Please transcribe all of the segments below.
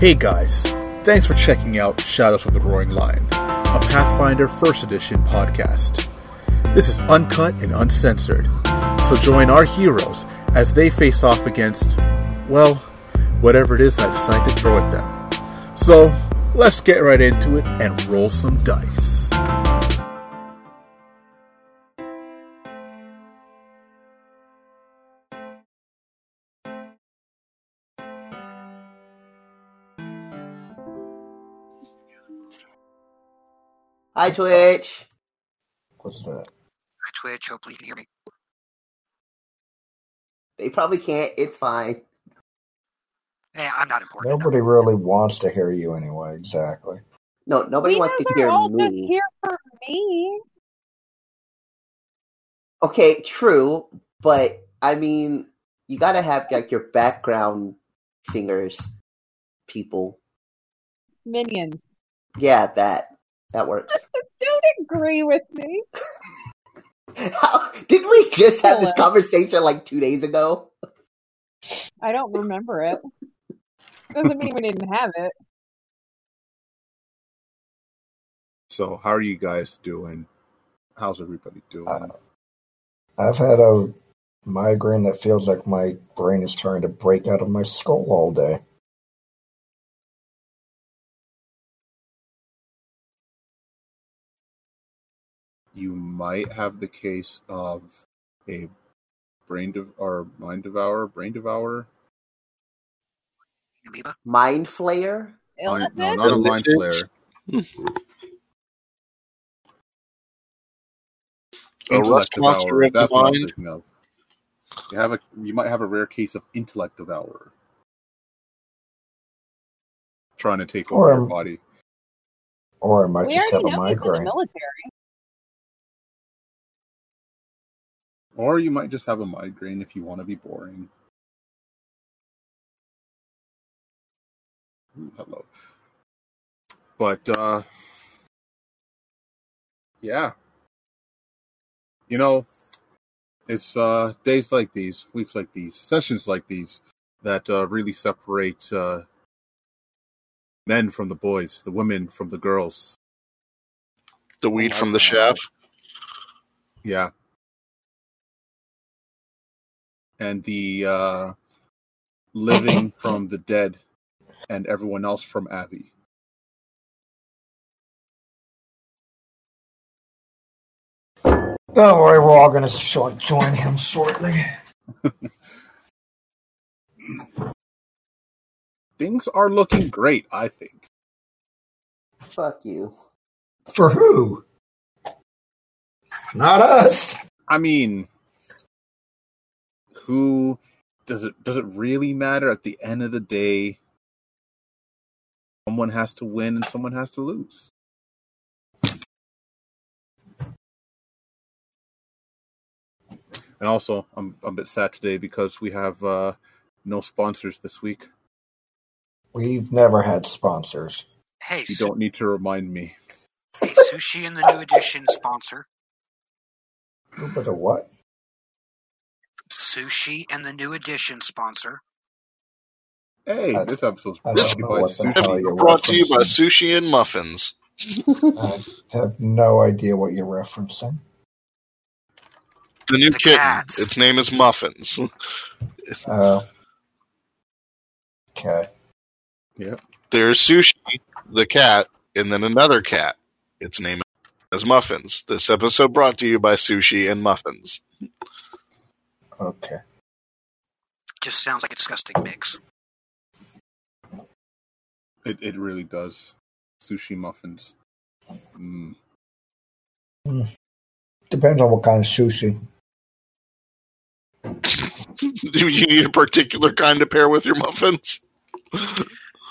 Hey guys, thanks for checking out Shadows of the Roaring Lion, a Pathfinder First Edition podcast. This is uncut and uncensored, so join our heroes as they face off against, well, whatever it is I decide to throw at them. So, let's get right into it and roll some dice. Hi, Twitch. What's that? Hi, Twitch. Hopefully you can hear me. They probably can't. It's fine. Hey, I'm not important. enough. Nobody really wants to hear you anyway. Exactly. No, nobody we wants to hear all just here for me. Okay, true, but I mean, you gotta have like your background singers, people. Minions. Yeah, that that works. Don't agree with me. How, didn't we just have this conversation like two days ago? I don't remember it. Doesn't mean we didn't have it. So, how are you guys doing? How's everybody doing? Uh, I've had a migraine that feels like my brain is trying to break out of my skull all day. You might have the case of a brain dev- or mind devourer, brain devourer. Mind Flayer? Mind- no, not a mind Illnesses? flayer. A Intellect rust monster devourer, of the that's what I'm mind? thinking of. You have a you might have a rare case of intellect devourer. Trying to take over Or, your body. Or I might we just have a know he's in the migraine. military. Or you might just have a migraine if you want to be boring. Ooh, hello. But uh yeah. You know, it's uh days like these, weeks like these, sessions like these that uh really separate uh men from the boys, the women from the girls. The weed from the shaft. Yeah. And the uh, living from the dead and everyone else from Avi. Don't worry, we're all going to short join him shortly. Things are looking great, I think. Fuck you. For who? Not us. I mean, who does it does it really matter at the end of the day? Someone has to win and someone has to lose. And also, I'm, I'm a bit sad today because we have uh, no sponsors this week. We've never had sponsors. Hey, You su- don't need to remind me. hey, Sushi and the New Edition sponsor. A little bit of what? Sushi and the New Edition sponsor. Hey, I- this episode's I brought This to you by Sushi. Brought to you by. Sushi and Muffins. I have no idea what you're referencing. The new The kitten. cats. Its name is Muffins. Uh, okay. There's Sushi, the cat, and then another cat. Its name is Muffins. This episode brought to you by Sushi and Muffins. Okay. Just sounds like a disgusting mix. It, it really does. Sushi muffins. Mm. Depends on what kind of sushi. Do you need a particular kind to pair with your muffins?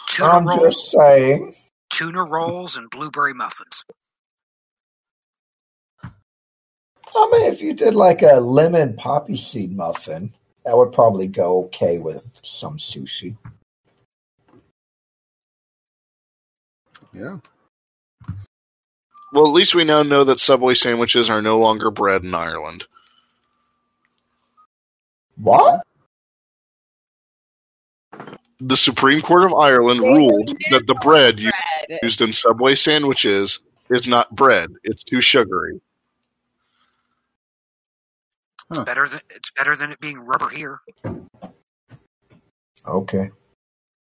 Tuna I'm rolls, just saying. tuna rolls, and blueberry muffins. I mean, if you did like a lemon poppy seed muffin, that would probably go okay with some sushi. Yeah. Well, at least we now know that Subway sandwiches are no longer bread in Ireland. What? the Supreme Court of Ireland They ruled that the bread you bread. used in Subway sandwiches is not bread; it's too sugary. It's better than it's better than it being rubber here. Okay.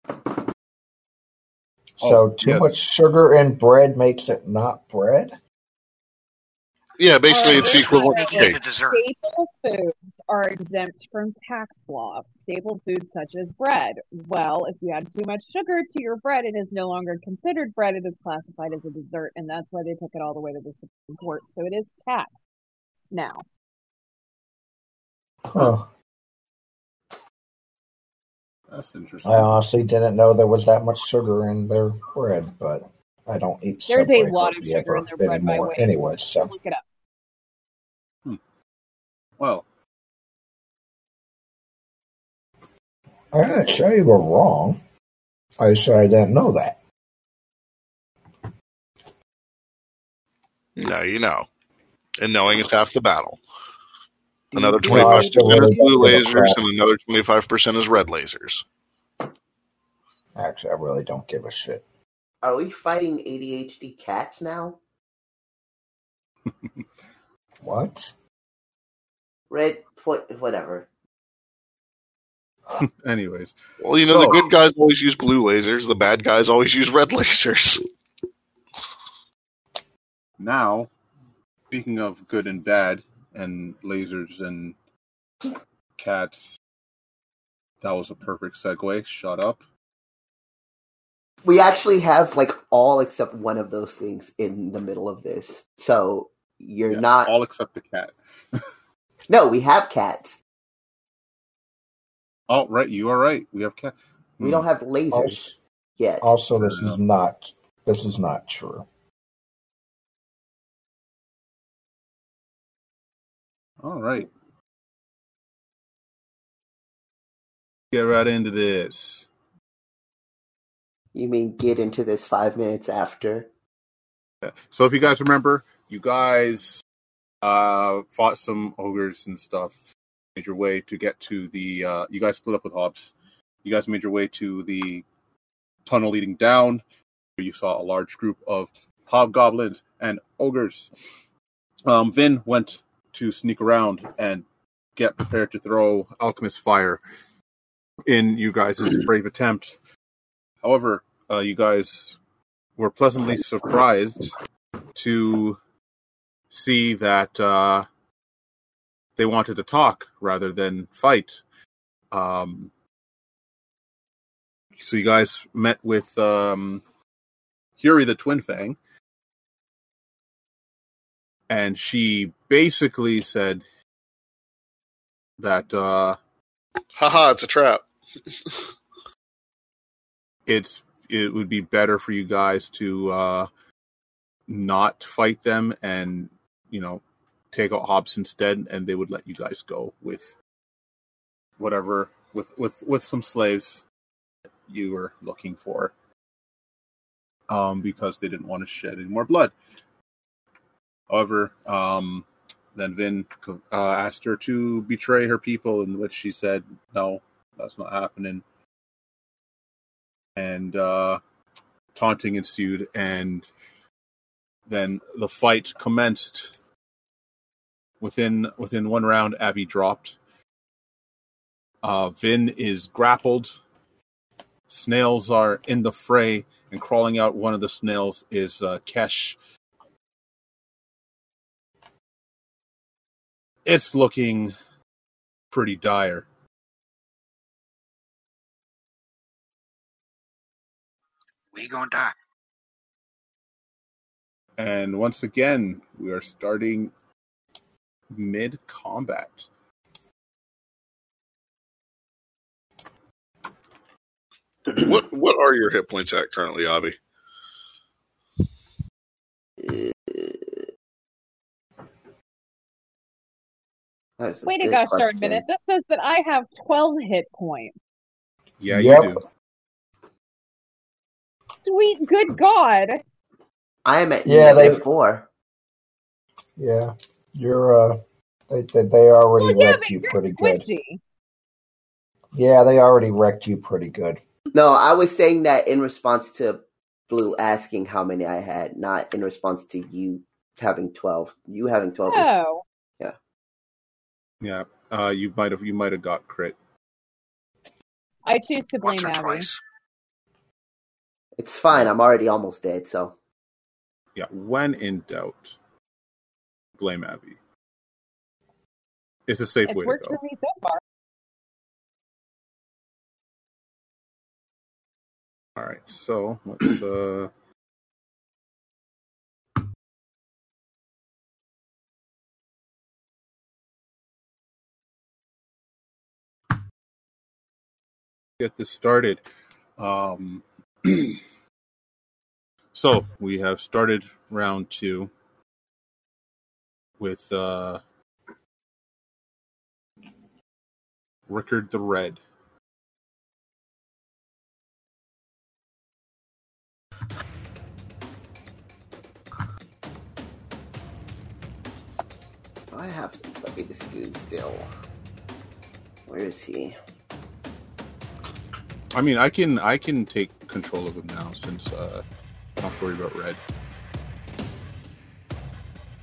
Oh, So too yes. much sugar in bread makes it not bread. Yeah, basically, Oh, it's uh, the this equivalent is of Making it cake. a dessert. Staple foods are exempt from tax law. Staple foods such as bread. Well, if you add too much sugar to your bread, it is no longer considered bread. It is classified as a dessert, and that's why they took it all the way to the Supreme Court. So it is taxed now. Huh. That's interesting. I honestly didn't know there was that much sugar in their bread, but I don't eat. There's a lot of sugar in their bread, by way. Anyway, so Look it up. Hmm. Well, I didn't say you were wrong. I said I didn't know that. No, you know, and knowing is half the battle. Do Another you- No, I twenty-five still percent is blue don't give a lasers, and another twenty-five percent is red lasers. Actually, I really don't give a shit. Are we fighting ADHD cats now? What? Red, what, whatever. anyways, Well, you know, So- the good guys always use blue lasers; the bad guys always use red lasers. now speaking of good and bad and lasers and cats, that was a perfect segue. Shut up. We actually have like all except one of those things in the middle of this. So you're Yeah, not. all except the cat. No, we have cats. Oh, right, you are right. We have cat. We hmm. don't have lasers Also, yet. also, this is not. This is not true. All right. Get right into this. You mean get into this five minutes after? Yeah. So if you guys remember, you guys uh, fought some ogres and stuff. Made your way to get to the. Uh, you guys split up with Hobbs. You guys made your way to the tunnel leading down. Where you saw a large group of hobgoblins and ogres. Um, Vin went to sneak around and get prepared to throw alchemist fire in you guys' brave attempt. However, uh, you guys were pleasantly surprised to see that uh, they wanted to talk rather than fight. Um, so you guys met with um, Huri the Twin Fang, and she basically said that uh, Haha, it's a trap. it's it would be better for you guys to uh, not fight them and you know take out Hobbs instead, and they would let you guys go with whatever with with with some slaves you were looking for, um, because they didn't want to shed any more blood. However, um, then Vin uh, asked her to betray her people, in which she said, "No, that's not happening." and uh, taunting ensued, and then the fight commenced. Within within one round, Abby dropped. Uh, Vin is grappled. Snails are in the fray, and crawling out one of the snails is uh, Kesh. It's looking pretty dire. We gonna die. And once again, we are starting mid combat. What what are your hit points at currently, Avi? Eh, That's a Wait a gosh darn question. minute. This says that I have 12 hit points. Yeah, Yep. you do. Sweet good God. I am at Yeah, they- four. Yeah, you're. uh They they, they already Well, yeah, wrecked but you you're pretty good. Yeah, they already wrecked you pretty good. No, I was saying that in response to Blue asking how many I had, not in response to you having twelve. You having twelve. is- Oh, Yeah, uh, you might have you might have got crit. I choose to blame Once or Abby. twice. It's fine. I'm already almost dead. So Yeah, when in doubt, blame Abby. It's a safe It's way to go. for me so far. All right, so let's. uh Get this started. Um, so we have started round two with uh, Rickard the Red. I have to play this dude still. Where is he? I mean, I can I can take control of him now since uh, I don't have to worry about red.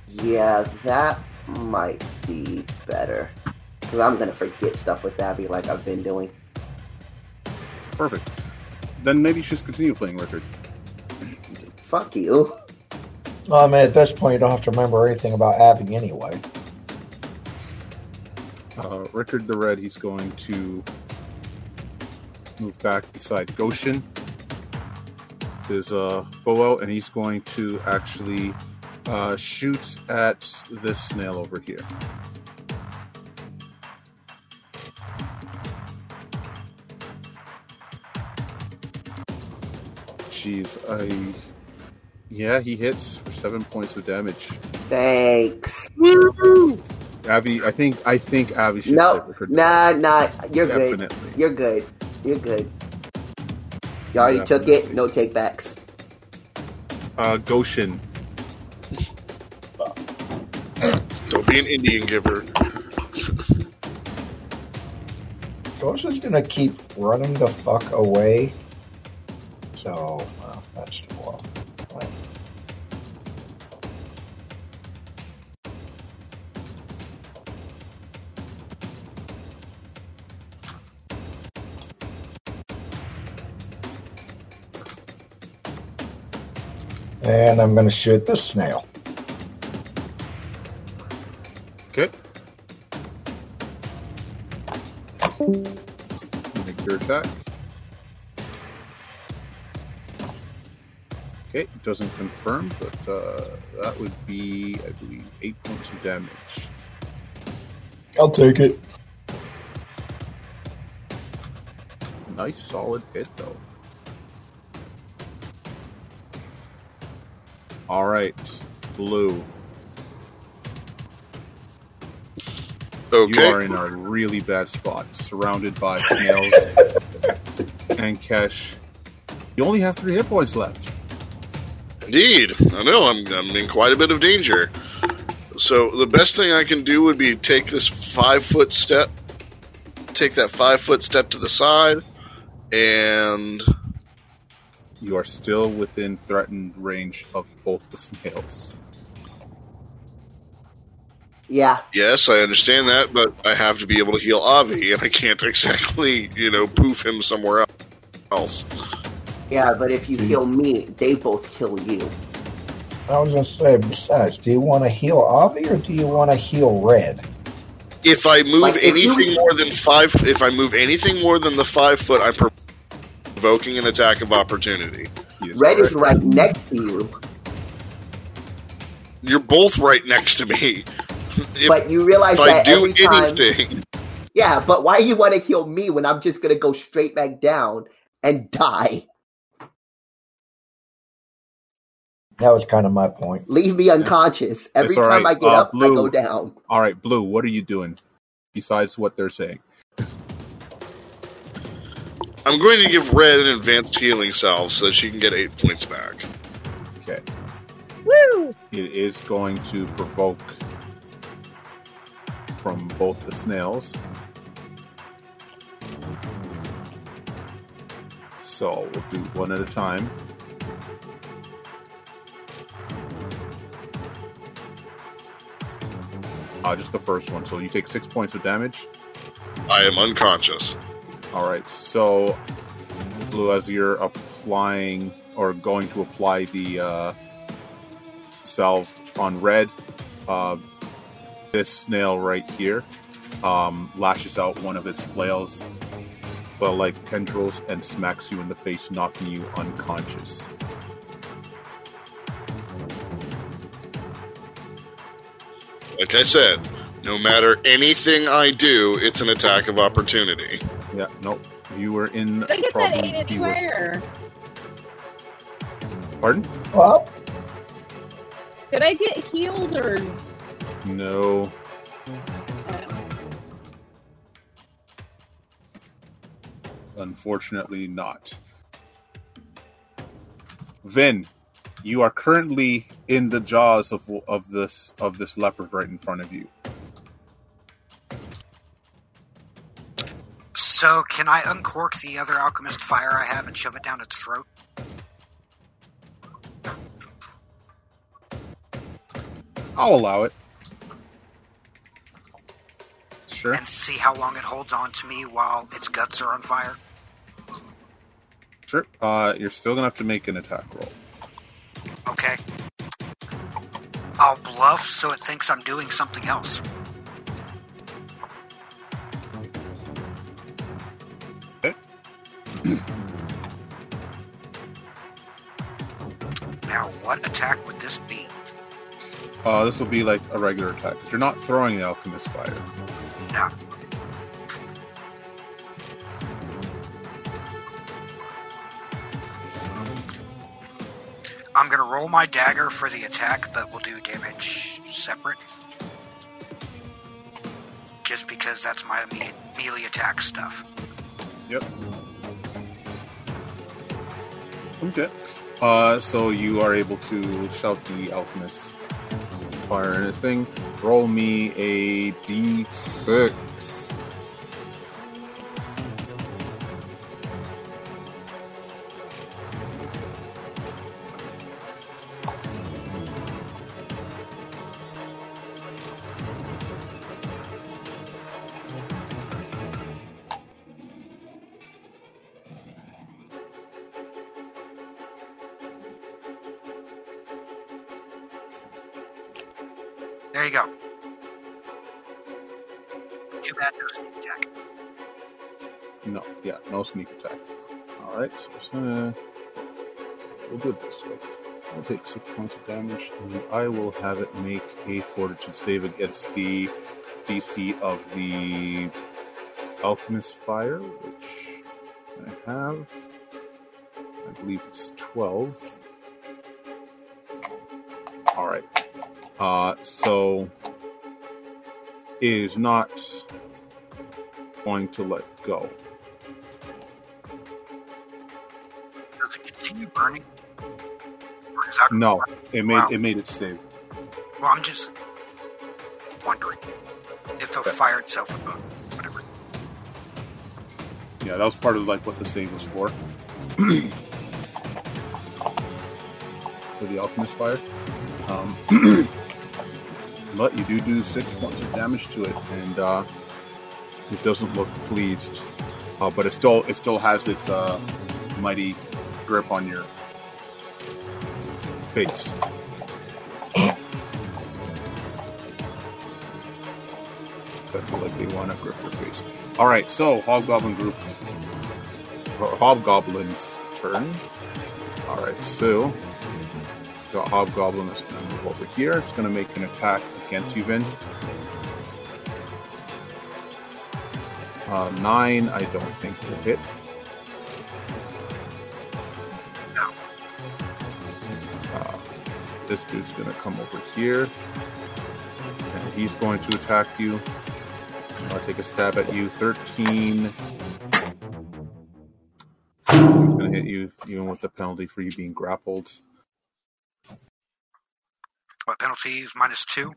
Yeah, that might be better. Because I'm going to forget stuff with Abby like I've been doing. Perfect. Then maybe you should just continue playing Rickard. Fuck you. Well, I mean, at this point, you don't have to remember anything about Abby anyway. Uh, Rickard the Red, he's going to move back beside Goshen. His uh, bow out, and he's going to actually uh, shoot at this snail over here. Jeez, I. Yeah, he hits for seven points of damage. Thanks. Abby, I think I think Abby should No, play Rickard. nah, nah. You're good. You're good. You're good. You already took it. Definitely. No takebacks. Uh, Goshen, Don't be an Indian giver. Goshen's gonna keep running the fuck away. So, And I'm gonna shoot the snail. Okay. Make your attack. Okay, it doesn't confirm, but uh, that would be, I believe, eight points of damage. I'll take it. Nice, solid hit, though. All right, blue. You are in a really bad spot, surrounded by snails and Kesh. You only have three hit points left. Indeed. I know. I'm, I'm in quite a bit of danger. So the best thing I can do would be take this five foot step, take that five foot step to the side, and You are still within threatened range of both the snails. Yeah. yes, I understand that, but I have to be able to heal Avi, and I can't exactly, you know, poof him somewhere else. Yeah, but if you heal me, they both kill you. I was gonna say, besides, do you want to heal Avi or do you want to heal Red? If I move Like, if you- anything more than five, if I move anything more than the five foot, I'm provoking an attack of opportunity. He is Red is right next to you, You're both right next to me. If, but you realize if I that do every time. Yeah, but why you want to kill me when I'm just gonna go straight back down and die? That was kind of my point. Leave me unconscious. Every all time right. I get Uh, up, I go down. All right, Blue, what are you doing besides what they're saying? I'm going to give Red an advanced healing salve so that she can get eight points back. Okay. Woo! It is going to provoke from both the snails. So we'll do one at a time. Uh, just the first one. So you take six points of damage. I am unconscious. All right. So, Blue, as you're applying or going to apply the uh, salve on red, uh, this snail right here um, lashes out one of its flails, well, like tendrils, and smacks you in the face, knocking you unconscious. Like I said, no matter anything I do, it's an attack of opportunity. Yeah, nope. You were in Did I get that eight He was- Pardon? Well, Did I get healed or? No. Unfortunately, not. Vin, you are currently in the jaws of of this of this leopard right in front of you. So, can I uncork the other alchemist fire I have and shove it down its throat? I'll allow it. Sure. and see how long it holds on to me while its guts are on fire? Sure. Uh, you're still gonna have to make an attack roll. Okay. I'll bluff so it thinks I'm doing something else. Now, what attack would this be? Uh, this will be like a regular attack. You're not throwing the alchemist fire. No. I'm gonna roll my dagger for the attack, but we'll do damage separate. Just because that's my immediate melee attack stuff. Yep. Okay. Uh, so you are able to shout the alchemist fire and this thing. Roll me a d6. Do it this way. I'll take six points of damage, and I will have it make a fortitude save against the DC of the alchemist fire, which I have. I believe it's twelve. All right. Uh, so it is not going to let go. Does it continue burning? Or is that No, it made Wow. it made it save. Well, I'm just wondering if the Okay. fire itself would burn. Whatever. Yeah, that was part of like what the save was for. for the alchemist fire. Um, but you do do six points of damage to it, and uh, it doesn't look pleased. Uh, but it still it still has its uh, mighty grip on your face. I feel like they want to grip your face. All right, so Hobgoblin group, Hobgoblin's turn. All right, so got Hobgoblin that's going to move over here. It's going to make an attack against you, Vin. Uh, nine, I don't think will hit. This dude's to come over here, and he's going to attack you. I'll take a stab at you. 13. I'm going to hit you, even with the penalty for you being grappled. What penalties? Minus two.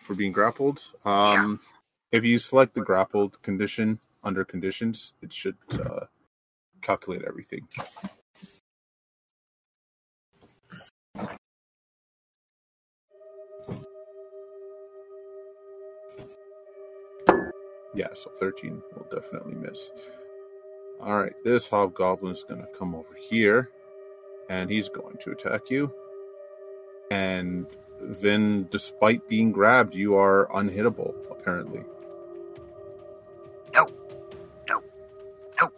for being grappled. Um, If you select the grappled condition under conditions, it should uh, calculate everything. Yeah, so 13 will definitely miss. All right, this hobgoblin's going to come over here and he's going to attack you. And Vin, despite being grabbed, you are unhittable, apparently. No. No. No.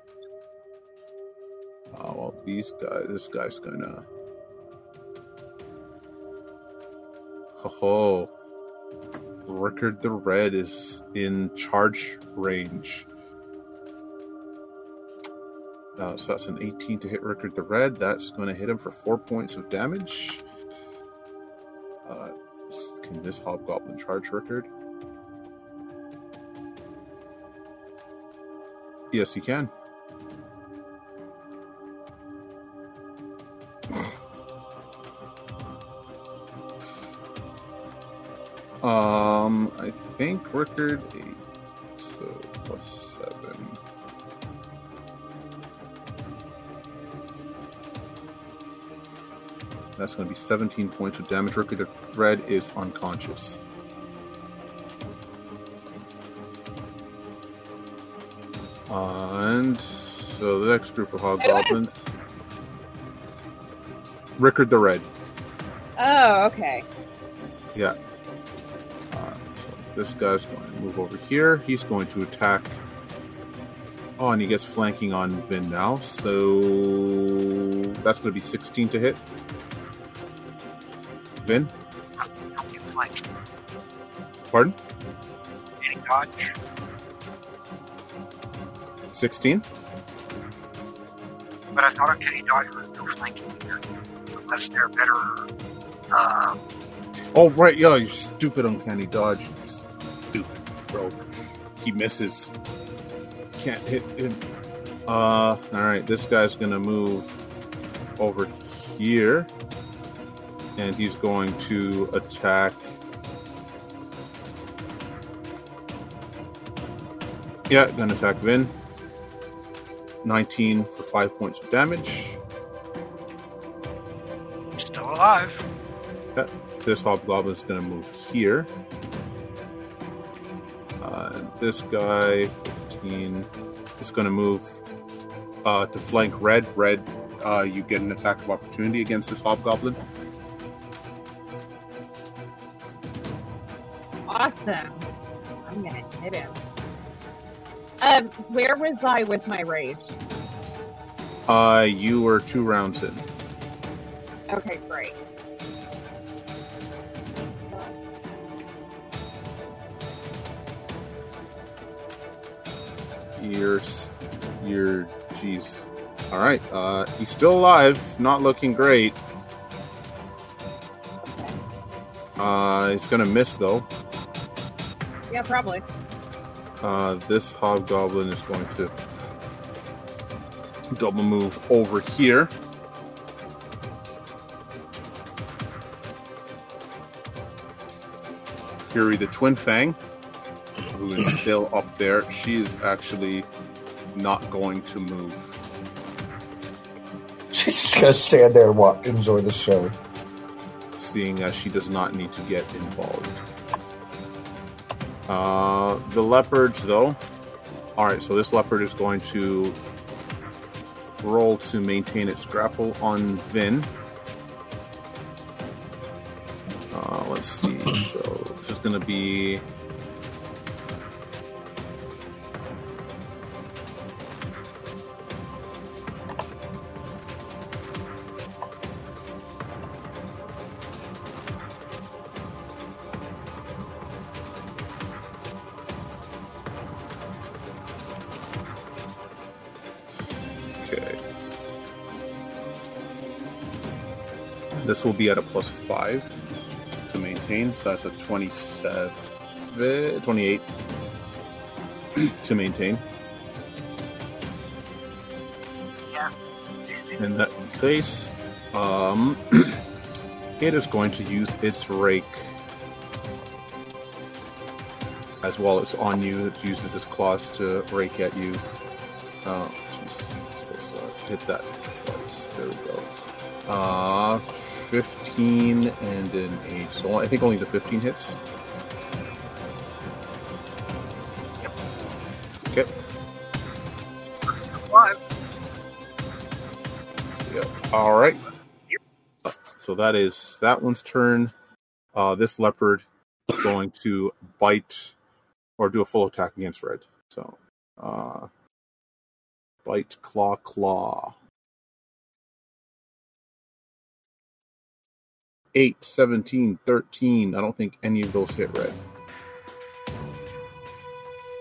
Oh, well, these guys, this guy's gonna. Ho ho. Rickard the Red is in charge range. Uh, so that's an 18 to hit Rickard the Red. That's going to hit him for four points of damage. Uh, can this hobgoblin charge Rickard? Yes, he can. Think Rickard eight, so plus seven. That's going to be 17 points of damage. Rickard the Red is unconscious. And so the next group of hobgoblins. Rickard the Red. Oh, okay. Yeah. This guy's going to move over here. He's going to attack. Oh, and he gets flanking on Vin now. So that's going to be 16 to hit. Vin? Don't get flanked. Pardon? Any dodge? 16? But I thought a kitty dodge was no flanking here. Unless they're better. Uh, Oh, right. Yeah, you stupid uncanny dodge. Stupid, bro. He misses. Can't hit him. Uh, alright. This guy's going to move over here. And he's going to attack. Yeah, gonna attack Vin. 19 for 5 points of damage. still alive. Yeah, this hobgoblin's going to move here. This guy, 15, is going to move uh, to flank red. Red, uh, you get an attack of opportunity against this hobgoblin. Awesome. I'm gonna hit him. Um, where was I with my rage? Uh, you were two rounds in. Okay, great. You're, you're, jeez. All right, uh, he's still alive, not looking great. Uh, he's gonna miss though. Yeah, probably. Uh, this hobgoblin is going to double move over here. Fury the Twin Fang, who is still up there, she is actually not going to move. She's just gonna stand there and watch, enjoy the show. seeing as she does not need to get involved. Uh, the leopards, though. Alright, so this leopard is going to roll to maintain its grapple on Vin. Uh, let's see. So this is going to be. This will be at a plus 5 to maintain, so that's a 27, 28 to maintain. Yeah. In that case, um, it is going to use its rake. as well as on you. It uses its claws to rake at you. Uh, jeez, supposed to hit that twice. There we go. Uh, 15 and an 8. So I think only the 15 hits. Okay. One. Yep. All right. So that is that one's turn. Uh, this leopard is going to bite or do a full attack against red. So, uh, bite, claw, claw. 8, 17, 13. I don't think any of those hit red.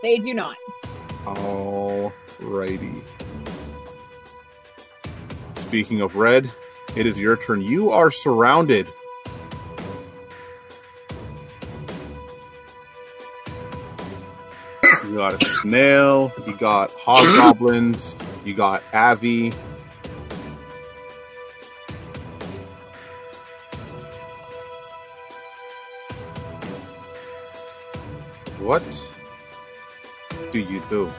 They do not. All righty. Speaking of red, it is your turn. You are surrounded. You got a snail, you got hobgoblins, you got Avi. What do you do?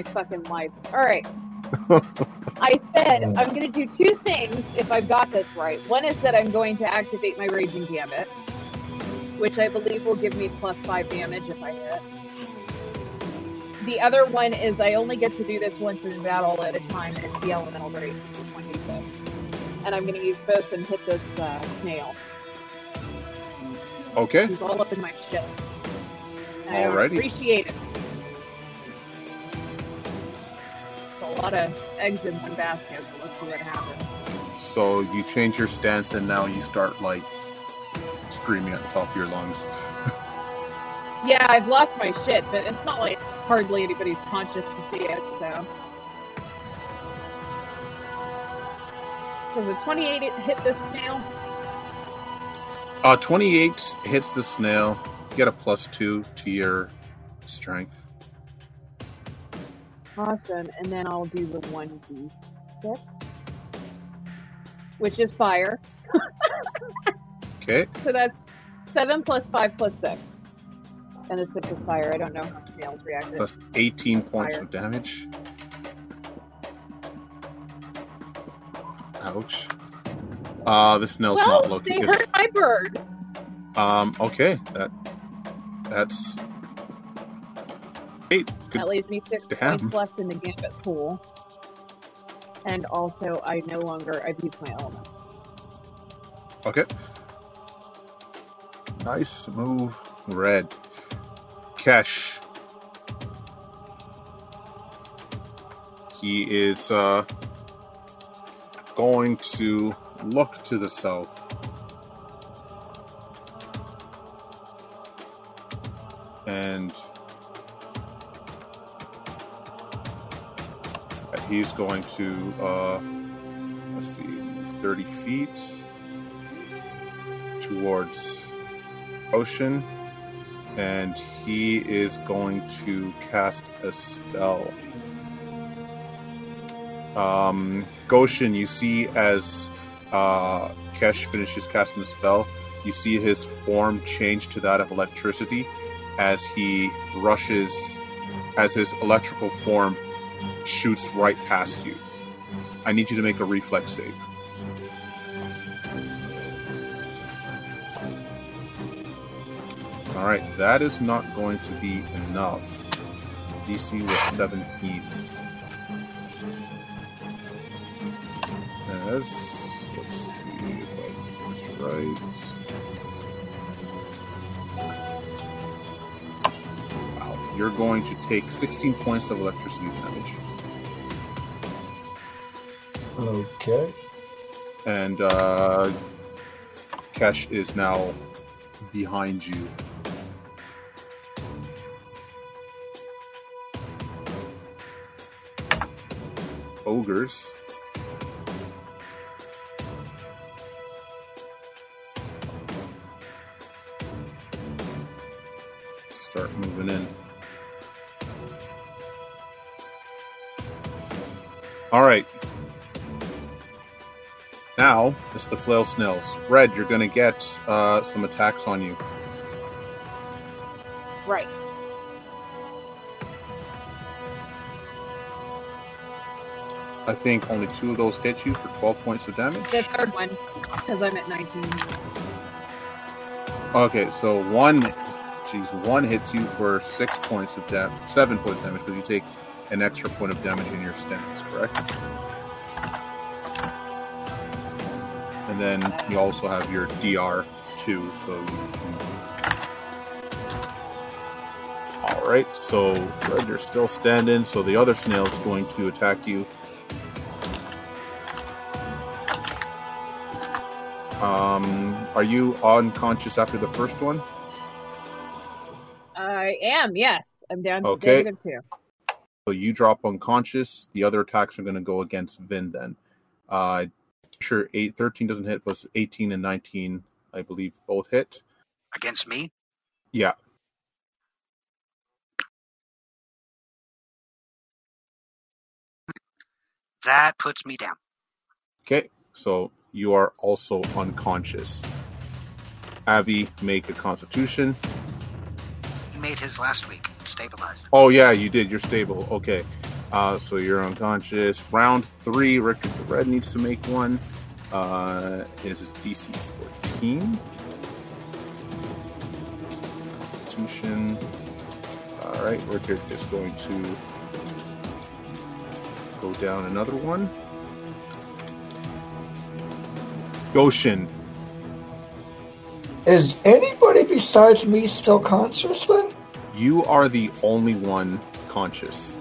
My fucking life. All right. I said I'm going to do two things if I've got this right. One is that I'm going to activate my Raging Gambit, which I believe will give me plus five damage if I hit. The other one is I only get to do this once in battle at a time, and it's the Elemental Rage, which one you said. And I'm going to use both and hit this uh, snail. Okay. He's all up in my shit. I Alrighty. appreciate it. Lot of eggs in one basket, but let's see what happens. So you change your stance and now you start like screaming at the top of your lungs. Yeah, I've lost my shit, but it's not like hardly anybody's conscious to see it, so. Does a 28 hit this snail? Uh, 28 hits the snail. You get a plus two to your strength. Awesome, and then I'll do the 1d6, which is fire. Okay. So that's 7 plus 5 plus 6. And the 6 is fire. I don't know how snails react. Plus 18 points Fire. of damage. Ouch. Uh, the snail's Well, not looking. they hurt my bird. Um, okay. That That's eight. Good. That leaves me six Damn. points left in the gambit pool. And also, I no longer I've used my element. Okay. Nice move, red. Kesh. He is uh, going to look to the south. And he's going to, uh, let's see, 30 feet towards Goshen and he is going to cast a spell. Um goshen you see as uh kesh finishes casting the spell you see his form change to that of electricity as he rushes as his electrical form shoots right past you i need you to make a reflex save All right, that is not going to be enough. DC was 17. As, let's see if I get this right. You're going to take 16 points of electricity damage. Okay. And uh, Kesh is now behind you. Ogres. Start moving in. All right. Now it's the flail snails. Red, you're going to get uh, some attacks on you. Right. I think only two of those hit you for 12 points of damage. The third one, because I'm at 19. Okay, so one, geez, one hits you for six points of damage, seven points of damage because you take an extra point of damage in your stance, correct? And then you also have your DR two, so you can. All right, so Red, you're still standing. So the other snail is going to attack you. Um, are you unconscious after the first one? I am, yes. I'm down to Okay. negative two. So you drop unconscious. The other attacks are going to go against Vin then. Uh, sure, eight, 13 doesn't hit, but 18 and 19, I believe, both hit. Against me? Yeah. That puts me down. Okay, so you are also unconscious. Avi, make a constitution. He made his last week. Stabilized. Oh, yeah, you did. You're stable. Okay. Uh, so you're unconscious. Round three, Richard the Red needs to make one. Uh, is his DC 14. Constitution. All right, Richard is going to go down another one. Goshen. Is anybody besides me still conscious then? You are the only one conscious.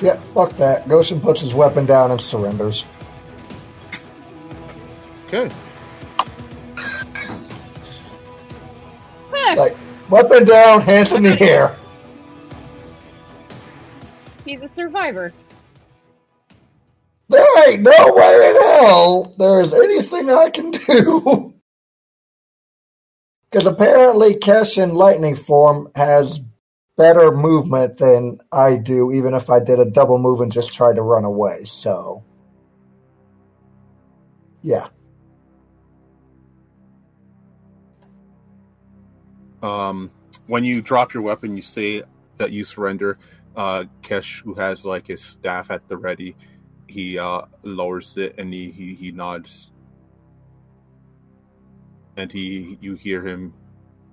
Yeah, fuck that. Goshen puts his weapon down and surrenders. Okay. Like, weapon down, hands in the air. He's a survivor. There ain't no way in hell there's anything I can do. Because apparently Kesh in lightning form has better movement than I do, even if I did a double move and just tried to run away. So, yeah. um, when you drop your weapon, you say that you surrender. Uh, Kesh, who has like his staff at the ready, he uh, lowers it and he, he, he nods. And he, you hear him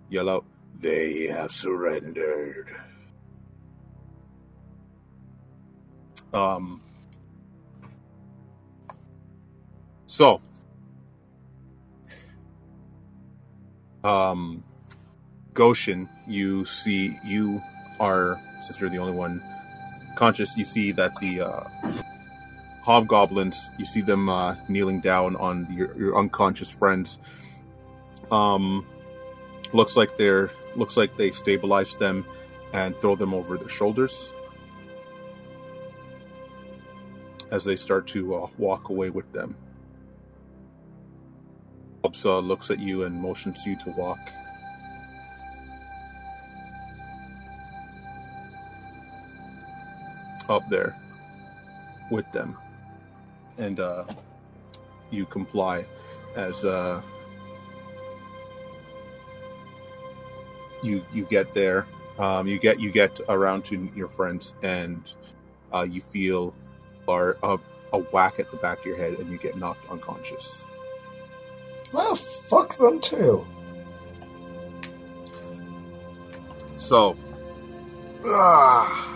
yell out, "They have surrendered." Um. So. Um. Goshen, you see, you are, since you're the only one conscious, you see that the uh, hobgoblins, you see them uh, kneeling down on your, your unconscious friends. Um, looks like they're looks like they stabilize them and throw them over their shoulders as they start to uh, walk away with them. Hobbs uh, looks at you and motions you to walk. up there with them and uh, you comply as uh, you you get there. Um, you get you get around to your friends and uh, you feel are a, a whack at the back of your head and you get knocked unconscious. Well, fuck them too. so ah,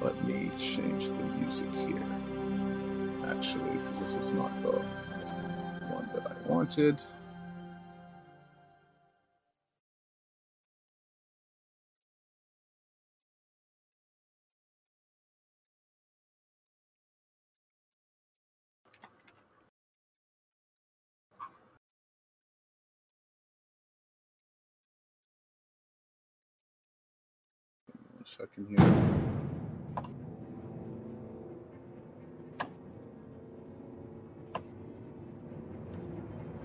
let me change the music here actually this was not the one that I wanted. Second here.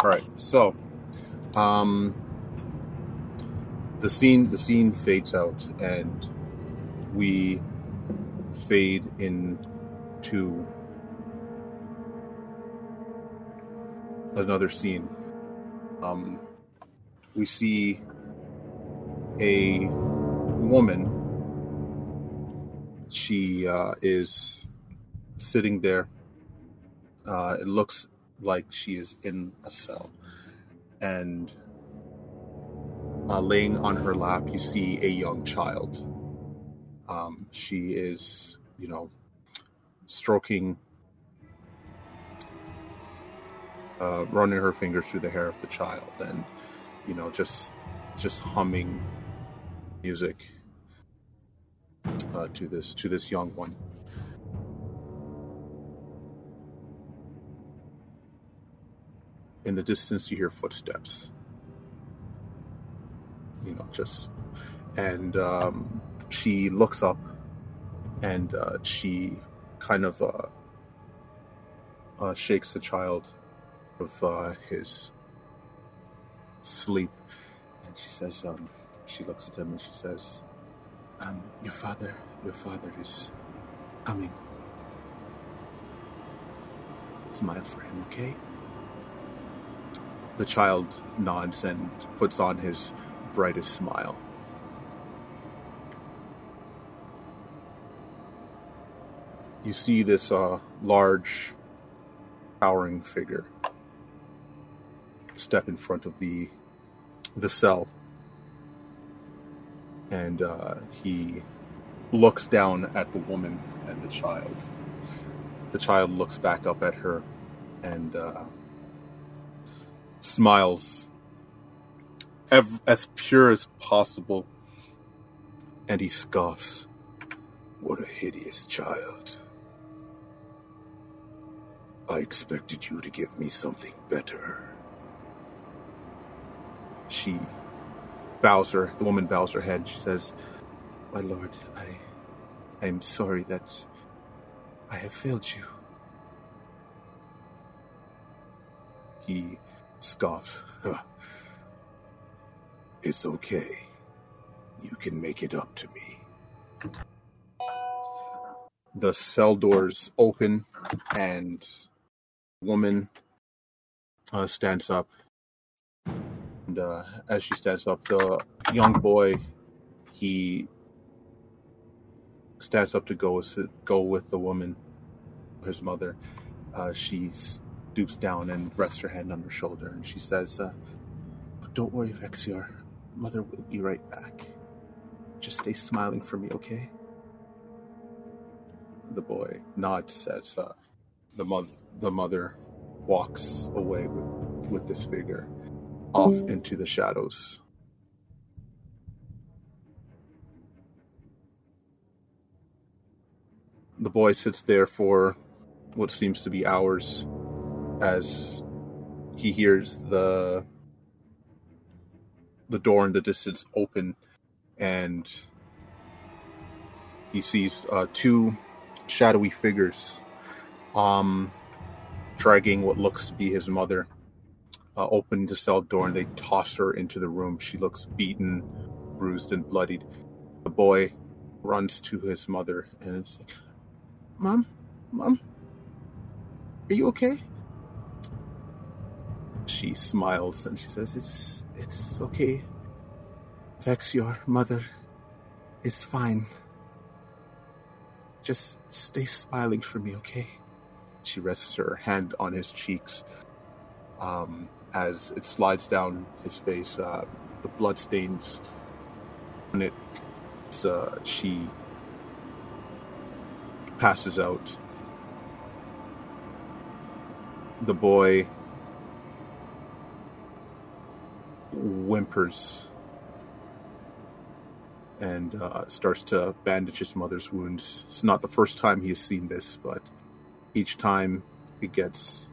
All right, so um, the scene the scene fades out, and we fade into another scene. Um, we see a woman. She uh, is sitting there. Uh, it looks like she is in a cell. And uh, laying on her lap, you see a young child. Um, she is, you know, stroking, uh, running her fingers through the hair of the child, and you know, just just humming music uh, to this to this young one. In the distance you hear footsteps. You know just and um, she looks up and uh, she kind of uh, uh, shakes the child of uh, his sleep. And she says um, she looks at him and she says um, your father your father is coming. Smile for him okay the child nods and puts on his brightest smile. You see this uh, large, towering figure step in front of the the cell, and uh, he looks down at the woman and the child. The child looks back up at her, and. Uh, smiles ev- as pure as possible, and he scoffs. What a hideous child. I expected you to give me something better. She bows her, the woman bows her head. She says, My lord, I, I am sorry that I have failed you. He scoffs. it's okay. You can make it up to me. The cell doors open, and woman uh, stands up. And uh, as she stands up, the young boy he stands up to go with go with the woman, his mother. Uh, she's stoops down and rests her hand on her shoulder, and she says, uh, "Don't worry, Vexior. Mother will be right back. Just stay smiling for me, okay?" The boy nods as uh, the mother the mother walks away with, with this figure off into the shadows. The boy sits there for what seems to be hours as he hears the the door in the distance open and he sees uh, two shadowy figures um dragging what looks to be his mother uh, open the cell door and they toss her into the room. She looks beaten bruised and bloodied. The boy runs to his mother and is like mom mom are you okay she smiles and she says, "It's it's okay. Vexior mother. It's fine. Just stay smiling for me, okay?" She rests her hand on his cheeks. Um, as it slides down his face, uh, the blood stains on it. Uh, she passes out. The boy whimpers and uh, starts to bandage his mother's wounds. It's not the first time he has seen this, but each time he gets.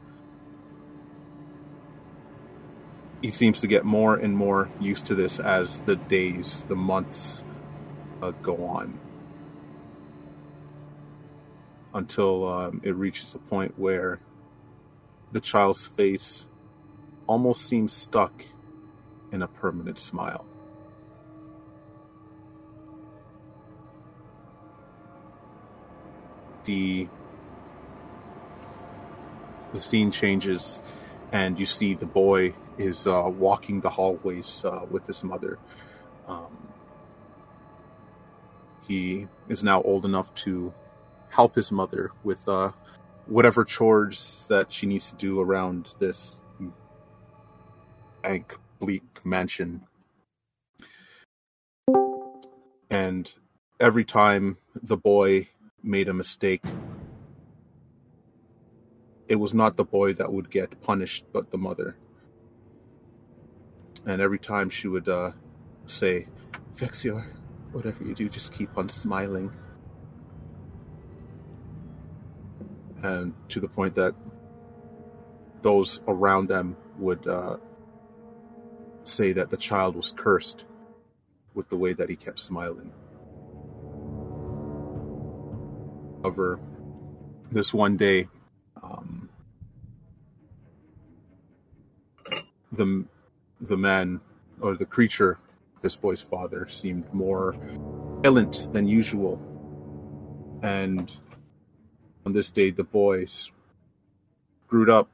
He seems to get more and more used to this as the days, the months uh, go on. Until um, it reaches a point where the child's face almost seems stuck in a permanent smile. The the scene changes, and you see the boy is uh, walking the hallways uh, with his mother. Um, he is now old enough to help his mother with uh, whatever chores that she needs to do around this bank bleak mansion. And every time the boy made a mistake, it was not the boy that would get punished, but the mother. And every time she would uh, say, Vexior, whatever you do, just keep on smiling. And to the point that those around them would uh, say that the child was cursed with the way that he kept smiling. However, this one day, um, the the man or the creature, this boy's father, seemed more violent than usual, and on this day, the boy screwed up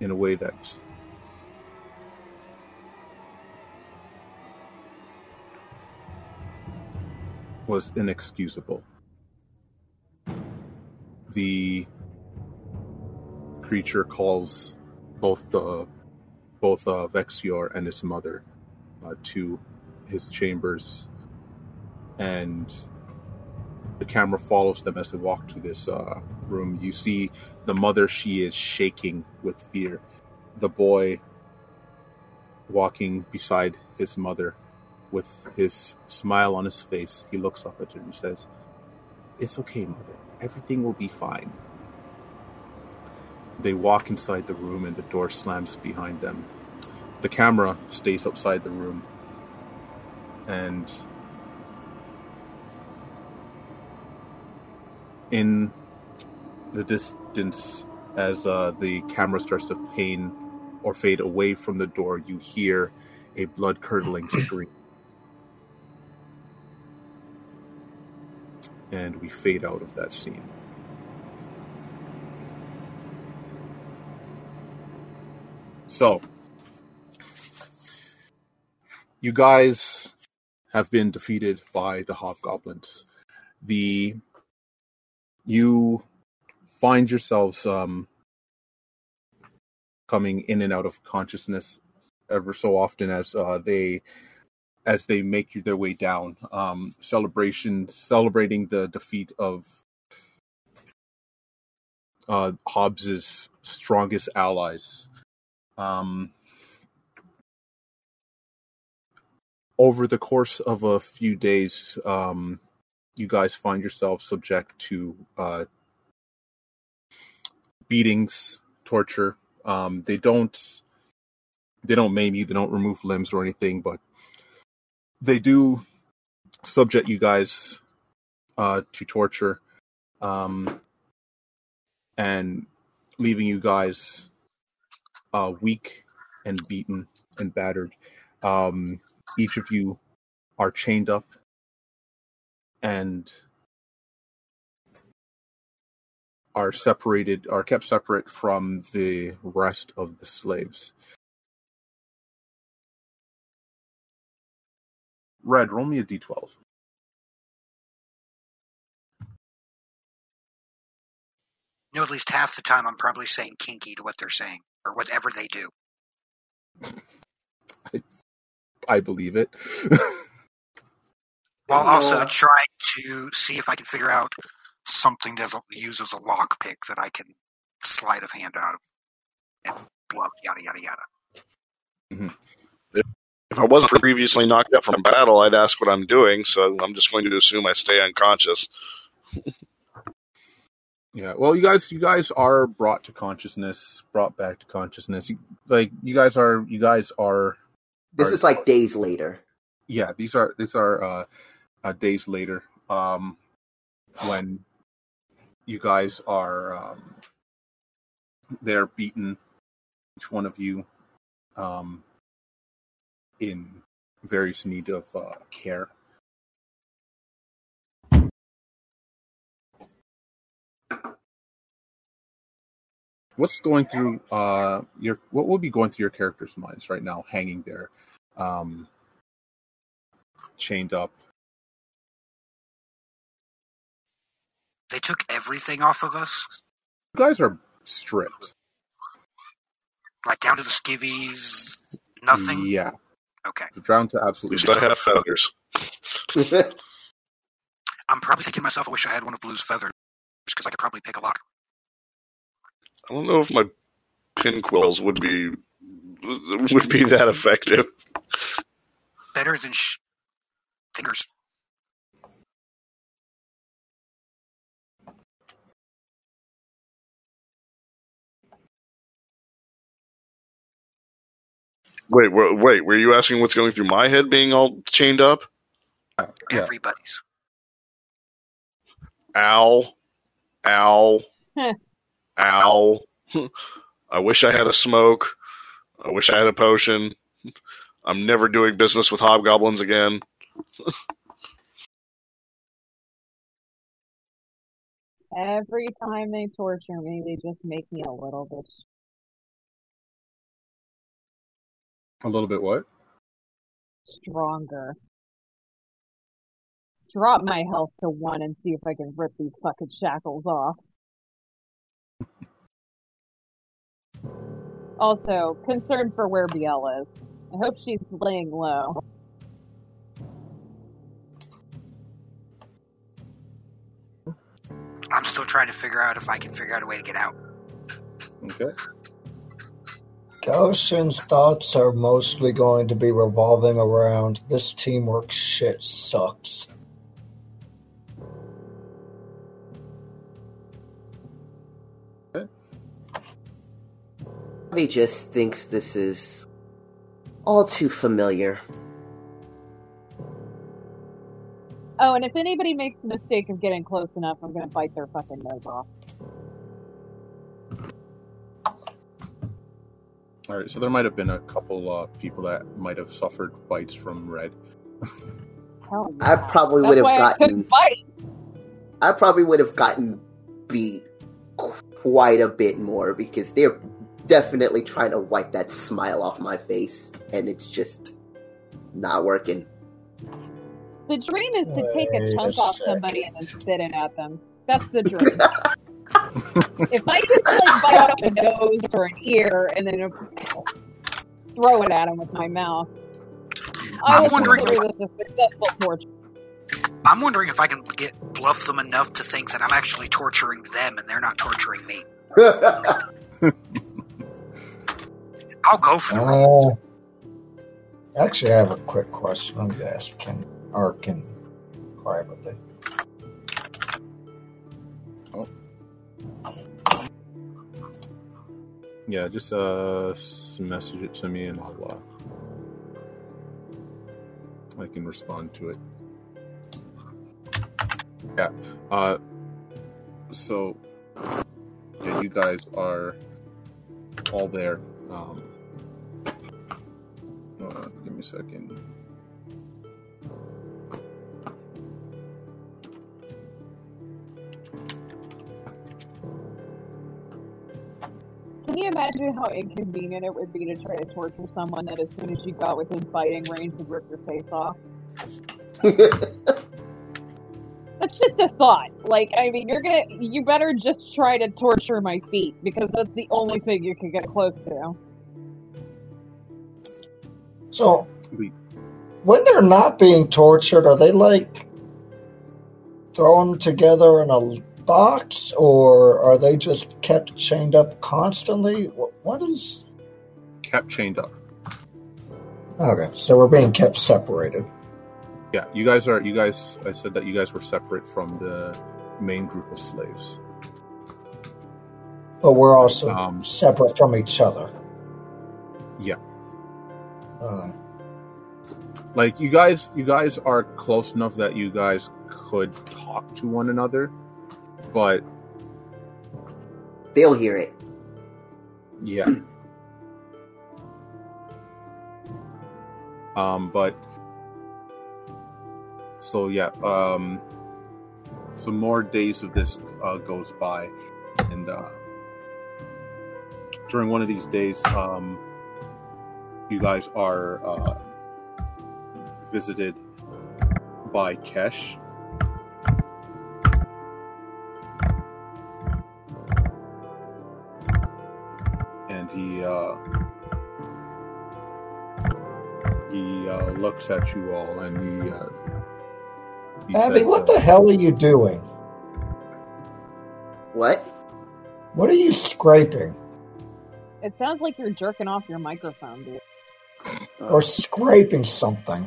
in a way that was inexcusable. The creature calls both the both uh, Vexior and his mother uh, to his chambers, and the camera follows them as they walk to this uh, room. You see the mother; she is shaking with fear. The boy walking beside his mother with his smile on his face, he looks up at her and says, It's okay, mother. Everything will be fine. They walk inside the room and the door slams behind them. The camera stays outside the room. And in the distance, as uh, the camera starts to pan or fade away from the door, you hear a blood curdling scream. And we fade out of that scene. So, you guys have been defeated by the hobgoblins. The you find yourselves um, coming in and out of consciousness ever so often as uh, they as they make their way down. Um, celebration, celebrating the defeat of uh, Hobbs's strongest allies. Um, over the course of a few days, um, you guys find yourself subject to uh, beatings, torture. Um, they don't they don't maim you, they don't remove limbs or anything, but they do subject you guys uh, to torture um, and leaving you guys uh, weak and beaten and battered. Um, each of you are chained up and are separated, are kept separate from the rest of the slaves. Red, roll me a d12. You know, at least half the time I'm probably saying kinky to what they're saying or whatever they do. I, I believe it. While also uh, trying to see if I can figure out something that uses a lockpick that I can sleight of hand out of and bluff, yada, yada, yada. Mm-hmm. If I wasn't previously knocked out from a battle, I'd ask what I'm doing. So I'm just going to assume I stay unconscious. Yeah. Well, you guys, you guys are brought to consciousness, brought back to consciousness. Like you guys are, you guys are. This are- is like days later. yeah. These are these are uh, uh, days later. Um, when you guys are, um, they're beaten. Each one of you, um, in various need of uh, care. What's going through uh your what will be going through your characters' minds right now, hanging there, um, chained up? They took everything off of us, You guys are stripped. like down to the skivvies. Nothing. Yeah, Okay. down to At absolutely. least I have feathers. I'm probably thinking to myself, I wish I had one of Blue's feathers because I could probably pick a lock. I don't know if my pin quills would be would be that effective. Better than sh- fingers. Wait, wait, wait. Were you asking what's going through my head being all chained up? Uh, yeah. Everybody's. Ow. Ow. Heh. Ow. I wish I had a smoke. I wish I had a potion. I'm never doing business with hobgoblins again. Every time they torture me, they just make me a little bit A little bit what? stronger. Drop my health to one and see if I can rip these fucking shackles off. Also, concerned for where Biel is. I hope she's laying low. I'm still trying to figure out if I can figure out a way to get out. Okay. Goshen's thoughts are mostly going to be revolving around this teamwork shit sucks. He just thinks this is all too familiar. Oh, and if anybody makes the mistake of getting close enough, I'm gonna bite their fucking nose off. All right. So there might have been a couple uh, people that might have suffered bites from red. Hell I probably That's would have why I gotten. couldn't fight. I probably would have gotten beat quite a bit more because they're definitely trying to wipe that smile off my face, and it's just not working. The dream is to take a Wait a chunk off second. somebody and then spit it at them. That's the dream. if I could like bite off a nose or an ear and then throw it at them with my mouth, I I'm wondering if- this a successful torture. I'm wondering if I can get bluff them enough to think that I'm actually torturing them and they're not torturing me. I'll go for the. Uh, actually, I have a quick question. I'm going to ask Ken Arkin privately. Yeah. Just uh, message it to me and I'll uh, I can respond to it. Yeah. Uh. So. Yeah, you guys are all there. Um. Uh, give me a second. You imagine how inconvenient it would be to try to torture someone that as soon as you got within fighting range would rip your face off? That's just a thought. Like, I mean, you're gonna, you better just try to torture my feet because that's the only thing you can get close to. So, when they're not being tortured, are they like thrown together in a box, or are they just kept chained up constantly? What is? Kept chained up. Okay, so we're being kept separated. Yeah, you guys are. You guys. I said that you guys were separate from the main group of slaves. But we're also Um, separate from each other. Yeah. Uh, Like you guys. You guys are close enough that you guys could talk to one another, but They'll hear it. yeah. um, but so yeah. Um, some more days of this uh, goes by, and uh, during one of these days, um, you guys are uh, visited by Kesh. He uh, he uh, looks at you all, and he, uh, he Abby, said, what the hell are you doing? What? What are you scraping? It sounds like you're jerking off your microphone, dude. Or scraping something?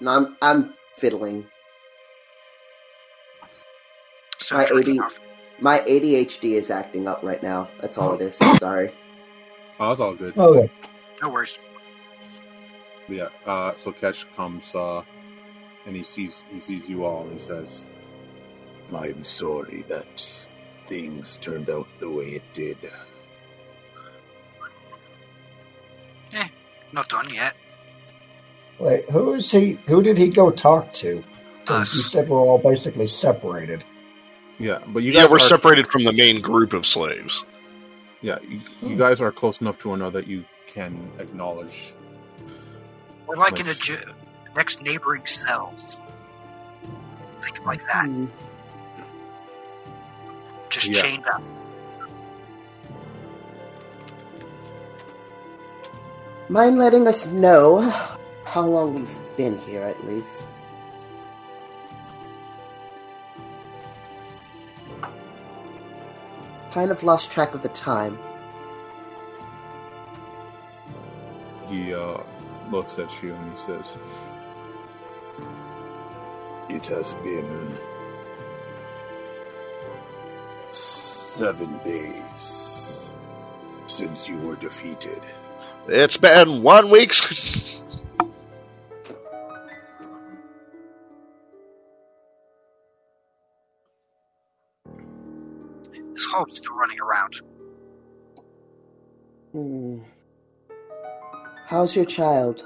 No, I'm I'm fiddling. So My jerking 80 off. My ADHD is acting up right now. That's all it is. Sorry. Oh, it's all good. Okay. No worries. Yeah. Uh, so Kesh comes, uh, and he sees he sees you all, and he says, I'm sorry that things turned out the way it did. Eh, not done yet. Wait, who is he? Who did he go talk to? 'Cause You Us. said we're all basically separated. "Yeah, but you guys Yeah, we're are, separated from the main group of slaves. Yeah, you, you guys are close enough to one another that you can acknowledge. We're like in a ju- next neighboring cells. Think like that. Hmm. Just Yeah. chained up. Mind letting us know how long we've been here, at least? Kind of lost track of the time. He uh, looks at you and he says, It has been seven days since you were defeated. It's been one week. His hope's still running around. Hmm. How's your child?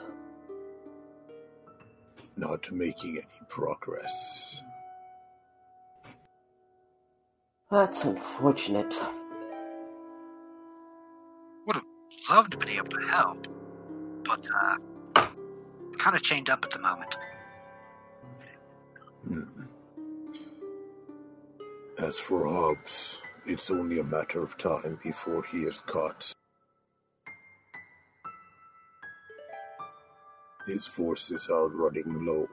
Not making any progress. That's unfortunate. Love to be able to help, but uh, kind of chained up at the moment. Hmm. As for Hobbs, it's only a matter of time before he is caught. His forces are running low.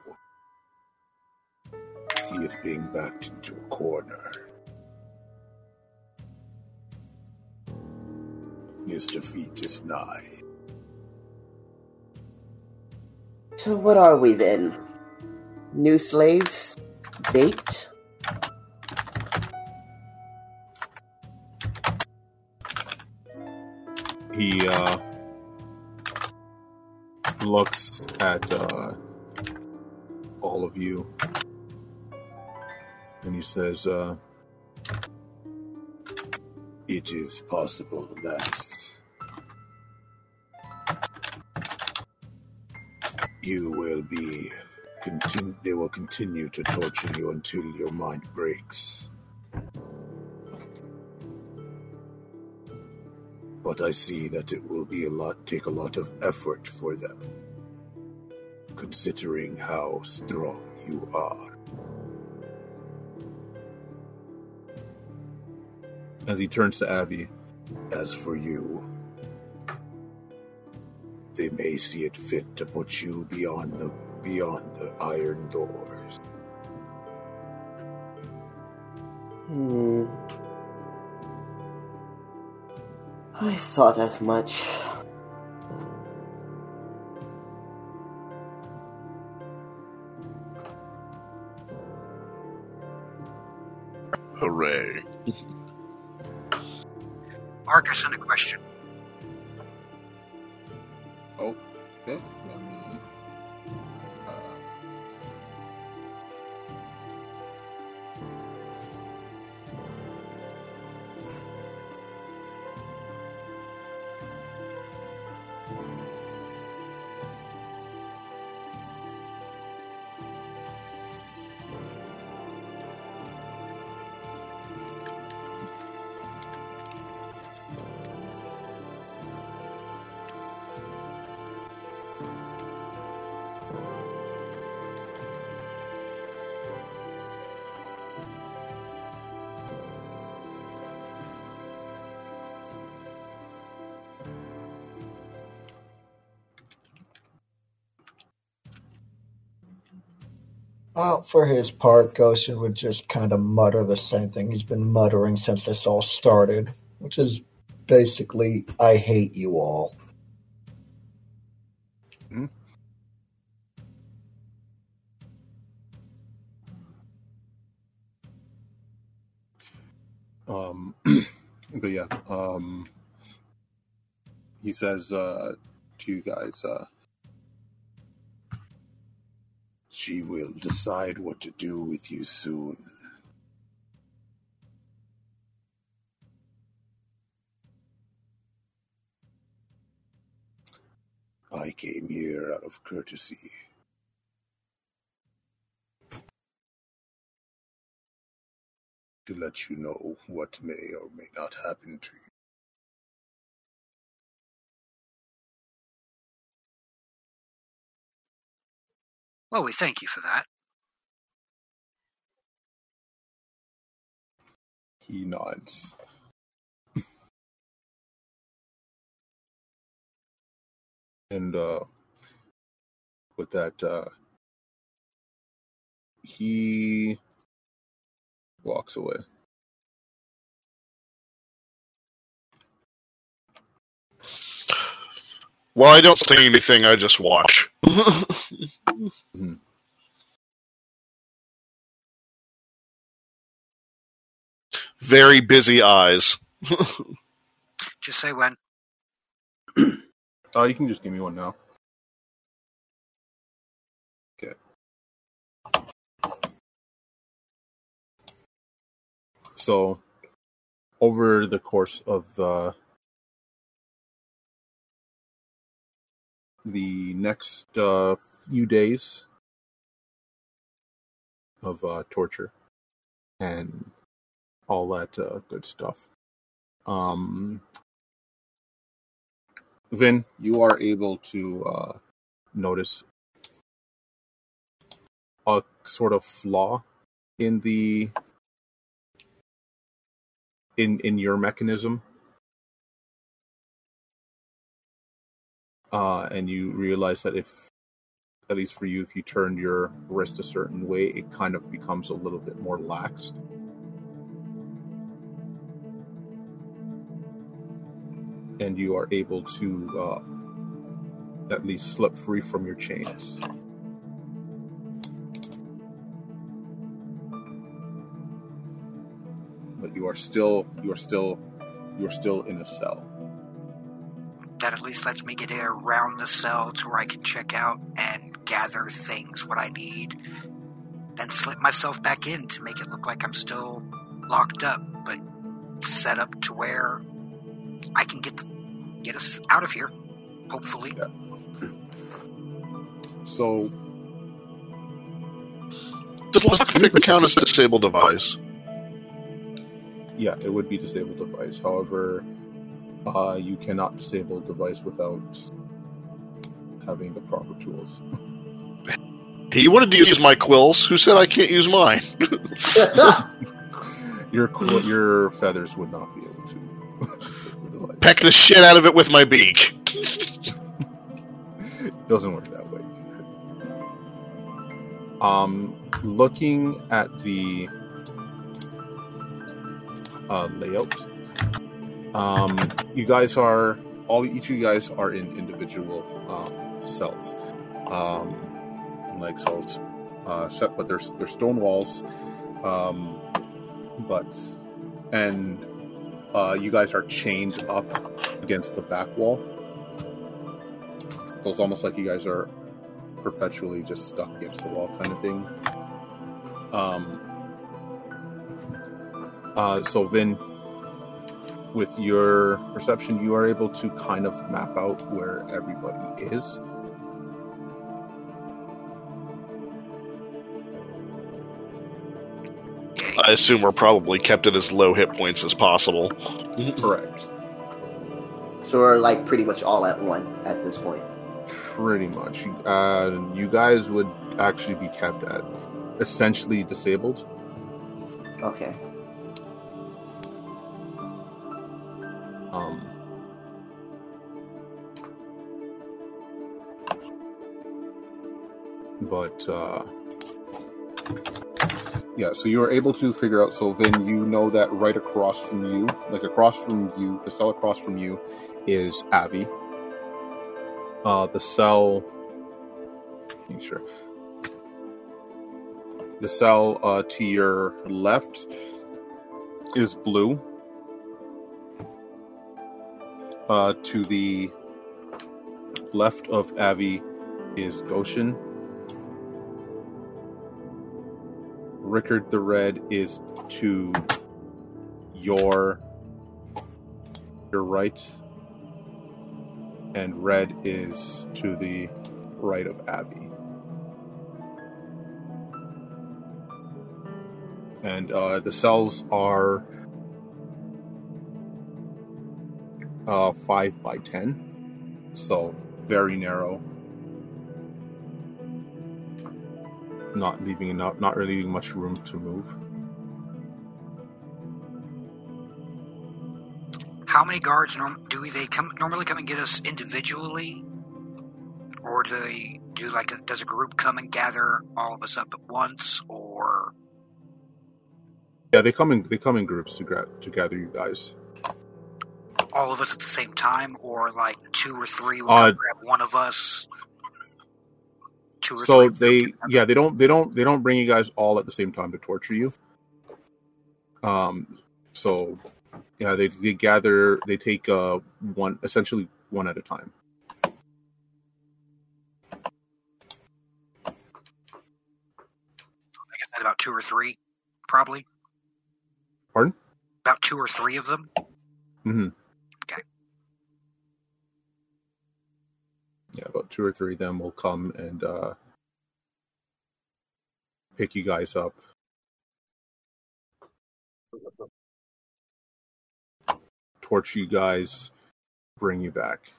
He is being backed into a corner. His defeat is nigh. So what are we then? New slaves? Bait? He uh, looks at uh, all of you and he says, uh, It is possible that you will be continue. They will continue to torture you until your mind breaks. But I see that it will be a lot take a lot of effort for them, considering how strong you are. as he turns to Abby, As for you, they may see it fit to put you beyond the beyond the iron doors. Hmm. I thought as much. Hooray. Marcus and a question. Oh, okay. Uh, for his part, Goshen would just kind of mutter the same thing he's been muttering since this all started, which is basically, I hate you all. Um, but yeah, um, he says uh, to you guys, uh, She will decide what to do with you soon. I came here out of courtesy. To let you know what may or may not happen to you. Well, we thank you for that. he nods. and uh, with that, uh, he walks away. Well, I don't say anything, I just watch. Very busy eyes. Just say when. Oh, you can just give me one now. Okay. So, over the course of uh, the next uh, few days of uh, torture and all that uh, good stuff, um, Vin, you are able to uh, notice a sort of flaw in the in in your mechanism, uh, and you realize that if, at least for you, if you turn your wrist a certain way, it kind of becomes a little bit more lax. and you are able to uh, at least slip free from your chains. But you are still you are still you are still in a cell. That at least lets me get around the cell to where I can check out and gather things what I need. Then slip myself back in to make it look like I'm still locked up, but set up to where I can get the, get us out of here. Hopefully. Yeah. So Does lockpick count as disabled device? yeah, it would be disabled device. However, uh, you cannot disable a device without having the proper tools. He wanted to use my quills. Who said I can't use mine? Your qu- your feathers would not be able to disable the device. Peck the shit out of it with my beak. doesn't work that way. Um, looking at the uh, layout, um, you guys are all each of you guys are in individual um, cells, um, like so, uh, set, but there's there's stone walls. Um, but and uh, you guys are chained up against the back wall. So it's almost like you guys are perpetually just stuck against the wall, kind of thing. Um. Uh, so Vin, with your perception, you are able to kind of map out where everybody is. I assume we're probably kept at as low hit points as possible. Correct. So we're like pretty much all at one at this point. Pretty much. Uh, you guys would actually be kept at essentially disabled. Okay. Um, but uh, yeah, so you are able to figure out. So then you know that right across from you, like across from you, the cell across from you, is Abby. Uh, the cell. Make sure. The cell uh, to your left is blue. Uh, to the left of Avi is Goshen. Rickard the Red is to your your right, and Red is to the right of Avi. And uh, the cells are uh, five by ten, so very narrow. Not leaving enough, not really leaving much room to move. How many guards norm- do they come normally come and get us individually, or do they do like a, does a group come and gather all of us up at once, or Yeah, they come in. They come in groups to gra- to gather you guys. All of us at the same time, or like two or three will Uh, grab one of us? Two or So three. they, yeah, they don't, they don't, they don't bring you guys all at the same time to torture you. Um, so yeah, they they gather, they take uh one essentially one at a time. I guess about two or three, probably. Pardon? About two or three of them. Mm-hmm. Yeah, about two or three of them will come and uh, pick you guys up. Torch you guys, bring you back.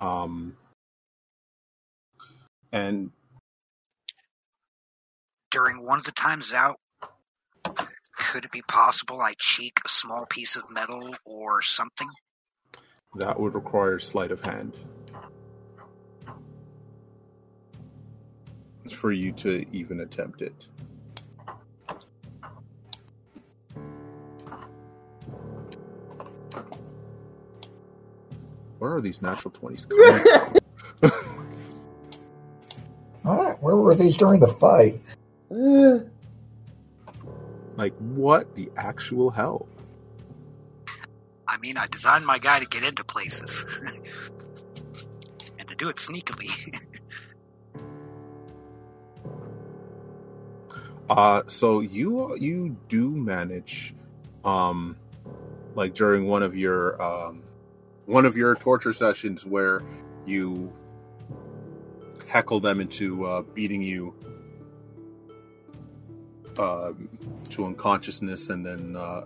Um, and During one of the times out, could it be possible I cheek a small piece of metal or something? that would require sleight of hand for you to even attempt it. Where are these natural 20s coming from? All right, where were these during the fight? Uh, like, what the actual hell? I mean, I designed my guy to get into places. and to do it sneakily. Uh, so you you do manage, um, like during one of your um, one of your torture sessions where you heckle them into uh, beating you to unconsciousness, and then, uh,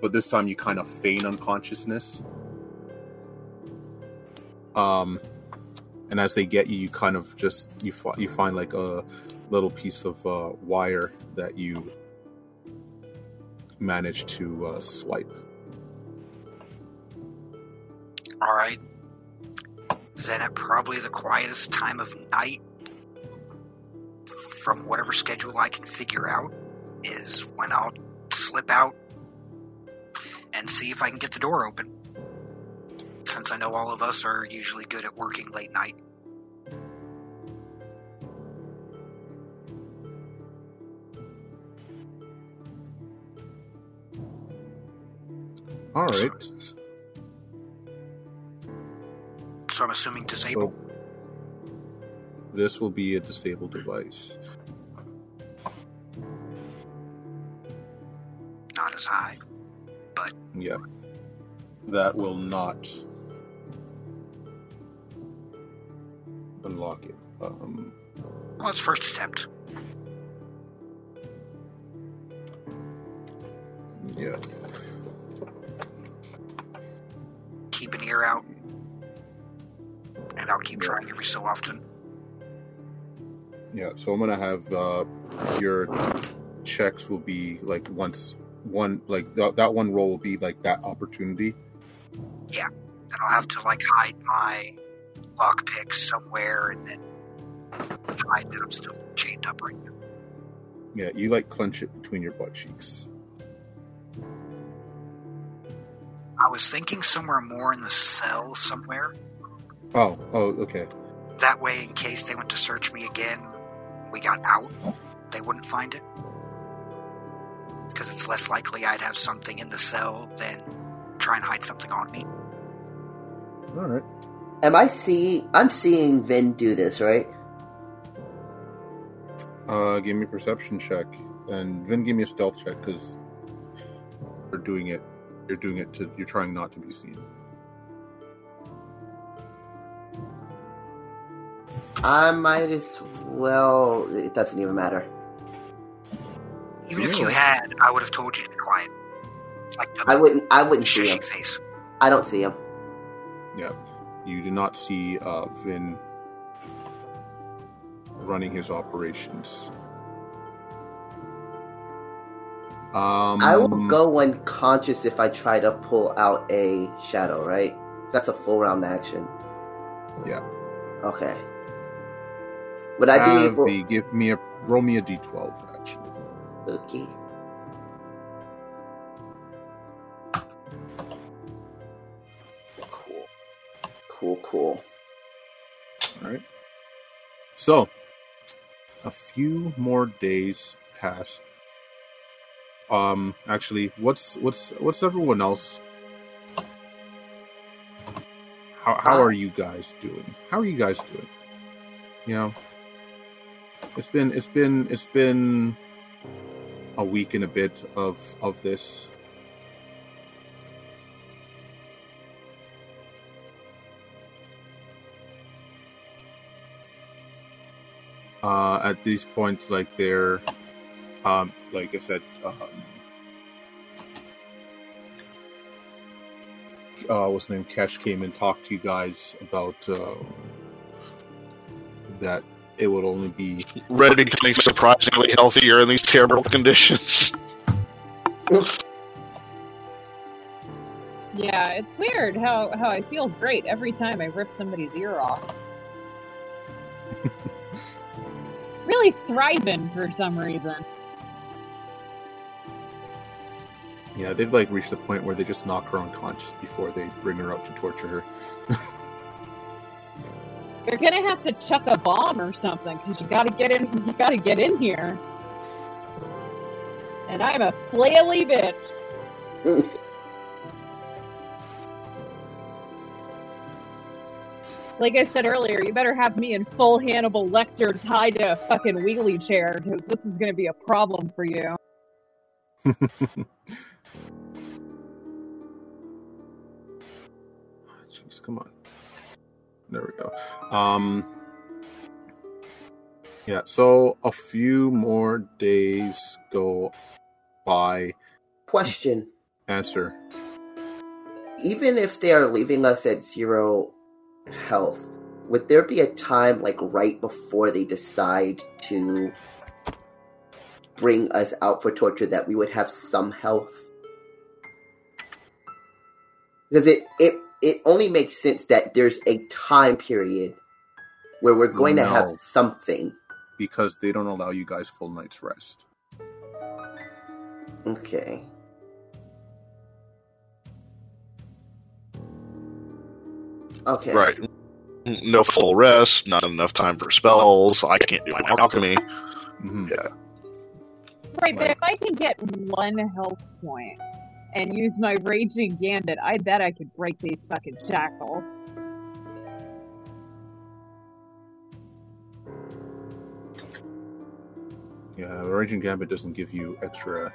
but this time you kind of feign unconsciousness. Um, and as they get you, you kind of just you you find like a little piece of uh, wire that you manage to uh, swipe. Alright. Then at probably the quietest time of night, from whatever schedule I can figure out is when I'll slip out and see if I can get the door open. Since I know all of us are usually good at working late night. All right. So, so I'm assuming disabled. So this will be a Disable Device. High. Yeah. That will not unlock it. Um, Well, it's first attempt. yeah. Keep an ear out. And I'll keep trying every so often. Yeah. So I'm gonna have uh, your checks will be like once one like th- that one roll will be like that opportunity. Yeah, and I'll have to like hide my lockpick somewhere and then hide that I'm still chained up right now. Yeah. You like clench it between your butt cheeks. I was thinking somewhere more in the cell somewhere. Oh. Oh. Okay. That way, in case they went to search me again, we got out, they wouldn't find it. Because it's less likely I'd have something in the cell than try and hide something on me. All right. Am I see? I'm seeing Vin do this, right? Uh, give me a perception check, and then give me a stealth check because you're doing it. You're doing it to. You're trying not to be seen. I might as well. It doesn't even matter. Even if you had, I would have told you to be quiet. Like I wouldn't. I wouldn't see him. face. I don't see him. Yeah. You do not see uh, Vin running his operations. Um, I will go unconscious if I try to pull out a shadow. Right? That's a full round action. Yeah. Okay. Would I be able? the- give me a roll me a d12 actually. Okay. Cool. Cool. Cool. All right. So, a few more days pass. Um, actually, what's what's what's everyone else? How how are you guys doing? How are you guys doing? You know, it's been it's been it's been a week and a bit of of this. uh, at these points, like they're, um, like I said, um, uh, what's name? Kesh came and talked to you guys about uh, that it would only be Red becoming surprisingly healthier in these terrible conditions. Yeah, it's weird how, how I feel great every time I rip somebody's ear off. really thriving for some reason. yeah they've like reached the point where they just knock her unconscious before they bring her out to torture her. You're gonna have to chuck a bomb or something because you gotta get in. You gotta get in here. And I'm a flaily bitch. Like I said earlier, you better have me in full Hannibal Lecter tied to a fucking wheelie chair because this is gonna be a problem for you. Ah, jeez, come on. There we go. Um, yeah, so a few more days go by. Question: Answer. Even if they are leaving us at zero health, would there be a time like right before they decide to bring us out for torture that we would have some health? Because it it it only makes sense that there's a time period where we're going to have something. Because they don't allow you guys full night's rest. Okay. Okay. Right. No full rest, not enough time for spells. I can't do my alchemy. Mhm. Yeah. Right, but if I can get one health point and use my raging gambit, I bet I could break these fucking shackles. Yeah, Raging Gambit doesn't give you extra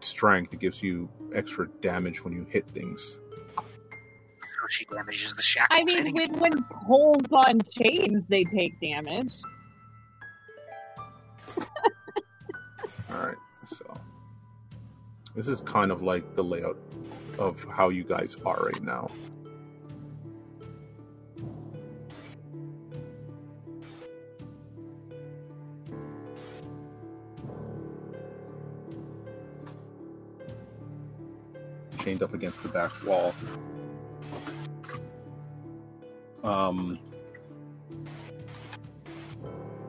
strength. It gives you extra damage when you hit things. So she damages the shackles. I mean, when when poles on chains, they take damage. All right, so this is kind of like the layout of how you guys are right now. Chained up against the back wall. Um,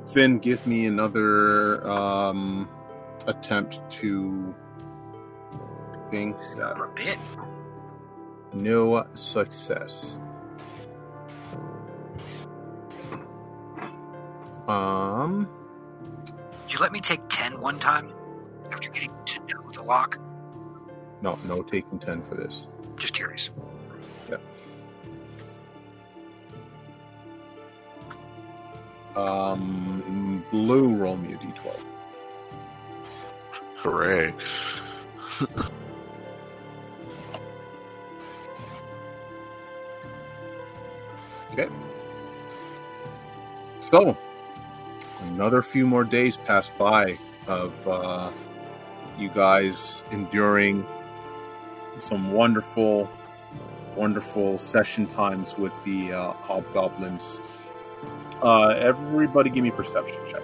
Finn, give me another um, attempt to think that For a bit. no success. Um, Did you let me take 10 one time? After getting to know the lock? no, no taking ten for this. Just curious. Yeah. Um, blue, roll me a d12. Hooray. Okay. So, another few more days pass by of uh, you guys enduring some wonderful, wonderful session times with the uh, hobgoblins. Uh, everybody, give me perception check.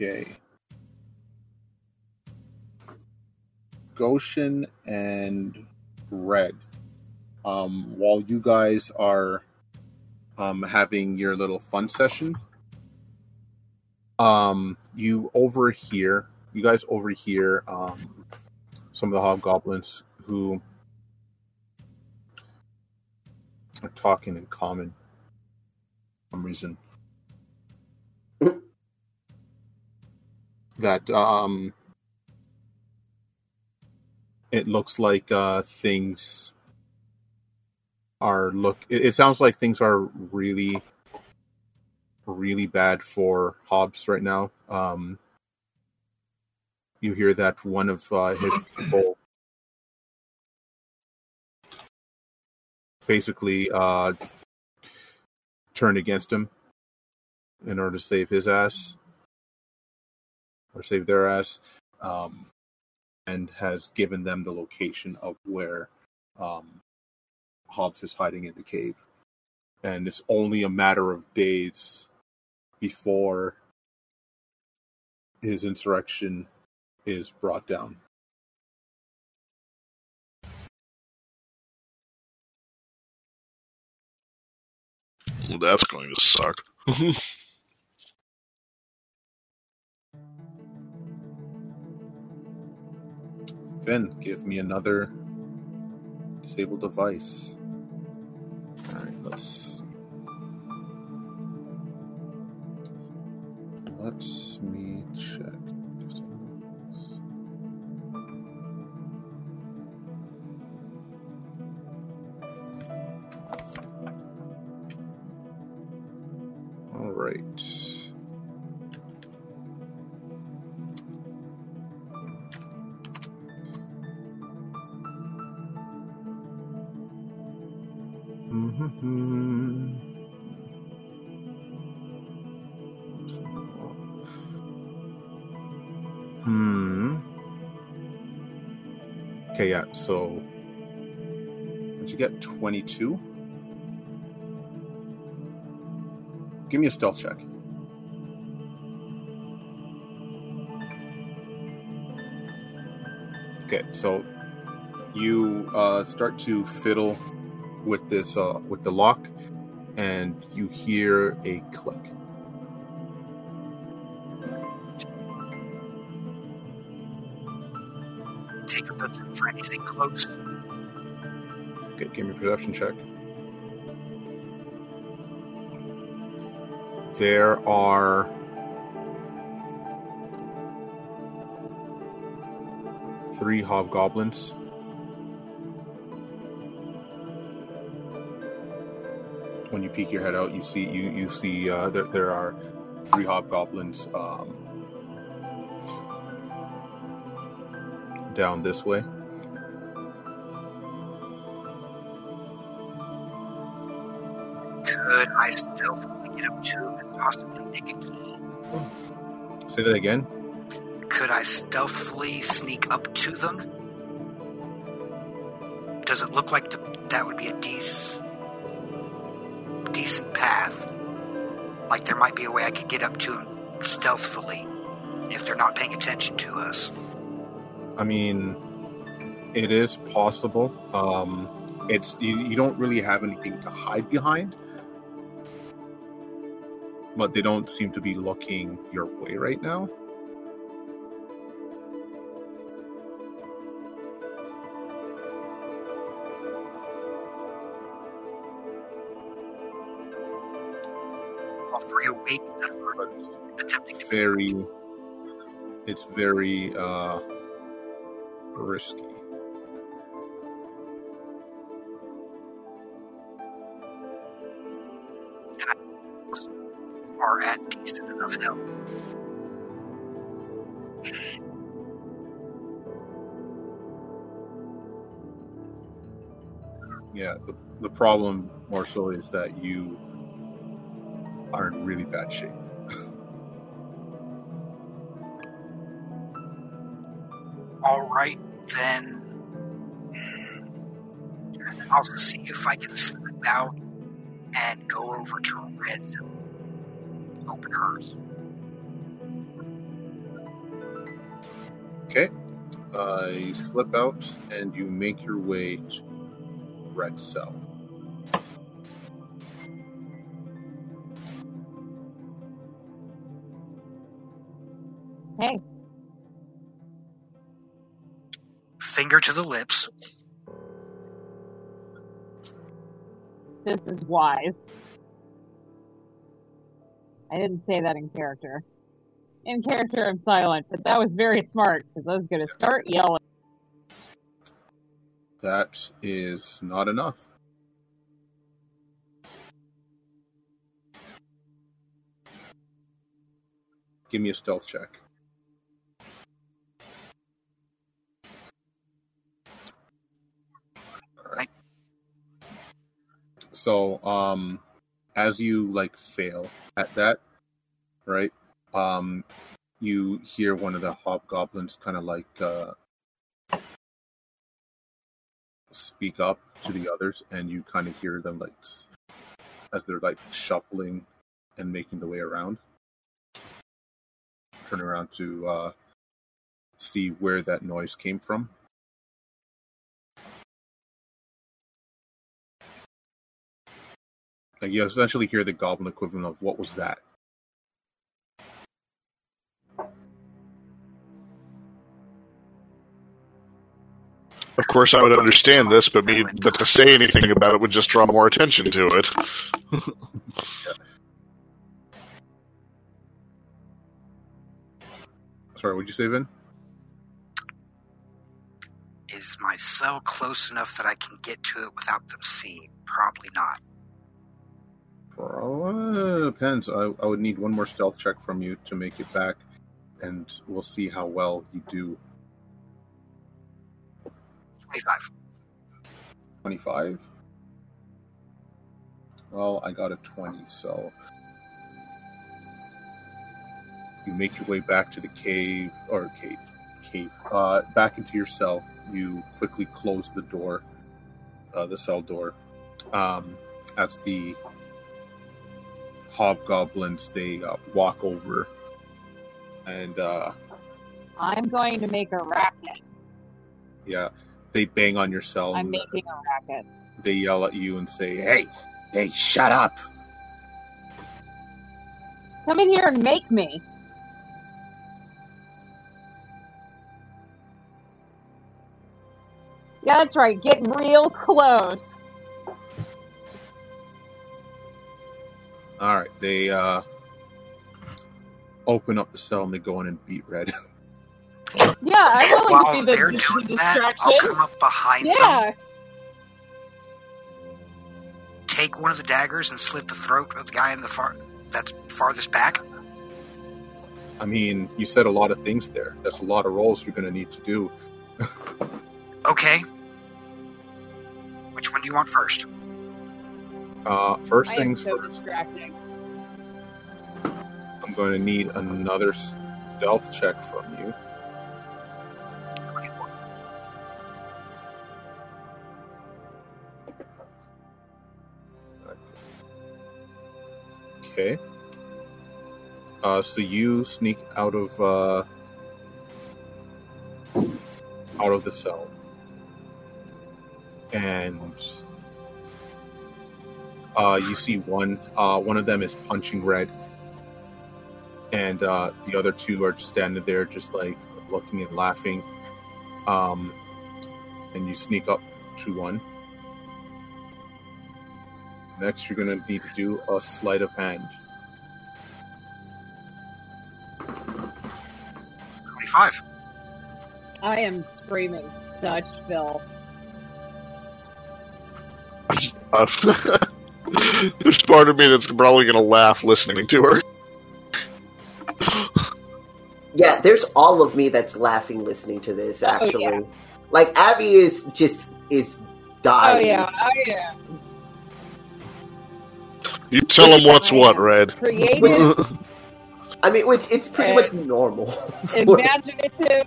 Okay. Goshen and Red. Um, while you guys are um, having your little fun session, um, you overhear, you guys overhear um, some of the hobgoblins who are talking in common for some reason. That um it looks like uh things are look it, it sounds like things are really really bad for Hobbs right now. Um you hear that one of uh, his people basically uh turned against him in order to save his ass or save their ass, um, and has given them the location of where um, Hobbs is hiding in the cave. And it's only a matter of days before his insurrection is brought down. Well, that's going to suck. Finn, give me another Disable Device. Alright, let's Let me check. Okay, yeah. So, did you get twenty-two? Give me a stealth check. Okay, so you uh, start to fiddle with this uh, with the lock, and you hear a Okay, give me a perception check. There are three hobgoblins. When you peek your head out, you see you you see uh, there there are three hobgoblins um, down this way. Could I stealthily get up to him and possibly take a key? Say that again. Could I stealthily sneak up to them? Does it look like that would be a decent, decent path? Like there might be a way I could get up to them stealthily if they're not paying attention to us. I mean, it is possible. Um, it's you, you don't really have anything to hide behind, but they don't seem to be looking your way right now. Three awake and But attempting to very, it's very uh, risky. The, problem more so is that you are in really bad shape. All right, then. I'll see if I can slip out and go over to Red's and open hers. Okay. Uh, you slip out and you make your way to Red Cell. Finger to the lips. this is wise. I didn't say that in character. In character, I'm silent, but that was very smart because I was going to start yelling. That is not enough. Give me a stealth check. So, um, as you like fail at that, right? Um, you hear one of the hobgoblins kind of like uh, speak up to the others, and you kind of hear them like as they're like shuffling and making the way around. Turn around to uh, see where that noise came from. Like you essentially hear the goblin equivalent of "What was that?" Of course, I would understand this, but me, but to say anything about it would just draw more attention to it. Sorry, what'd you say, Vin? Is my cell close enough that I can get to it without them seeing? Probably not. Depends. I, I would need one more stealth check from you to make it back, and we'll see how well you do. 25. 25. Well, I got a 20, so. You make your way back to the cave, or cave, cave, uh, back into your cell. You quickly close the door, uh, the cell door. Um, as the hobgoblins, they uh, walk over and, uh, I'm going to make a racket. yeah, they bang on your cell. I'm making a racket. they yell at you and say, "Hey, hey, shut up!" Come in here and make me. Yeah, that's right. get real close. All right, they uh, open up the cell and they go in and beat Red. Yeah, I would like While to see they're the, the, doing the that, I'll distraction. come up behind them, take one of the daggers, and slit the throat of the guy in the far that's farthest back. I mean, you said a lot of things there. That's a lot of rolls you're going to need to do. Okay. Which one do you want first? Uh, first I things so first, distracting. I'm going to need another stealth check from you. Okay. Uh, so you sneak out of uh, out of the cell, and uh, you see one. Uh, one of them is punching red, and uh, the other two are just standing there, just like looking and laughing. Um, and you sneak up to one. Next, you're gonna need to do a sleight of hand. 25. I am screaming such filth. There's part of me that's probably going to laugh listening to her. Yeah, there's all of me that's laughing listening to this. Oh, actually, yeah. like Abby is just is oh, dying. Oh yeah, I am You tell him what's what, Red. creative, I mean, which it's pretty much normal. imaginative.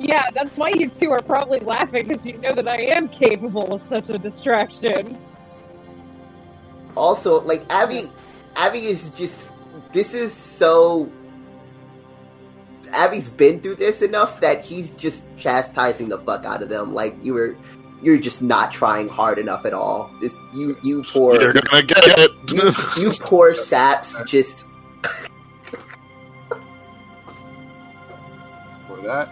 Yeah, that's why you two are probably laughing because you know that I am capable of such a distraction. Also, like Abby, Abby is just. This is so. Abby's been through this enough that he's just chastising the fuck out of them. Like you were, you're just not trying hard enough at all. This you you poor You're going to get you, it. you poor saps just for that.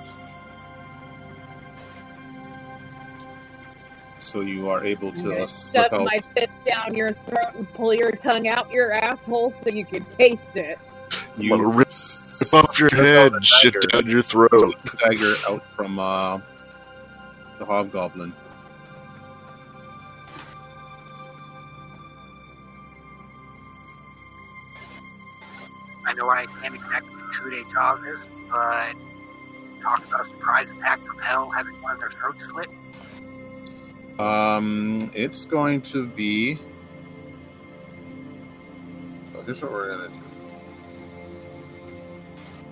So you are able to uh, shove out. my fist down your throat and pull your tongue out your asshole so you can taste it. I'm gonna rip off your head, out shit down your throat. dagger out from uh, the hobgoblin. I know I can't exactly coup d'etat this, but talk about a surprise attack from hell having one of their throats slit. Um, it's going to be. So here's what we're gonna do.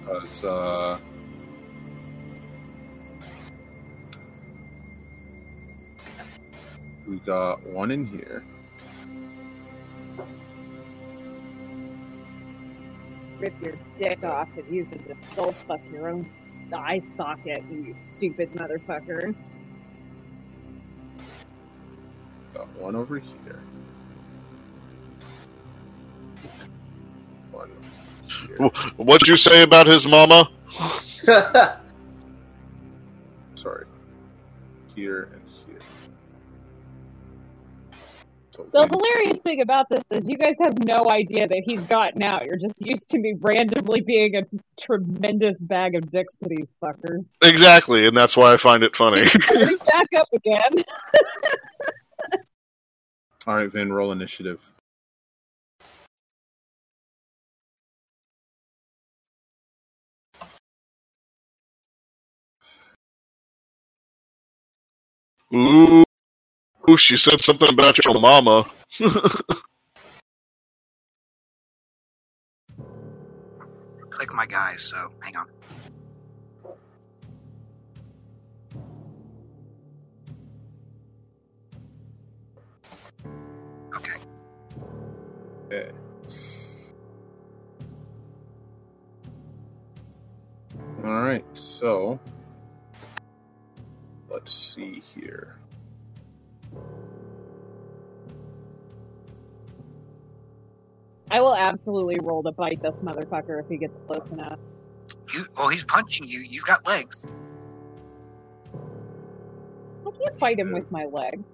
Because uh, we got one in here. Rip your dick off and use it to skull fuck your own eye socket, you stupid motherfucker. One over here. One here. What'd you say about his mama? Sorry. Here and here. So The then- hilarious thing about this is you guys have no idea that he's gotten out. You're just used to me randomly being a tremendous bag of dicks to these fuckers. Exactly, and that's why I find it funny. Back up again. All right, Vin, roll initiative. Ooh, Ooh, she said something about your mama. Click my guys, so hang on. Okay. Okay. All right, so let's see here. I will absolutely roll to bite this motherfucker if he gets close enough. You well he's punching you, you've got legs. I can't fight him with my legs.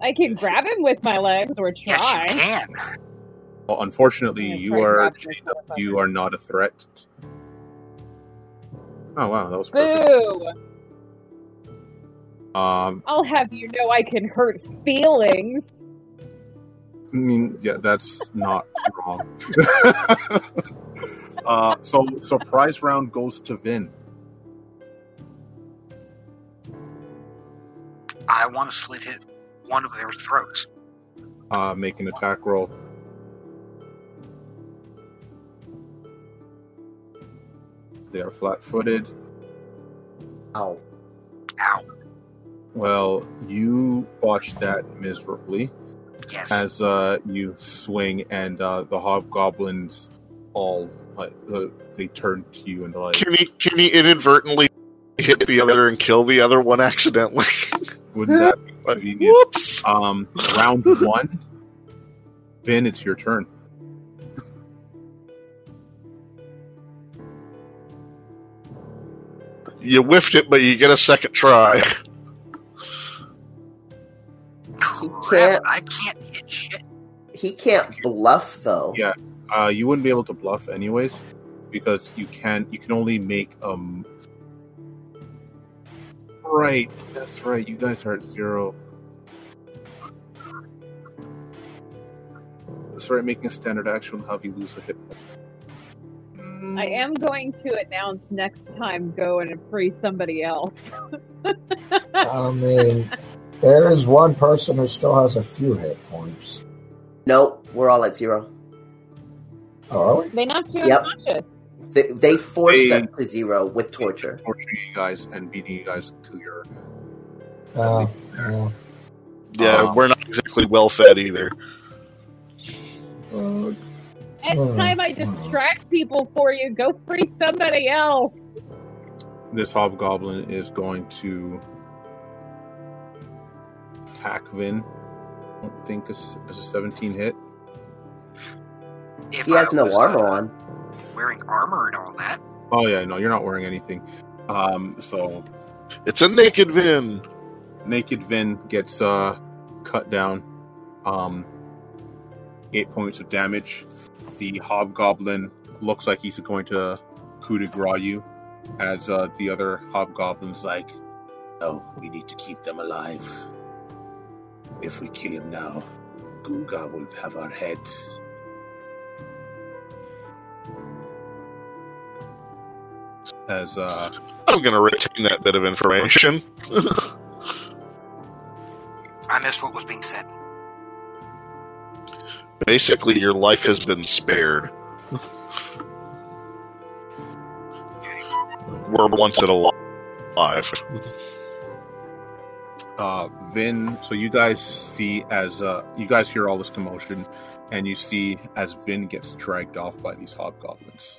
I can grab him with my legs or Yes, try. you can. Well, unfortunately, you are chained up. up. You are not a threat. Oh wow, that was perfect. Boo! Um, I'll have you know I can hurt feelings. I mean, yeah, that's not wrong. uh, so, surprise round goes to Vin. I want to slit hit one of their throats. Uh, make an attack roll. They are flat-footed. Ow. Ow. Well, you botched that miserably Yes. as uh, you swing, and uh, the hobgoblins all like the, they turn to you and like, Can he can he inadvertently hit the other and kill the other one accidentally? "Wouldn't that be Like, convenient?" Whoops! Um, round one. Vin, it's your turn. You whiffed it, but you get a second try. Crap, can't- I can't hit shit. He can't bluff though. Yeah. Uh, you wouldn't be able to bluff anyways, because you can. You can only make um. Right, that's right. You guys are at zero. That's right. Making a standard action will have you lose a hit. point. Mm, I am going to announce next time go and free somebody else. I mean, there is one person who still has a few hit points. Nope, we're all at zero. Oh, are we? They knocked you Yep. unconscious. They, they forced They- us to zero with torture. torturing you guys and beating you guys to your. Uh, yeah. Yeah, Um, we're not exactly well fed either. Uh, Next Hmm. time I distract people for you, go free somebody else. This hobgoblin is going to attack Vin. I don't think it's, it's a 17 hit. If He has I no armor on. Wearing armor and all that. Oh yeah, no, you're not wearing anything. Um, so It's a naked Vin. naked Vin gets uh, cut down. Um, eight points of damage. The hobgoblin looks like he's going to coup de grace you, as uh, the other hobgoblins like, No, we need to keep them alive. If we kill him now, Gunga will have our heads. As uh, I'm going to retain that bit of information. I missed what was being said. Basically, your life has been spared. We're once it alive. uh, Vin. So you guys see as uh, you guys hear all this commotion, and you see as Vin gets dragged off by these hobgoblins.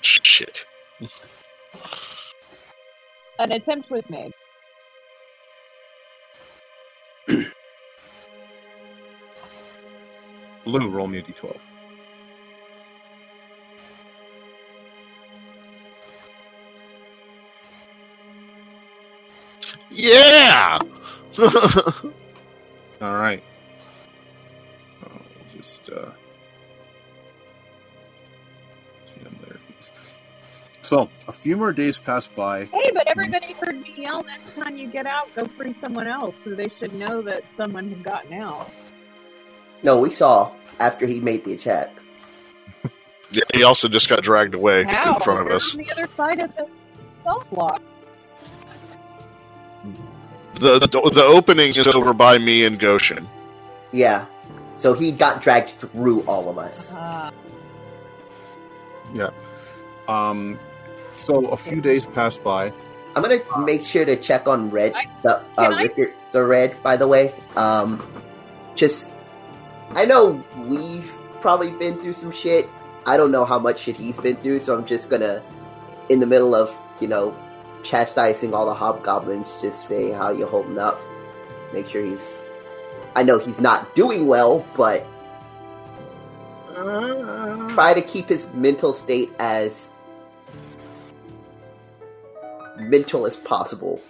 Shit. An attempt was made. Blue, roll me a d12. Yeah! All right. We'll just uh, So a few more days pass by. Hey, but everybody heard me yell next time you get out, go free someone else, so they should know that someone had gotten out. No, we saw after he made the attack. Yeah, he also just got dragged away How? in front of They're us. On the other side of the self block. The, the the opening is over by me and Goshen. Yeah. So he got dragged through all of us. Uh, Um, so a few days pass by. I'm gonna make sure to check on Red, I- the uh, can Rickard, the Red. By the way, um, just I know we've probably been through some shit. I don't know how much shit he's been through, so I'm just gonna, in the middle of you know, chastising all the hobgoblins, just say how you holding up. Make sure he's. I know he's not doing well, but try to keep his mental state as mental as possible.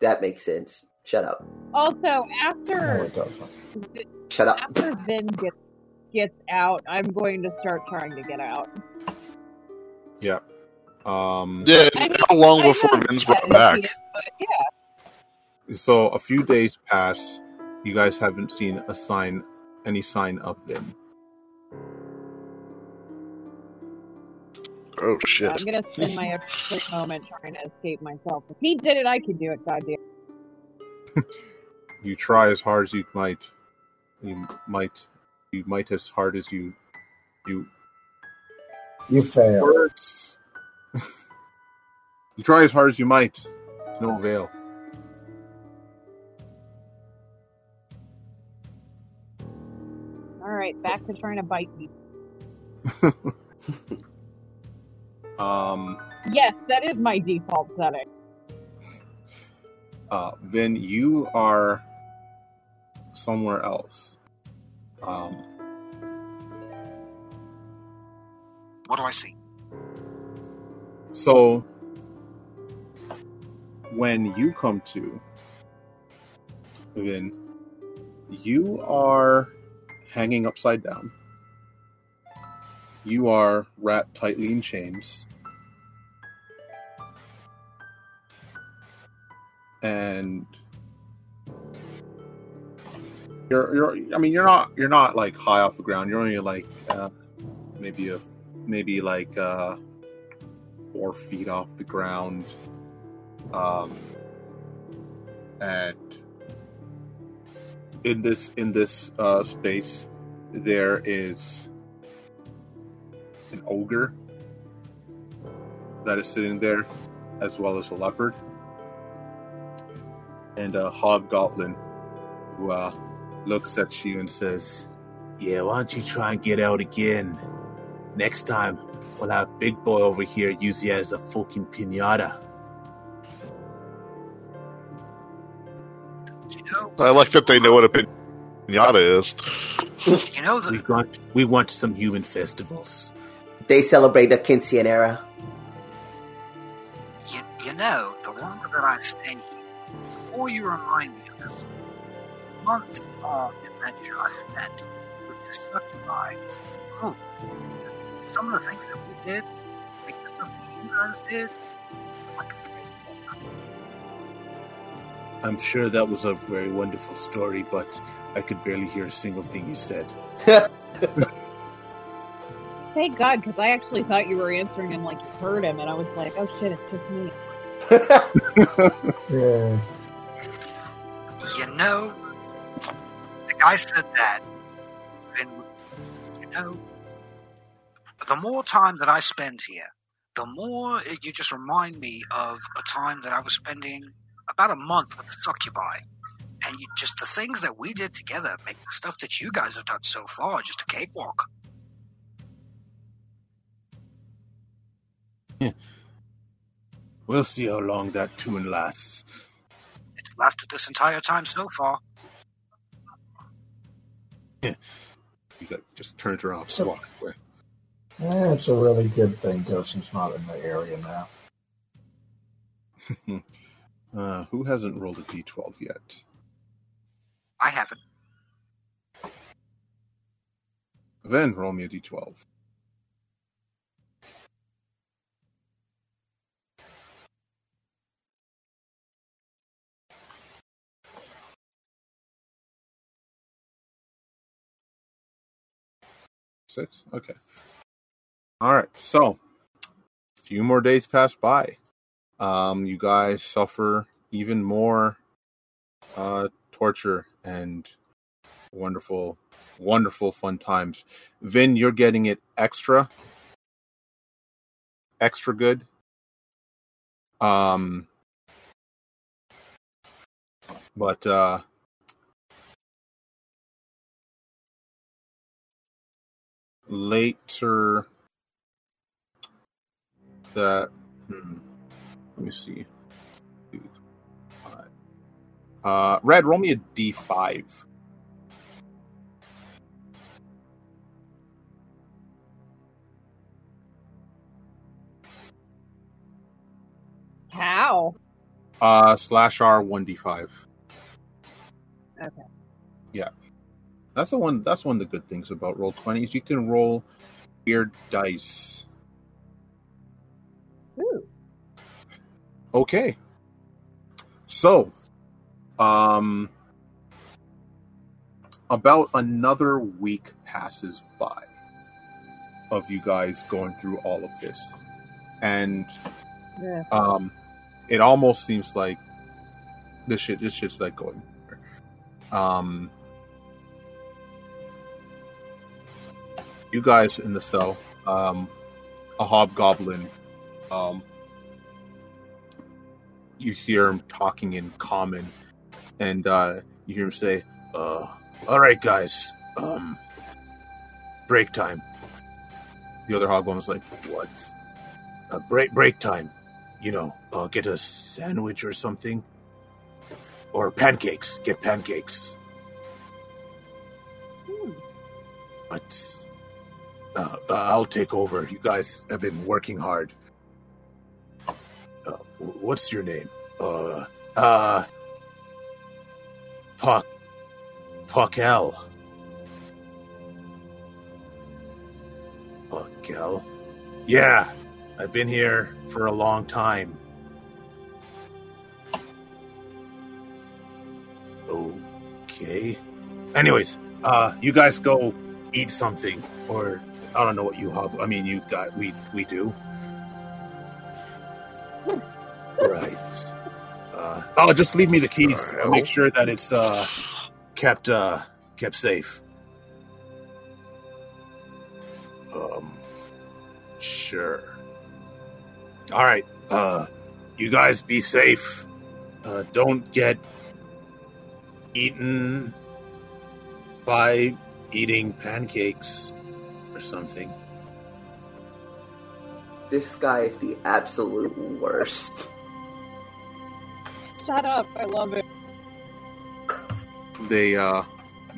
That makes sense. Shut up. Also, No, after it doesn't. Shut up. after Vin gets gets out, I'm going to start trying to get out. Yeah. Um, Yeah, I mean, how long I before know Vin's brought back? is, yeah, So a few days pass. You guys haven't seen a sign, any sign of Vin. Oh shit! I'm gonna spend my every moment trying to escape myself. If he did it, I could do it. Goddamn. You try as hard as you might. You might. You might as hard as you. You You fail. works. you try as hard as you might. No avail. All right, back to trying to bite me. Um, Yes, that is my default setting. uh, Vin, you are somewhere else. Um, What do I see? so when you come to, then you are hanging upside down. You are wrapped tightly in chains. And you're you're I mean you're not you're not like high off the ground. You're only like uh, maybe a maybe like uh, four feet off the ground. Um, and in this in this uh, space, there is an ogre that is sitting there, as well as a leopard and a hobgoblin who uh, looks at you and says, Yeah, why don't you try and get out again? Next time, we'll have Big Boy over here use you as a fucking pinata. You know, I like that they know what a pinata is. you know We want, we want some human festivals. They celebrate the quinceanera. you, you know the longer that I stay here, the more you remind me of this month long adventure I spent with the succubi. Hmm. Some of the things that we did, like the stuff that you guys did, like. I'm sure that was a very wonderful story, but I could barely hear a single thing you said. Thank God, because I actually thought you were answering him like you heard him, and I was like, oh shit, it's just me. Yeah. You know, the guy said that, then, you know, the more time that I spend here, the more it- you just remind me of a time that I was spending about a month with the succubi. And you, just the things that we did together make the stuff that you guys have done so far just a cakewalk. We'll see how long that tune lasts. It's lasted this entire time so far. "You got just turns around, So- walk away." Eh, it's a really good thing Goshen's not in the area now. Uh, who hasn't rolled a d12 yet? I haven't. Then roll me a d12. Six? Okay. All right. So, a few more days pass by. Um, you guys suffer even more uh, torture and wonderful, wonderful fun times. Vin, you're getting it extra, extra good. Um, but uh, later, that hmm, let me see. Uh, Red, roll me a d5. How? Uh, slash R one d five. Okay. That's the one. That's one of the good things about roll twenties. You can roll weird dice. Ooh. Okay. So, um, about another week passes by of you guys going through all of this, and Yeah. um, it almost seems like this shit. This shit's like going. Um, you guys in the cell, um, a hobgoblin, um, you hear him talking in common, and uh, you hear him say, uh, "All right, guys, um, break time." The other hobgoblin's like, "What? Uh, break break time? You know, uh, get a sandwich or something, or pancakes. Get pancakes." Hmm. But uh, uh, I'll take over. You guys have been working hard. Uh, what's your name? Uh, uh, Puck, Puckel. Puckel? Yeah, I've been here for a long time. Okay. Anyways, uh, you guys go eat something, or I don't know what you have. I mean, you got we we do. right. Uh, oh, just leave me the keys. I'll make sure that it's uh, kept uh, kept safe. Um, sure. All right. Uh, you guys be safe. Uh, don't get eaten by eating pancakes or something. This guy is the absolute worst. Shut up. I love it. They uh,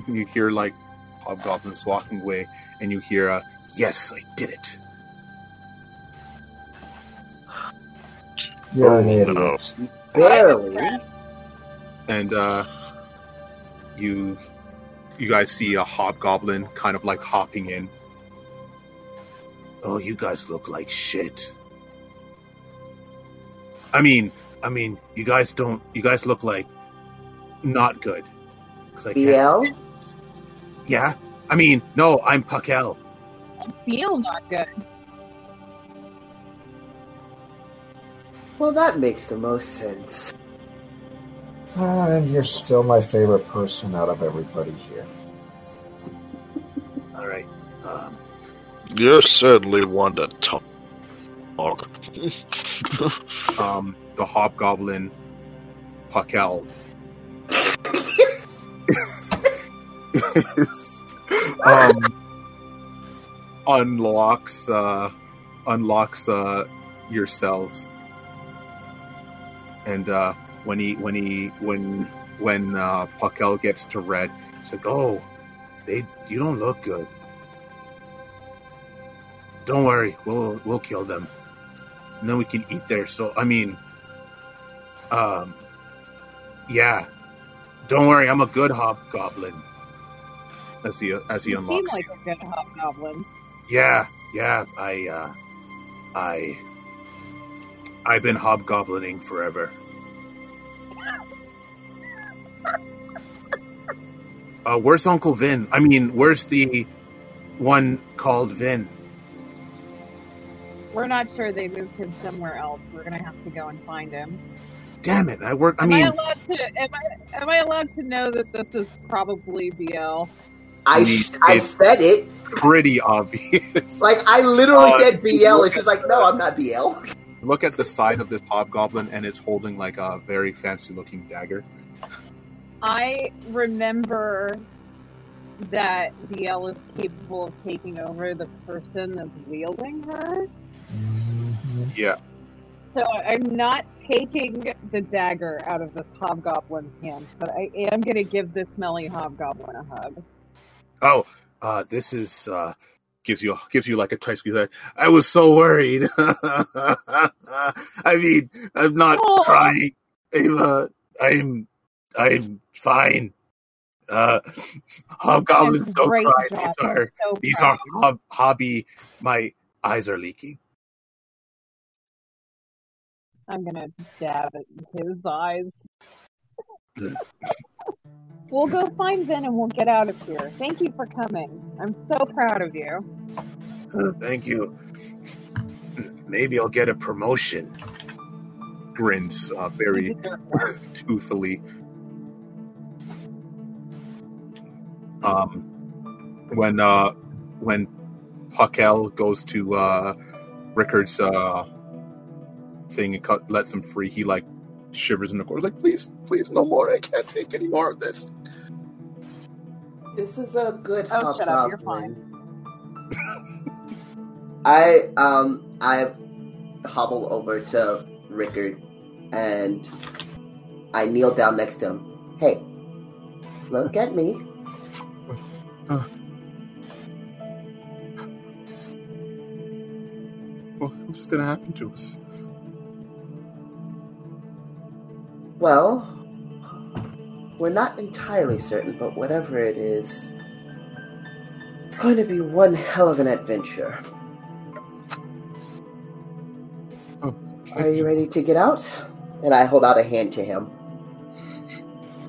you hear like hobgoblins walking away, and you hear uh, "Yes, I did it." You're an idiot. Barely. and uh, you you guys see a hobgoblin kind of like hopping in. Oh, you guys look like shit. I mean, I mean, you guys don't. You guys look like not good. 'Cause I BL? Yeah. I mean, no, I'm Puckel. I feel not good. Well, that makes the most sense. And you're still my favorite person out of everybody here. All right. Um, You're certainly one to talk. um, the hobgoblin Puckel um, unlocks uh, unlocks uh, your cells, and uh, when he when he when when uh, Puckel gets to red, he's like, "Oh, they you don't look good. Don't worry, we'll we'll kill them, and then we can eat their soul. I mean, um, yeah." Don't worry, I'm a good hobgoblin. As he as he You seem like a good hobgoblin. Yeah, yeah. I uh I I've been hobgoblining forever. Uh where's Uncle Vin? I mean, where's the one called Vin? We're not sure they moved him somewhere else. We're gonna have to go and find him. Damn it! I work. I Am mean, I allowed to? Am I? Am I allowed to know that this is probably BL? I mean, I said it. pretty obvious. Like I literally Uh, said BL, and she's like, "No, I'm not BL." Look at the side of this hobgoblin, and it's holding like a very fancy-looking dagger. I remember that BL is capable of taking over the person that's wielding her. Yeah. So I'm not taking the dagger out of this hobgoblin's hand, but I am going to give this smelly hobgoblin a hug. Oh, uh, this is uh, gives you gives you like a tight squeeze. Like, I was so worried. I mean, I'm not Aw. crying. I'm uh, I'm I'm fine. Uh, hobgoblins don't cry. job. These are so these are hob- hobby. My eyes are leaking. I'm gonna dab at his eyes. we'll go find Vin and we'll get out of here. Thank you for coming. I'm so proud of you. Uh, Thank you. Maybe I'll get a promotion. Grins uh, very You deserve one. toothily. Um, when uh, when Puckel goes to uh, Rickard's uh, thing and cut, lets him free, he like shivers in the corner, like, "Please, please, no more! I can't take any more of this." This is a good Oh, shut up, you're hobgoblin. I um I hobble over to Rickard and I kneel down next to him. Hey, look at me. Well, what's gonna happen to us? Well, we're not entirely certain, but whatever it is, it's going to be one hell of an adventure. Are you ready to get out? And I hold out a hand to him.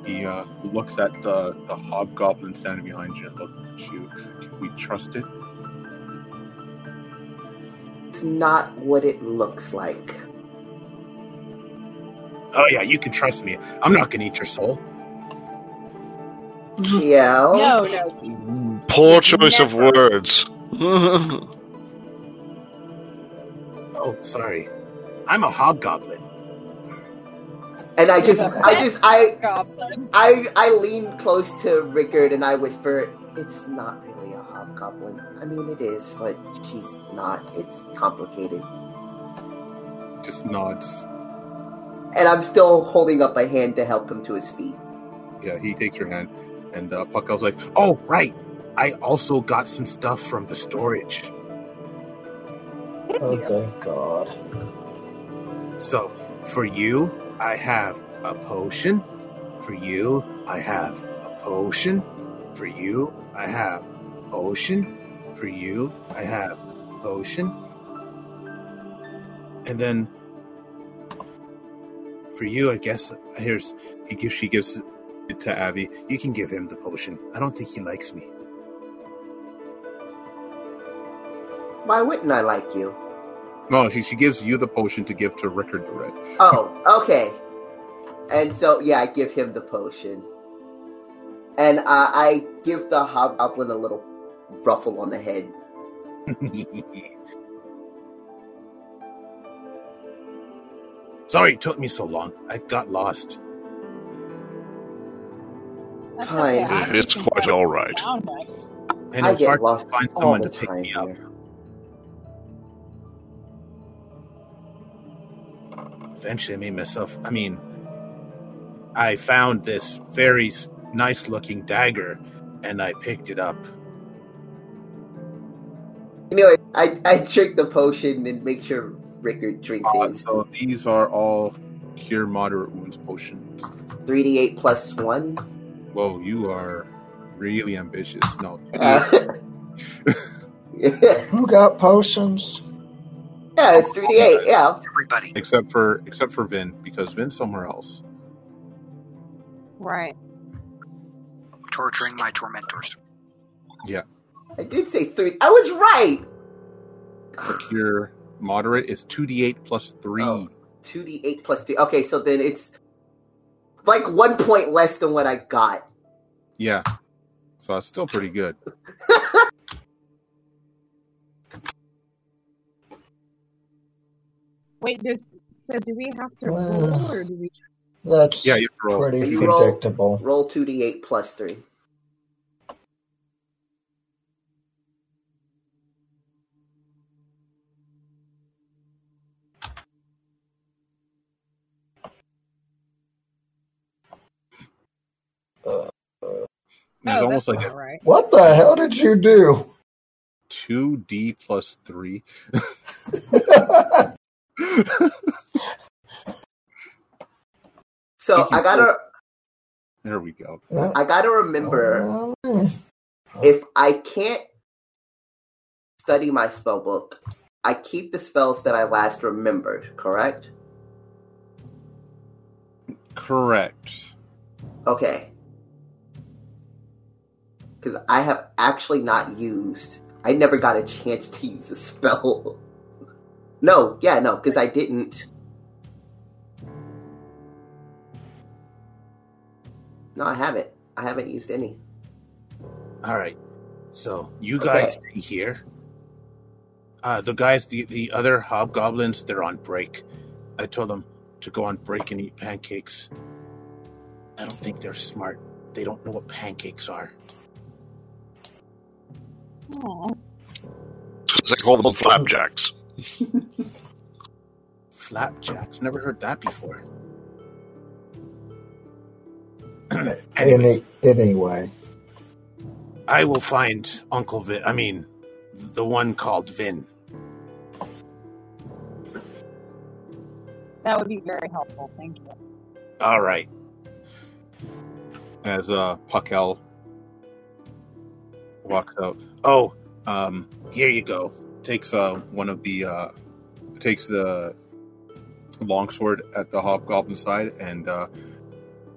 He uh, looks at the, the hobgoblin standing behind you and looks at you. Can we trust it? It's not what it looks like. Oh yeah, you can trust me. I'm not gonna eat your soul. Yeah. No, no. Poor choice of words. Oh, sorry. I'm a hobgoblin. And I just, I just, I, Goblin. I, I lean close to Rickard and I whisper, "It's not really a hobgoblin. I mean, it is, but she's not. It's complicated." Just nods. And I'm still holding up a hand to help him to his feet. Yeah, he takes your hand, and uh, Puckel's like, "Oh, right. I also got some stuff from the storage. Oh, thank God. So, for you, I have a potion. For you, I have a potion. For you, I have potion. For you, I have potion. And then for you, I guess here's he gives she gives it to Avi. You can give him the potion. I don't think he likes me. Why wouldn't I like you? No, she she gives you the potion to give to Rickard the Red. Oh, okay. And so, yeah, I give him the potion. And uh, I give the hobgoblin a little ruffle on the head. Sorry it took me so long. I got lost. Fine. okay. I It's quite all right. down nice. And I it's get hard lost to find all someone the to pick time me up. Eventually, I made myself. I mean, I found this very nice looking dagger, and I picked it up. Anyway, I, I drink the potion and make sure Rickard drinks Uh, his. so these are all cure moderate wounds potions. 3d8 plus 1. Whoa, you are really ambitious. No, Uh, Who got potions? Yeah, it's 3d8, yeah. Everybody. except for except for Vin because Vin's somewhere else. Right. Torturing my tormentors. Yeah. I did say 3. I was right! Cure moderate is two d eight plus three. Oh. 2d8 plus 3. Okay, so then it's like one point less than what I got. Yeah, so it's still pretty good. Wait, there's. So do we have to Well, roll or do we? That's Yeah, you have to roll. pretty You roll- predictable. Roll 2d8 plus 3. Uh, It's oh, almost that's like all right. what the hell did you do? two D plus three. So I gotta, there we go. I gotta remember Oh. if I can't study my spell book, I keep the spells that I last remembered. Correct? Correct. Okay. Because I have actually not used. I never got a chance to use a spell. no, yeah, no, because I didn't. No, I haven't. I haven't used any. All right. So you guys stay here. Uh, the guys, the, the other hobgoblins, they're on break. I told them to go on break and eat pancakes. I don't think they're smart. They don't know what pancakes are. Aw. As I call them flapjacks. Flapjacks. Never heard that before. Any, anyway, I will find Uncle Vin. I mean, the one called Vin. That would be very helpful. Thank you. All right. As uh, Puckel walks out, Oh, um, here you go. takes uh, one of the uh, takes the longsword at the hobgoblin side and uh,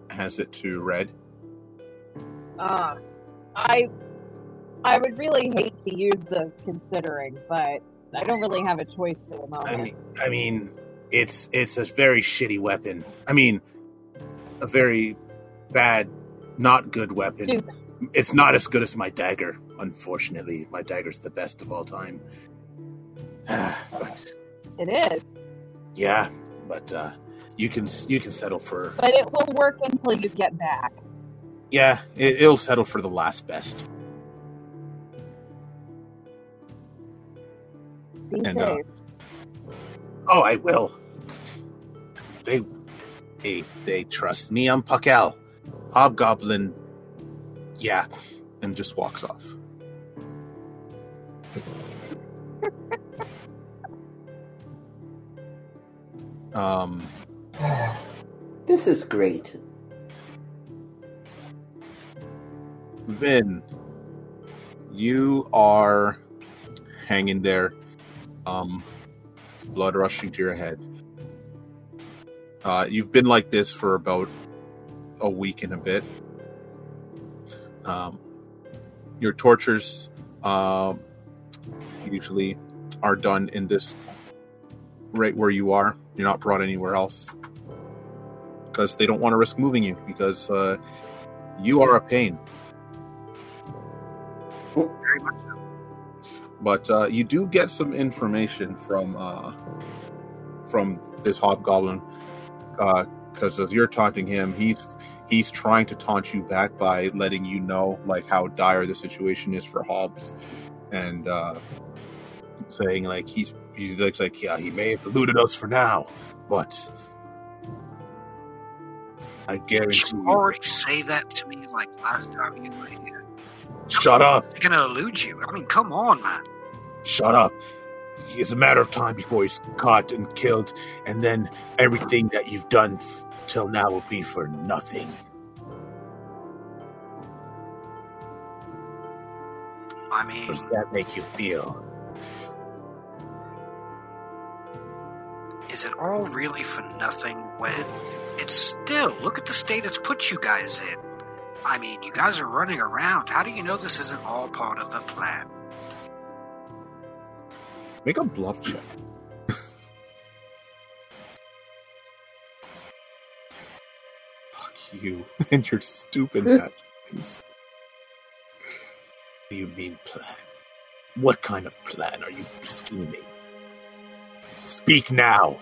hands it to Red. Uh, I I would really hate to use this considering, but I don't really have a choice for the moment. I mean, I mean, it's it's a very shitty weapon. I mean, a very bad, not good weapon. It's not as good as my dagger. Unfortunately, my dagger's the best of all time. but It is, yeah, but uh, you can you can settle for but it will work until you get back. yeah. It, it'll settle for the last best. Be And, uh. Oh, I will. They, they, they trust me. I'm Puckel. Hobgoblin. Yeah. and just walks off. Um, This is great. Vin, you are hanging there, um, blood rushing to your head. Uh, you've been like this for about a week and a bit. Um, your tortures uh, usually are done in this right where you are. You're not brought anywhere else because they don't want to risk moving you because uh, you are a pain. Very much so. but uh, you do get some information from uh, from this hobgoblin because as you're taunting him, he's he's trying to taunt you back by letting you know like how dire the situation is for Hobbs, and uh, saying like he's he looks like yeah he may have eluded us for now, but I guarantee you you. already say that to me like last time you were here? Shut up! They're gonna elude you. I mean, come on, man. Shut up! It's a matter of time before he's caught and killed, and then everything that you've done f- till now will be for nothing. I How mean, does that make you feel? is it all really for nothing when it's still look at the state it's put you guys in? I mean, you guys are running around. How do you know this isn't all part of the plan? Make a bluff check. Fuck you and your stupid do you mean plan? What kind of plan are you scheming? Speak now.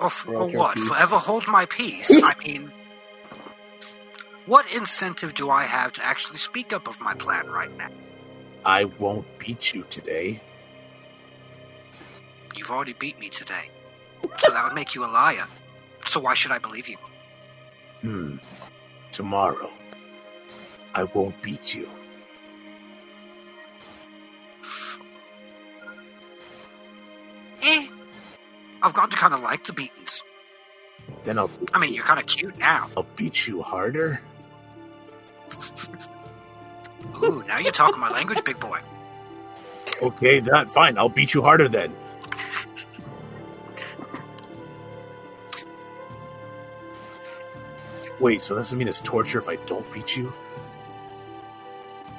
Or, f- or what? peace. Forever hold my peace? I mean, what incentive do I have to actually speak up of my plan right now? I won't beat you today. You've already beat me today. So that would make you a liar. So why should I believe you? Hmm. Tomorrow, I won't beat you. Eh. I've gotten to kind of like the beatings. Then I'll I mean, you're kind of cute now. I'll beat you harder. Ooh, now you're talking my language, big boy. Okay, that fine. I'll beat you harder then. Wait, so doesn't mean it's torture if I don't beat you?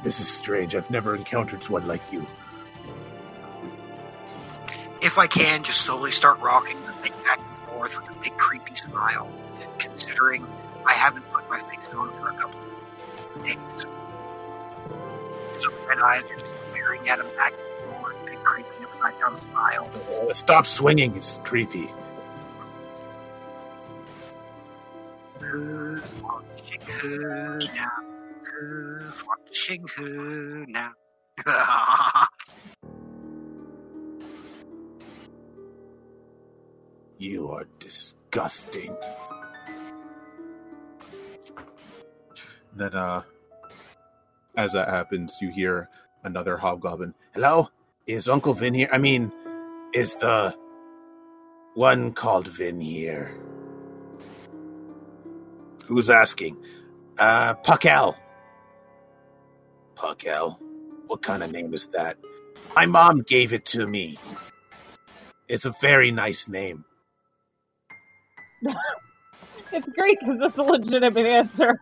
This is strange. I've never encountered one like you. If I can, just slowly start rocking the thing back and forth with a big creepy smile, considering I haven't put my face on for a couple of days. So red eyes are just staring at him back and forth, big creepy upside down smile. Uh, Stop swinging. It's creepy. Who's watching who now? Who's watching who now? Disgusting. Then, uh, as that happens, you hear another hobgoblin. Hello? Is Uncle Vin here? I mean, is the one called Vin here? Who's asking? Uh, Puckel. Puckel? What kind of name is that? My mom gave it to me. It's a very nice name. It's great because it's a legitimate answer.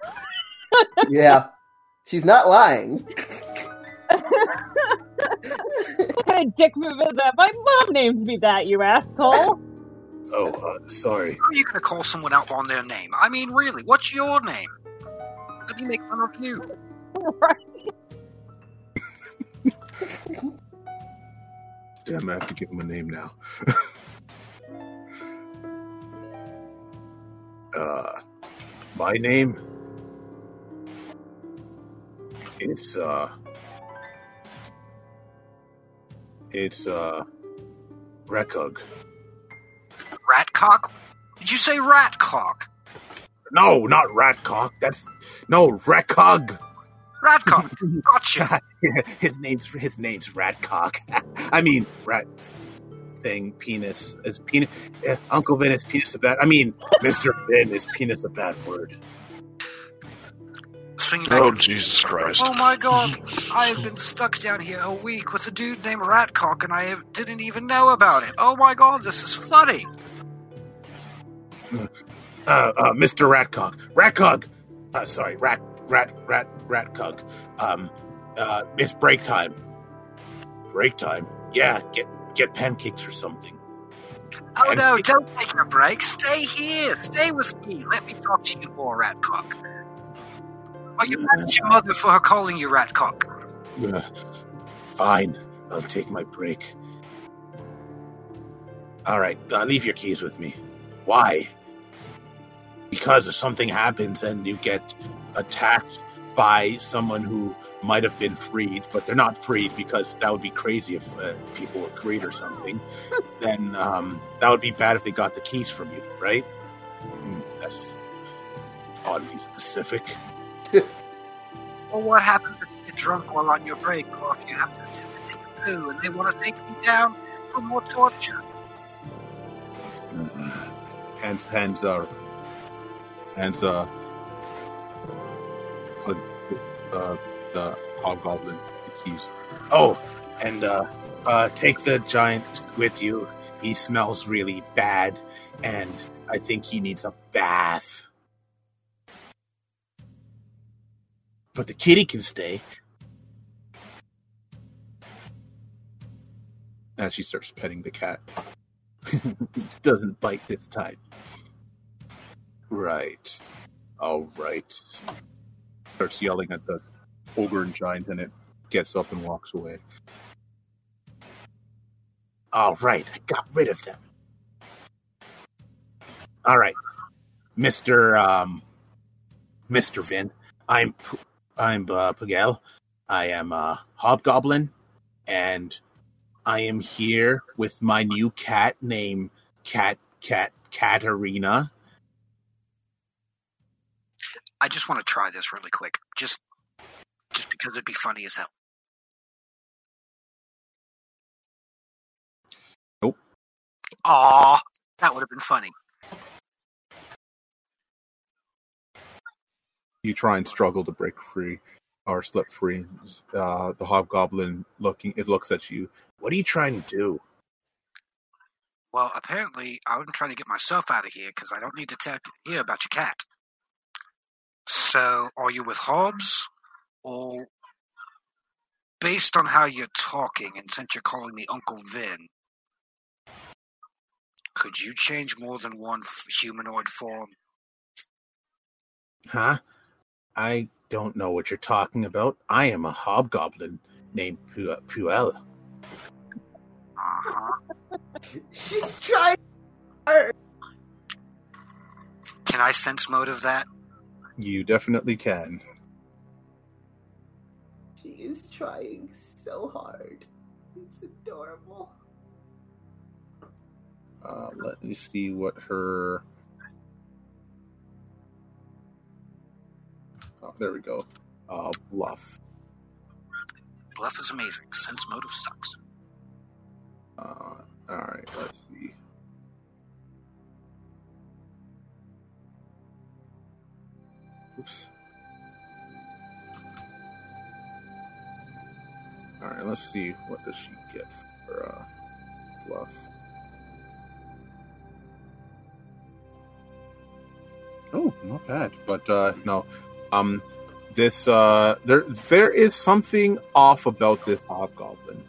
yeah. She's not lying. what kind of dick move is that? My mom named me that, you asshole. Oh, uh, sorry. How are you going to call someone out on their name? I mean, really, what's your name? Let me make fun of you. right. Damn, I have to give him a name now. Uh, my name? It's, uh, it's, uh, Rekug. Ratcock? Did you say ratcock? No, not Ratcock. That's, no, Rekug. Ratcock. Gotcha. his name's his name's Ratcock. I mean rat thing penis is penis. Uh, Uncle Vin is penis a bad. I mean Mister Vin is penis a bad word. Swinging back Oh, and Jesus Christ. Oh my god, I have been stuck down here a week with a dude named Ratcock and I have, didn't even know about it. Oh my god, this is funny. Uh, uh, Mister Ratcock, Ratcock. Uh, sorry, Rat Rat Rat Ratcock. Um, uh, it's break time. Break time. Yeah, get get pancakes or something. Oh And- no, don't take a break. Stay here. Stay with me. Let me talk to you more, Ratcock. Are you mad at your mother for her calling you Ratcock? Uh, fine, I'll take my break. All right, uh, leave your keys with me. Why? Because if something happens and you get attacked by someone who might have been freed, but they're not freed because that would be crazy if uh, people were freed or something. then um, that would be bad if they got the keys from you, right? Hmm, that's oddly specific. well, what happens if you get drunk while on your break, or if you have to sit and take a poo and they want to take you down for more torture? hands hands uh hands uh uh, uh the hobgoblin the keys. Oh, and uh, uh, take the giant with you. He smells really bad, and I think he needs a bath. But the kitty can stay. As she starts petting the cat. Doesn't bite this time. Right. All right. Starts yelling at the ogre and giant, and it gets up and walks away. All right, I got rid of them. All right, Mister um, Mister Vin. I'm I'm uh, Pagel. I am a hobgoblin, and I am here with my new cat named Cat Cat Katarina. I just want to try this really quick, just just because it'd be funny as hell. Nope. Aw, that would have been funny. You try and struggle to break free or slip free. Uh, the hobgoblin looking, it looks at you. What are you trying to do? Well, apparently, I'm trying to get myself out of here because I don't need to tell hear about your cat. So, are you with Hobbs? Or, based on how you're talking, and since you're calling me Uncle Vin, could you change more than one f- humanoid form? Huh? I don't know what you're talking about. I am a hobgoblin named Pu- Puel. Uh-huh. She's trying. Can I sense motive that? You definitely can. She is trying so hard. It's adorable. Uh, let me see what her. Oh, there we go. Uh, bluff. Bluff is amazing. Sense motive sucks. Uh, all right, let's see. Oops. All right, let's see. What does she get for uh, bluff? Oh, not bad. But uh, no, um, this uh, there there is something off about this hobgoblin.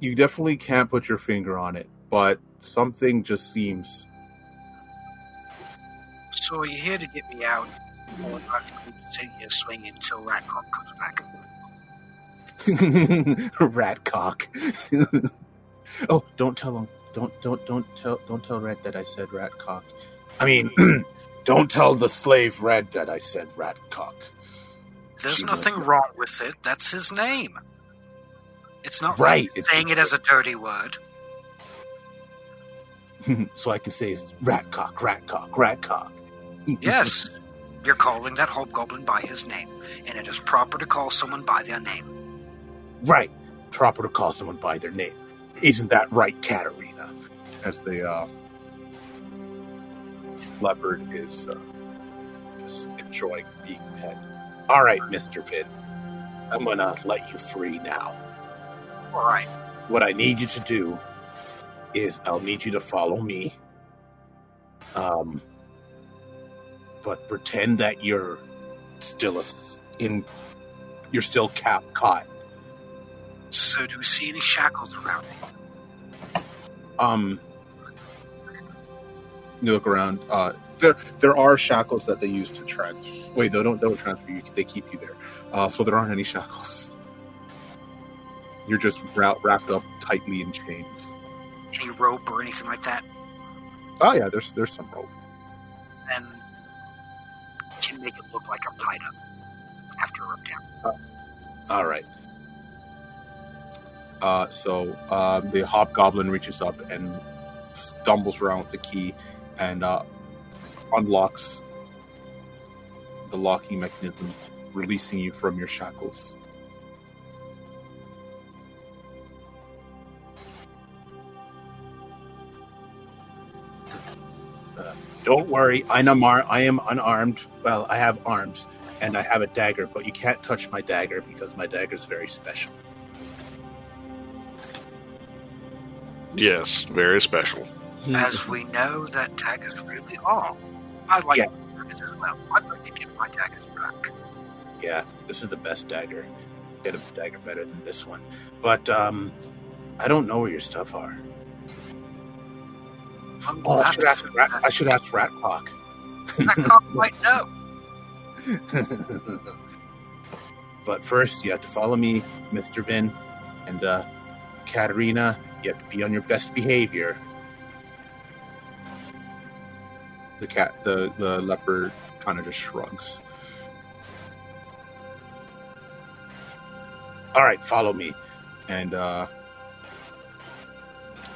You definitely can't put your finger on it, but something just seems. So you're here to get me out? Or not to sit here swinging until Ratcock comes back? rat cock. oh, don't tell him. Don't don't don't tell don't tell Red that I said rat cock. I mean, don't tell the slave Red that I said rat cock. There's She nothing wrong with it. That's his name. It's not Right, right it's- saying it as a dirty word. so I can say rat cock, rat cock, rat cock. Yes, you're calling that hobgoblin by his name, and it is proper to call someone by their name. Right. Proper to call someone by their name. Isn't that right, Katarina? as the uh, leopard is uh, just enjoying being pet. All right, Mister Finn. I'm gonna let you free now. All right. what I need you to do is I'll need you to follow me. Um, but pretend that you're still a, in, you're still cap caught. So, do we see any shackles around? Um, You look around. Uh, there, there are shackles that they use to trans. Wait, they don't. They don't transfer you. They keep you there. Uh, so there aren't any shackles. You're just wra- wrapped up tightly in chains. Any rope or anything like that? Oh yeah, there's there's some rope. Then can make it look like I'm tied up after I'm down. all right. Uh, so uh, the hobgoblin reaches up and stumbles around with the key and uh, unlocks the locking mechanism, releasing you from your shackles. Don't worry, I'm. I am unarmed. Well, I have arms and I have a dagger, but you can't touch my dagger because my dagger is very special. Yes, very special. As we know, that daggers really are. I'd like Yeah. daggers as well. I'd like to get my daggers back. Yeah, this is the best dagger. Get a dagger better than this one. But um I don't know where your stuff are. I'm Oh, I should ask Rat, that I should ask Ratcock. I can't quite know. but first, you have to follow me, Mr. Vin, and uh, Katarina. You have to be on your best behavior. The cat, the the leopard, kind of just shrugs. All right, follow me. and uh,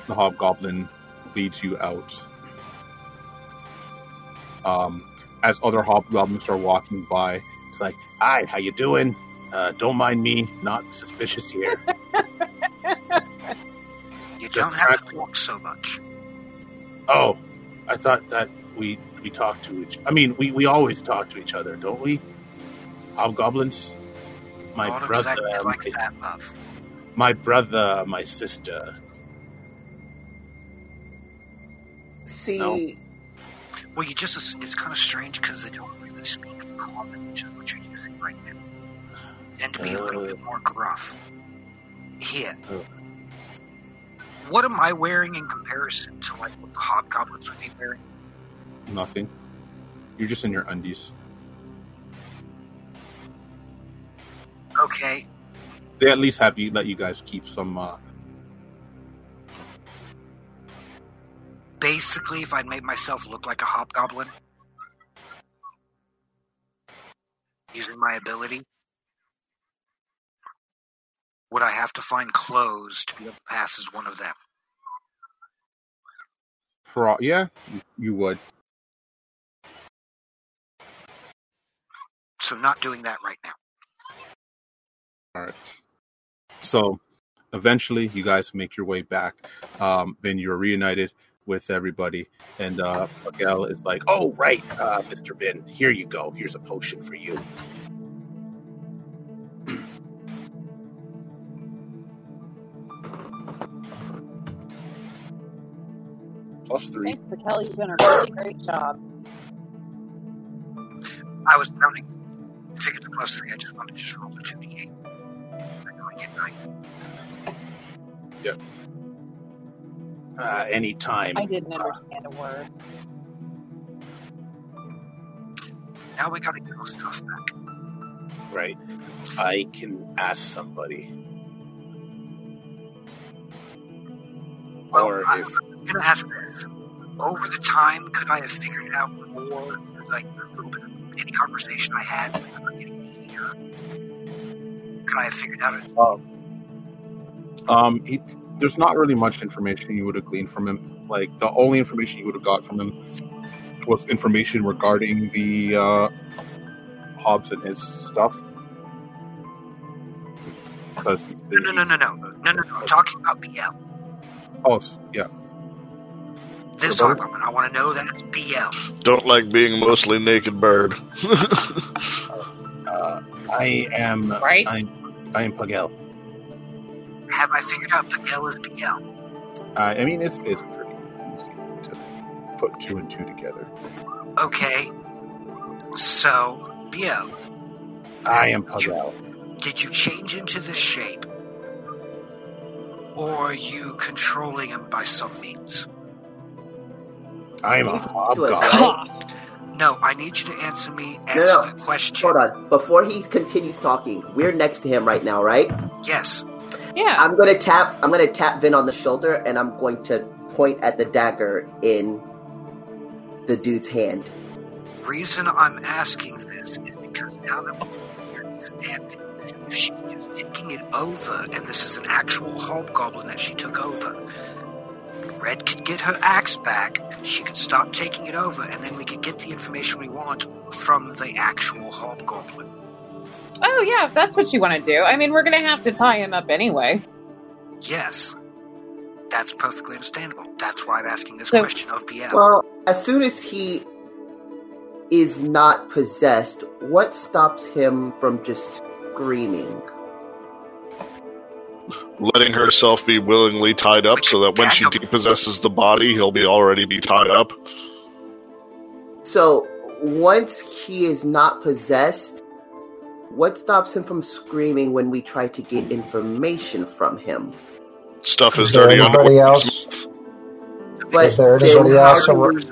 the hobgoblin leads you out. Um, as other hobgoblins are walking by, It's like, hi, how you doing? Uh, don't mind me, not suspicious here. You don't have to talk so much. Oh, I thought that we we talk to each. I mean, we we always talk to each other, don't we? Hobgoblins. My Not brother, exactly like my, that, love. my brother, my sister. See, No. Well, you just, it's kind of strange because they don't really speak in common, which is what you're using right now. Tend to be a little Uh. bit more gruff. Here. Oh. What am I wearing in comparison to like what the hobgoblins would be wearing? Nothing. You're just in your undies. Okay, They at least have you let you guys keep some. Uh, basically, if I'd made myself look like a hobgoblin, using my ability, would I have to find clothes to be able to pass as one of them? pro- yeah, you, would. So, not doing that right now. All right. So eventually, you guys make your way back. Um, then you're reunited with everybody, and uh, Miguel is like, Oh, right, uh, Mister Vin. Here you go. Here's a potion for you. Plus three. Thanks for Kelly. You've done a really great job. I was counting, figured the plus three, I just wanted to just roll the 2d8. I know I get nine. Uh, anytime. I didn't understand a word. Now we gotta get our stuff back. Right. I can ask somebody. Well, Or I- if I'm ask this. Over the time, could I have figured out more, like a little bit of any conversation I had we getting here? Could I have figured out it? Um, he, there's not really much information you would have gleaned from him. Like the only information you would have got from him was information regarding the uh, Hobbs and his stuff. No, no, no, no, no, no, no, no. I'm talking about BL. Oh, yeah. This What? Hobgoblin. I want to know that it's BL. Don't like being mostly naked bird. uh, I am Right? I, I am Pagel. Have I figured out Miguel is BL? Uh, I mean, it's it's pretty easy to put two and two together. Okay. So, BL, I am Pagel. did you change into this shape? Or are you controlling him by some means? I am a hobgoblin. No, I need you to answer me. No, Answer no. the question. hold on. Before he continues talking, we're next to him right now, right? Yes. Yeah. I'm gonna tap. I'm gonna tap Vin on the shoulder, and I'm going to point at the dagger in the dude's hand. Reason I'm asking this is because now that we're understanding, if she's just taking it over, and this is an actual hobgoblin that she took over, Red could get her axe back. She could stop taking it over, and then we could get the information we want from the actual hobgoblin. Oh yeah, if that's what you want to do. I mean, we're gonna have to tie him up anyway. Yes, that's perfectly understandable. That's why I'm asking this So- question of BL. Well, as soon as he is not possessed, what stops him from just screaming? Letting herself be willingly tied up so that when she depossesses the body, he'll be already be tied up. So once he is not possessed, what stops him from screaming when we try to get information from him? Stuff is Is there dirty anybody underwear. else? But Is there then anybody how else do ar- we-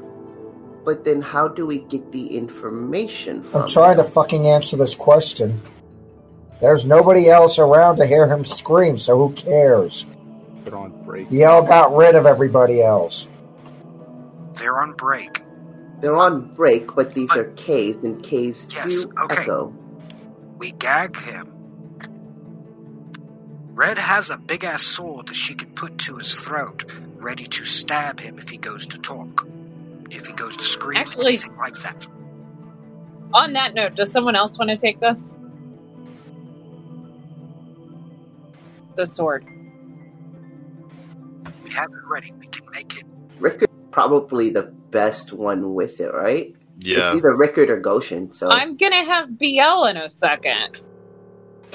But then, how do we get the information from? I'm trying to fucking answer this question. There's nobody else around to hear him scream, so who cares? They're on break. Yell got rid of everybody else. They're on break. They're on break, but these are caves, and caves Yes, do okay. echo. We gag him. Red has a big ass sword that she can put to his throat, ready to stab him if he goes to talk. If he goes to scream, Actually- anything like that. On that note, does someone else want to take this? The sword. We have it ready. We can make it. Rickard probably the best one with it, right? Yeah. It's either Rickard or Goshen. So I'm gonna have BL in a second.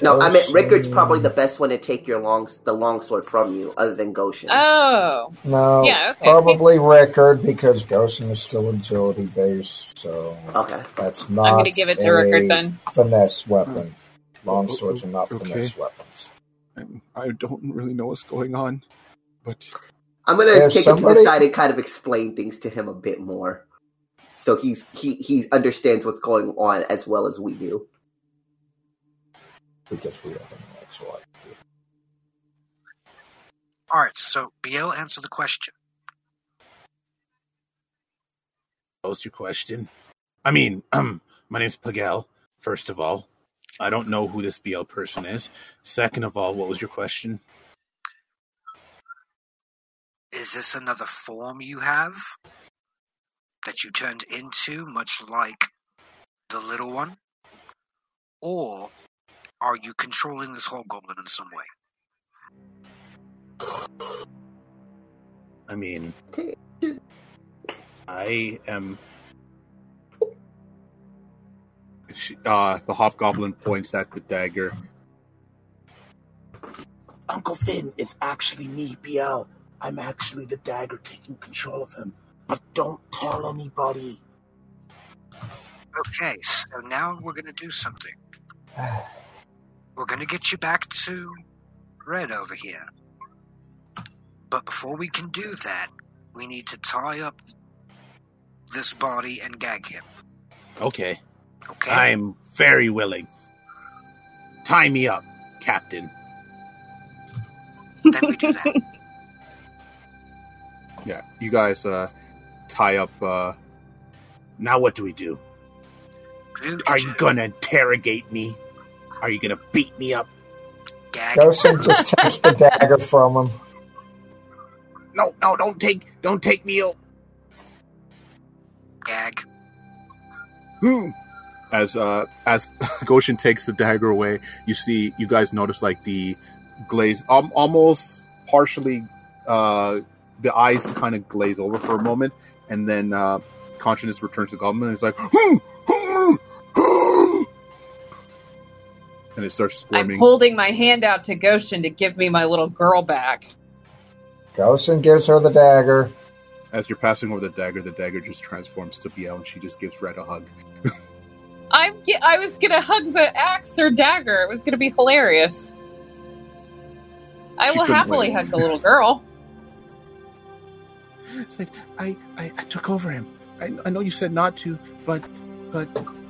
no, I mean Rickard's probably the best one to take your long the longsword from you, other than Goshen. Oh, No, Yeah, okay. probably Rickard because Goshen is still agility based, so okay. that's not. I'm gonna give it to Rickard then. Finesse weapon. Hmm. Long swords are not Okay. finesse weapons. I'm- don't really know what's going on, but I'm gonna If take him to the side and kind of explain things to him a bit more, so he's he he understands what's going on as well as we do. Because we have an actual idea. All right. So BL, answer the question. What was your question? I mean, um, my name's Pagel, first of all. I don't know who this BL person is. Second of all, what was your question? Is this another form you have that you turned into, much like the little one, or are you controlling this hobgoblin in some way? I mean, I am. She, uh, the hobgoblin points at the dagger. Uncle Finn, it's actually me, BL. I'm actually the dagger taking control of him. But don't tell anybody. Okay, so now we're gonna do something. We're gonna get you back to Red over here. But before we can do that, we need to tie up this body and gag him. Okay, Okay? I'm very willing. Tie me up, Captain. Then we do that. Yeah, you guys uh, tie up. Uh, Now what do we do? Are you gonna interrogate me? Are you gonna beat me up? gag? Goshen just takes the dagger from him. No, no, don't take, don't take me. out. Gag. Hmm. As uh, as Goshen takes the dagger away, you see you guys notice like the glaze, um, almost partially, uh, the eyes kind of glaze over for a moment, and then uh, consciousness returns to Goblin, and it's like, and it starts screaming. I'm squirming. holding my hand out to Goshen to give me my little girl back. Goshen gives her the dagger. As you're passing over the dagger, the dagger just transforms to Biel, and she just gives Red a hug. I'm ge- I was gonna hug the axe or dagger. It was gonna be hilarious. I She will happily wait. hug the little girl. It's like I, I, I took over him. I, I know you said not to, but, but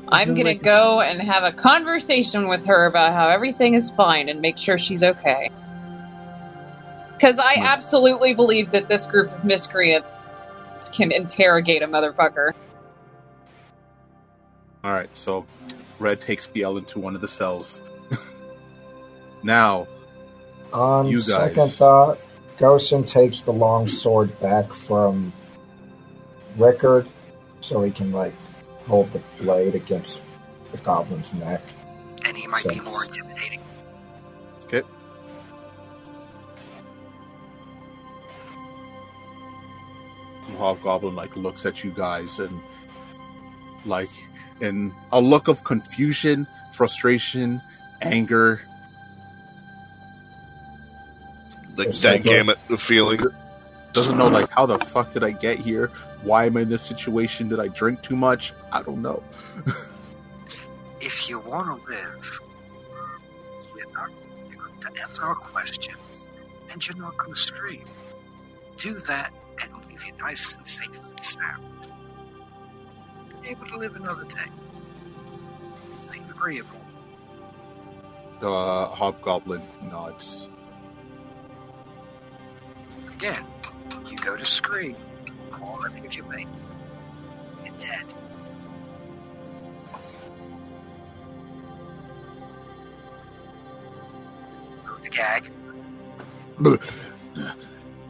I'm feel gonna like- go and have a conversation with her about how everything is fine and make sure she's okay. Because I absolutely believe that this group of miscreants can interrogate a motherfucker. All right, so Red takes BL into one of the cells. now, On You second guys. thought, Goshen takes the long sword back from Rickard so he can like hold the blade against the goblin's neck. And he might be more intimidating. okay. The Hobgoblin like looks at you guys and like in a look of confusion, frustration, anger. The, that like- gamut of feeling. Doesn't know like how the fuck did I get here? Why am I in this situation? Did I drink too much? I don't know. If you want to live, you're not you're going to answer our questions, and you're not going to stream. Do that, and we'll leave you nice and safe and sound. Be able to live another day. Seem agreeable. The Hobgoblin nods. Again, you go to scream, call any of your mates. You're dead. Move the gag.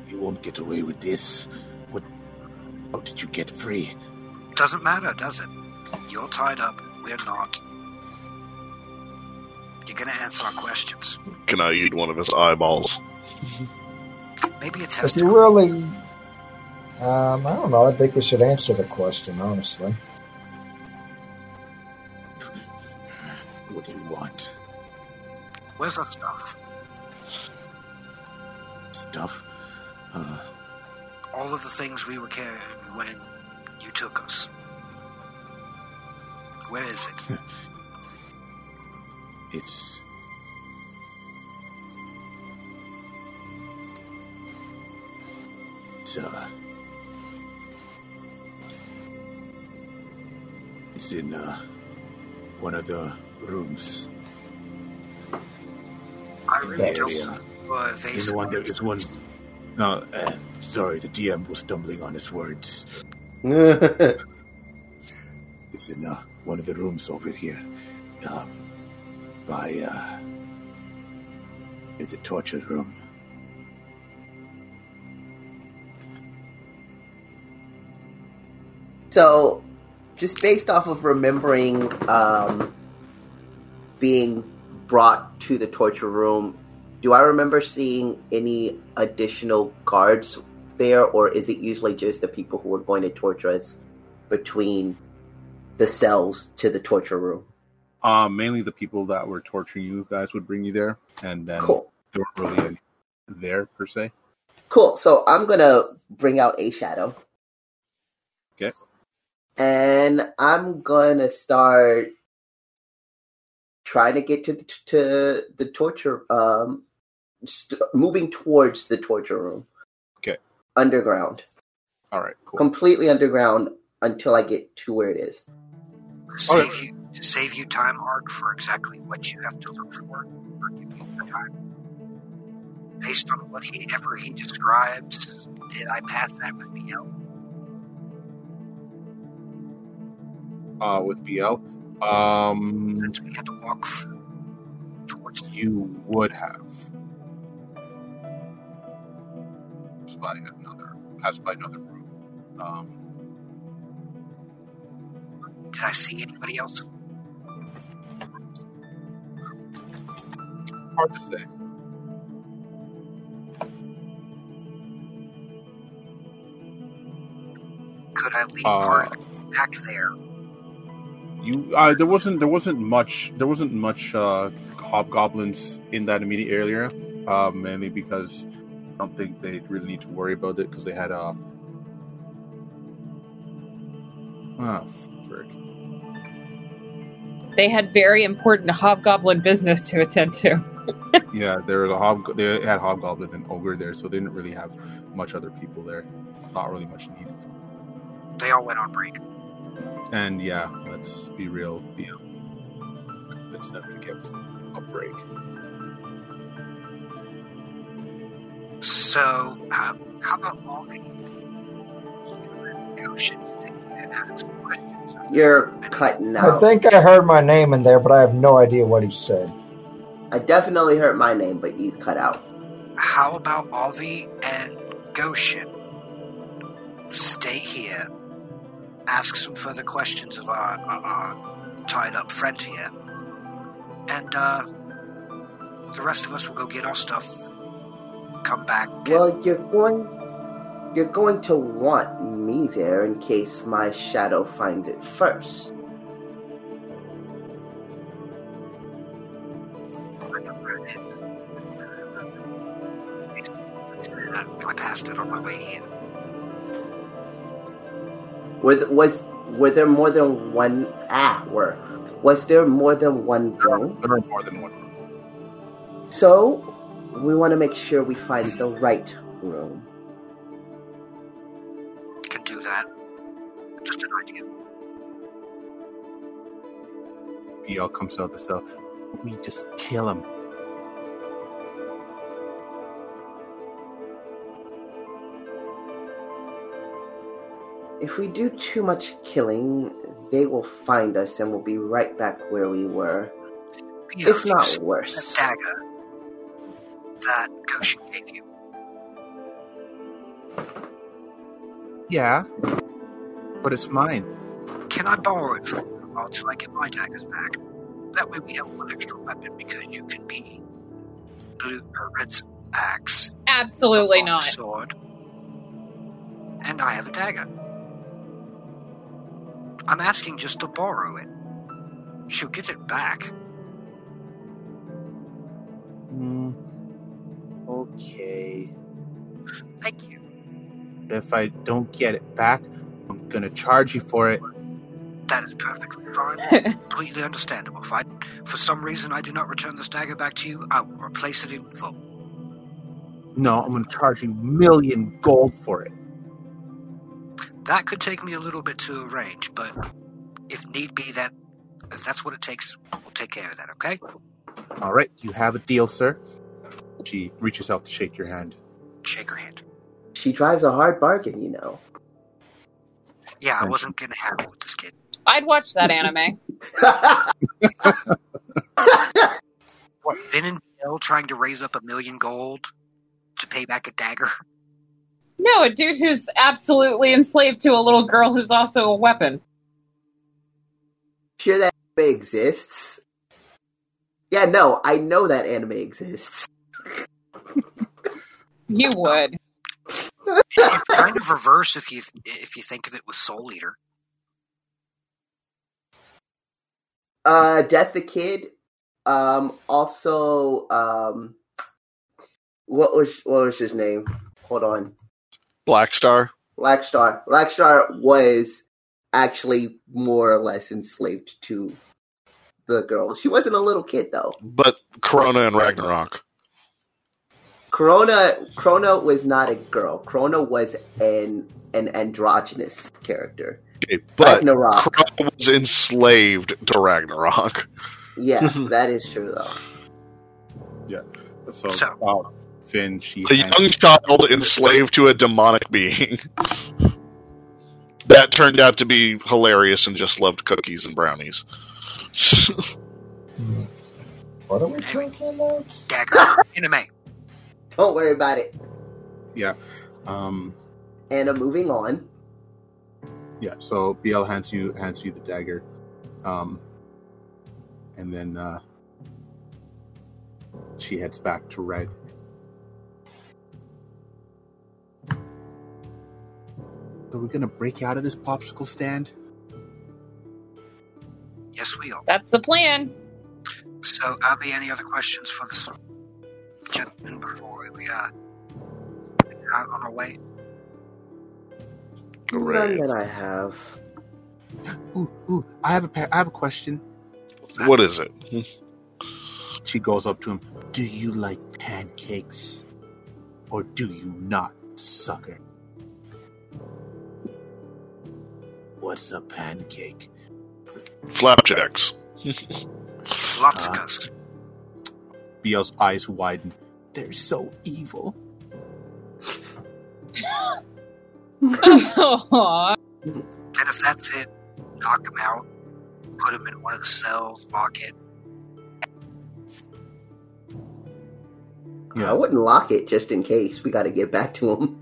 You won't get away with this. What? How did you get free? Doesn't matter, does it? You're tied up. We're not. You're gonna answer our questions. Can I eat one of his eyeballs? Maybe a If you really, um, I don't know. I think we should answer the question honestly. What do you want? Where's our stuff? Stuff? Uh, All of the things we were carrying when you took us. Where is it? it's. It's, uh. It's in, uh. One of the rooms. I really don't know uh, evasive the one that is one. No, uh, sorry, the DM was stumbling on his words. It's in uh, one of the rooms over here. Um, by, uh. In the torture room. So, just based off of remembering um, being brought to the torture room, do I remember seeing any additional guards there, or is it usually just the people who are going to torture us between the cells to the torture room? Um, mainly the people that were torturing you guys would bring you there, and then Cool. there weren't really any there per se. Cool. So I'm gonna bring out a shadow. Okay. And I'm gonna start trying to get to the, to the torture, um, st- moving towards the torture room. Okay. Underground, All right, cool. completely underground until I get to where it is. Save Okay. you to save you time, Ark, for exactly what you have to look for, or give you more time. Based on what he ever he describes, did I pass that with BL? Uh, with BL, um, Since we had to walk f- towards you would have. By another, pass by another room. Um, Did I see anybody else? hard to say. Could I lead Uh, part back there? You, uh, there wasn't, there wasn't much, there wasn't much uh, hobgoblins in that immediate area, uh, mainly because don't think they really need to worry about it because they had uh, ah, frick. They had very important hobgoblin business to attend to. Yeah, there was a hob. They had hobgoblin and ogre there, so they didn't really have much other people there. Not really much need. They all went on break. And yeah, let's be real. You know, let's never get a break. So, uh, how about all the Goshen and questions? You're cutting out. I think I heard my name in there, but I have no idea what he said. I definitely heard my name, but you cut out. How about Alvi and Goshen? Stay here. Ask some further questions of our, our, our tied up friend here. And uh, the rest of us will go get our stuff. Come back. and- Well, you're going you're going to want me there in case my shadow finds it first. I know where it is. I passed it on my way here. Were was were there more than one ah were was there more than one room? There are more than one room. So we want to make sure we find the right room. Can do that. Just an idea. BL comes out of the cell. We just kill him. If we do too much killing, they will find us and we'll be right back where we were, Yeah, if not the worse. dagger that Goshen gave you. Yeah, but it's mine. Can I borrow it for a while until I get my daggers back? That way we have one extra weapon because you can be blue or red, axe, Absolutely not. sword, and I have a dagger. I'm asking just to borrow it. She'll get it back. Okay. Thank you. If I don't get it back, I'm gonna charge you for it. That is perfectly fine. Completely understandable. If I, for some reason, I do not return this dagger back to you, I will replace it in full. No, I'm gonna charge you million gold for it. That could take me a little bit to arrange, but if need be, that if that's what it takes, we'll take care of that. Okay? All right, you have a deal, sir. She reaches out to shake your hand. Shake her hand. She drives a hard bargain, you know. Yeah, I wasn't gonna have it with this kid. I'd watch that anime. What? Vin and Bill trying to raise up a million gold to pay back a dagger. No, a dude who's absolutely enslaved to a little girl who's also a weapon. sure that anime exists. Yeah, no, I know that anime exists. You would. it's kind of reverse if you if you think of it with Soul Eater. Uh, Death the Kid. Um, also, um, what was what was his name? Hold on, Black Star. Black Star. Black Star was actually more or less enslaved to the girl. She wasn't a little kid though. But Corona and Ragnarok. Corona Corona was not a girl. Corona was an an androgynous character. Okay, but Ragnarok. Corona was enslaved to Ragnarok. Yeah, that is true though. Yeah. So, So- uh, Finn, she A young child enslaved to a demonic being. That turned out to be hilarious and just loved cookies and brownies. What are we talking about? Dagger anime. Don't worry about it. yeah. Um, and I'm moving on. yeah. So BL hands you hands you the dagger, um, and then uh, she heads back to Red. So we're gonna break out of this popsicle stand. Yes, we are. That's the plan. So, are there any other questions for this gentleman before we uh out on our way? None that I have. Ooh, ooh! I have a pa- I have a question. What is it? She goes up to him. Do you like pancakes? Or do you not, sucker? What's a pancake? Flapjacks. Flopsicus. BL's eyes widen. They're so evil. Aw. Then, if that's it, knock him out. Put him in one of the cells. Lock it. I wouldn't lock it just in case. We got to get back to him.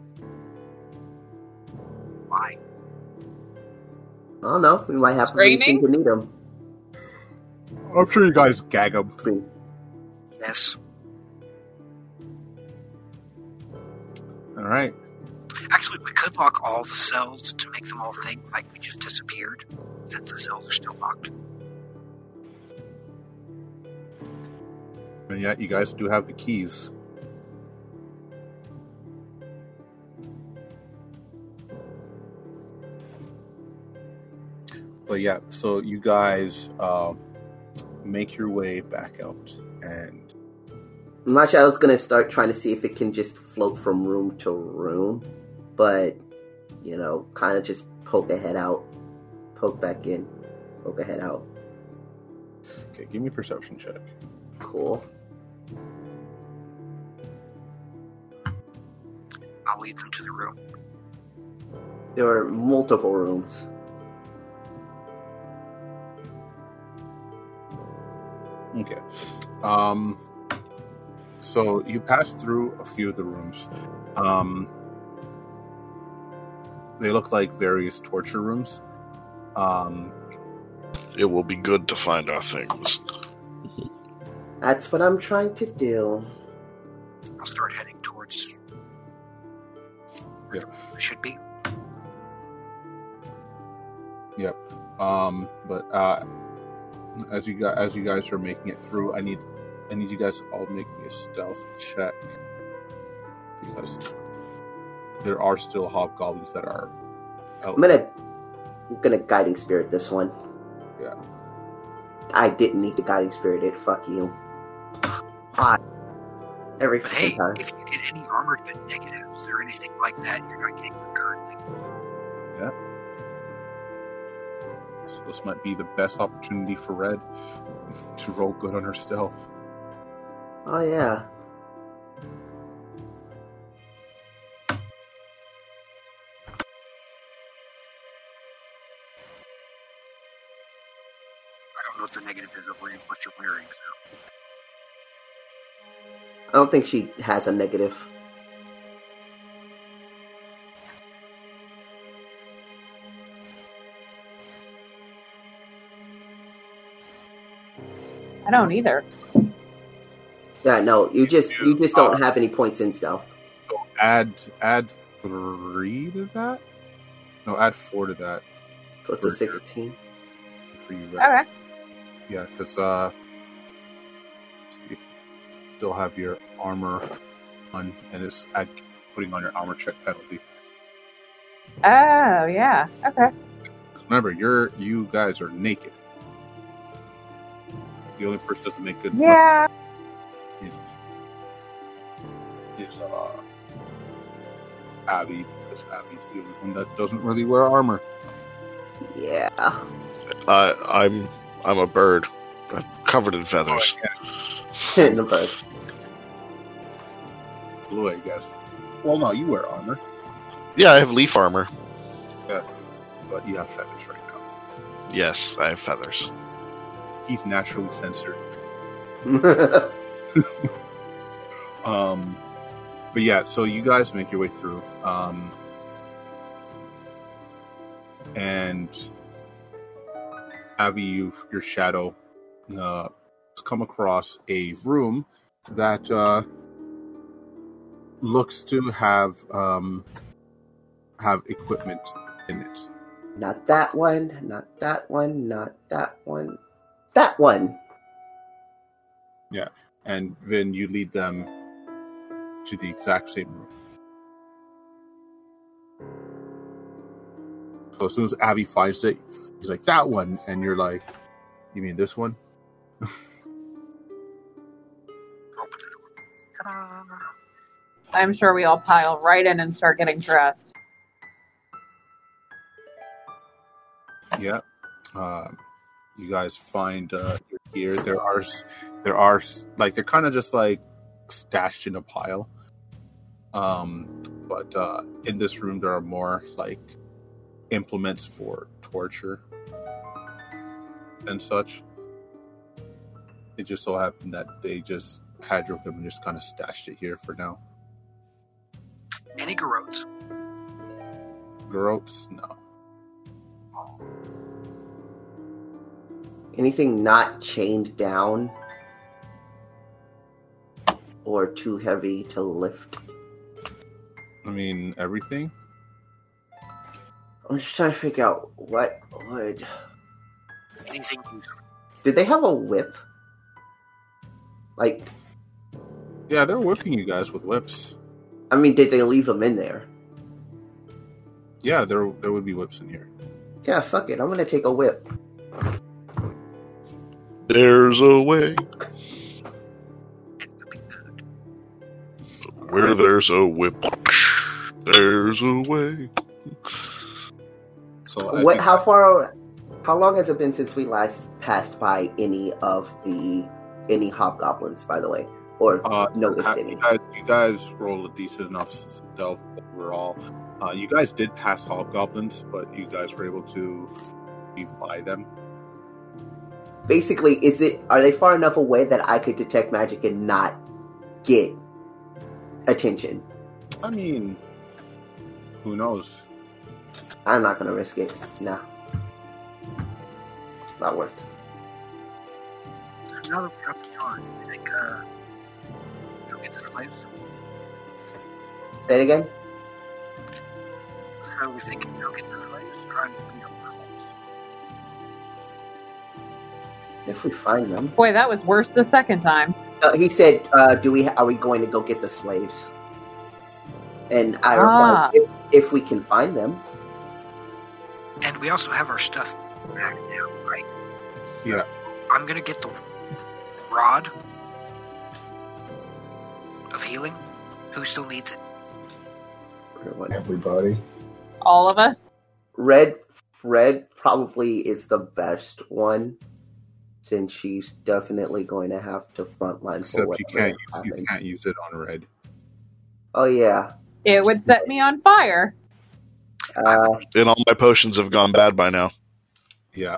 Why? I don't know. We might have Screaming? to need him. I'm sure you guys gag him. Yes. All right. Actually, we could lock all the cells to make them all think like we just disappeared, since the cells are still locked. And yeah, you guys do have the keys. But yeah, so you guys uh, make your way back out, and My shadow's gonna start trying to see if it can just float from room to room, but you know, kind of just poke a head out, poke back in, poke a head out. okay, give me a perception check. Cool. I'll lead them to the room. There are multiple rooms. Okay. Um, so you pass through a few of the rooms. Um, they look like various torture rooms. Um, It will be good to find our things. That's what I'm trying to do. I'll start heading towards. Yeah. It should be. Um, but uh, as you guys as you guys are making it through, I need I need you guys to all make me a stealth check because there are still hobgoblins that are. Out I'm gonna I'm gonna guiding spirit this one. Yeah. I didn't need the guiding spirit. It fuck you. Ah. Every But hey, time. if you get any armor armored negatives or anything like that, you're not getting them currently. So this might be the best opportunity for Red to roll good on her stealth. Oh yeah. I don't know what the negative is over what you're wearing. So. I don't think she has a negative. I don't either. Yeah, no, you just you just don't have any points in stealth. So add add three to that. No, add four to that So it's a For sure. sixteen. for you. Red. Okay. Yeah, because uh, you still have your armor on, and it's add, putting on your armor check penalty. Oh yeah. Okay. Remember, you're you guys are naked. The only person that doesn't make good Yeah. is Abby because Abby's the only one that doesn't really wear armor. Yeah. I, I'm I'm a bird, I'm covered in feathers. In the bird. Blue, I guess. Well, no, you wear armor, Yeah, I have leaf armor. Yeah, but you have feathers right now. Yes, I have feathers. He's naturally censored. Um, but yeah, so you guys make your way through, um, and Abby, you your shadow uh, come across a room that uh, looks to have um, have equipment in it. not that one, not that one, not that one. That one. Yeah, and then you lead them to the exact same room. So as soon as Abby finds it, he's like, "That one," and you're like, "You mean this one?" Open the door. Ta-da! I'm sure we all pile right in and start getting dressed. Yeah. Um, you guys find uh, your gear. There are, there are like they're kind of just like stashed in a pile. Um, but uh, in this room, there are more like implements for torture and such. It just so happened that they just had your equipment, just kind of stashed it here for now. Any garrotes? Groats, no. Oh, Anything not chained down or too heavy to lift. I mean everything. I'm just trying to figure out what would. anything useful? Did they have a whip? Like, Yeah, they're whipping you guys with whips. I mean, did they leave them in there? Yeah, there there would be whips in here. Yeah, fuck it. I'm gonna take a whip. There's a way. And whipping good. Where there's a whip, there's a way. So What? think- How far? How long has it been since we last passed by any of the any hobgoblins? By the way, or uh, noticed ha- any? you guys, you guys roll a decent enough stealth overall. Uh, you guys did pass hobgoblins, but you guys were able to leave by them. Basically, is it? Are they far enough away that I could detect magic and not get attention? I mean, who knows? I'm not gonna risk it. Nah, not worth. So now that we got the yarn, you think uh, the go get the slaves? Say it again. So we think go get the slaves? Try and find the slaves. If we find them. Boy, that was worse the second time. Uh, he said, uh, "Do we? Are we going to go get the slaves?" And I Ah. replied, if, "If we can find them." And we also have our stuff back now, right? Yeah. I'm gonna get the rod of healing. Who still needs it? Everybody. All of us. Red, red probably is the best one, since she's definitely going to have to frontline for Except you can't use you can't use it on red. Oh yeah. It would set me on fire. Uh, And all my potions have gone bad by now. Yeah.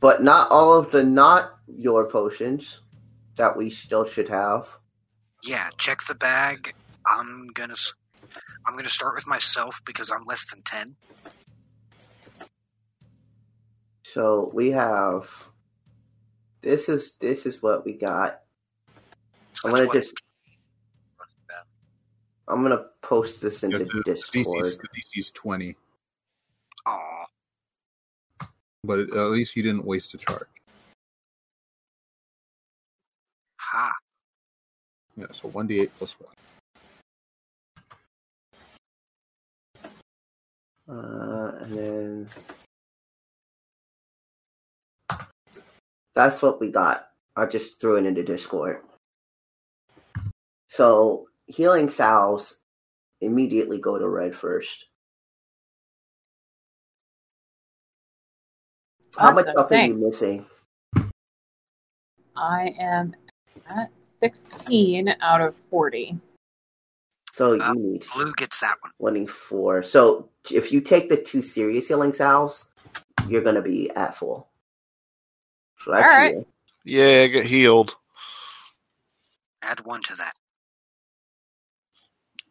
but not all of the not your potions that we still should have. Yeah, check the bag. I'm gonna s- I'm gonna start with myself because I'm less than ten. So we have. This is this is what we got. So I'm that's gonna just. I'm gonna post this into Yeah, the Discord. DC's, the DC's twenty, Aw, but at least you didn't waste a charge. ha. Yeah, so one d eight plus one. Uh, and then that's what we got. I just threw it into Discord. So healing salves immediately go to red first. How much Awesome, health are you missing? I am at 16 out of 40. So you Uh, need Blue gets that one. 24. So if you take the two serious healing salves, you're going to be at full. So All right. you. Yeah, get healed. Add one to that.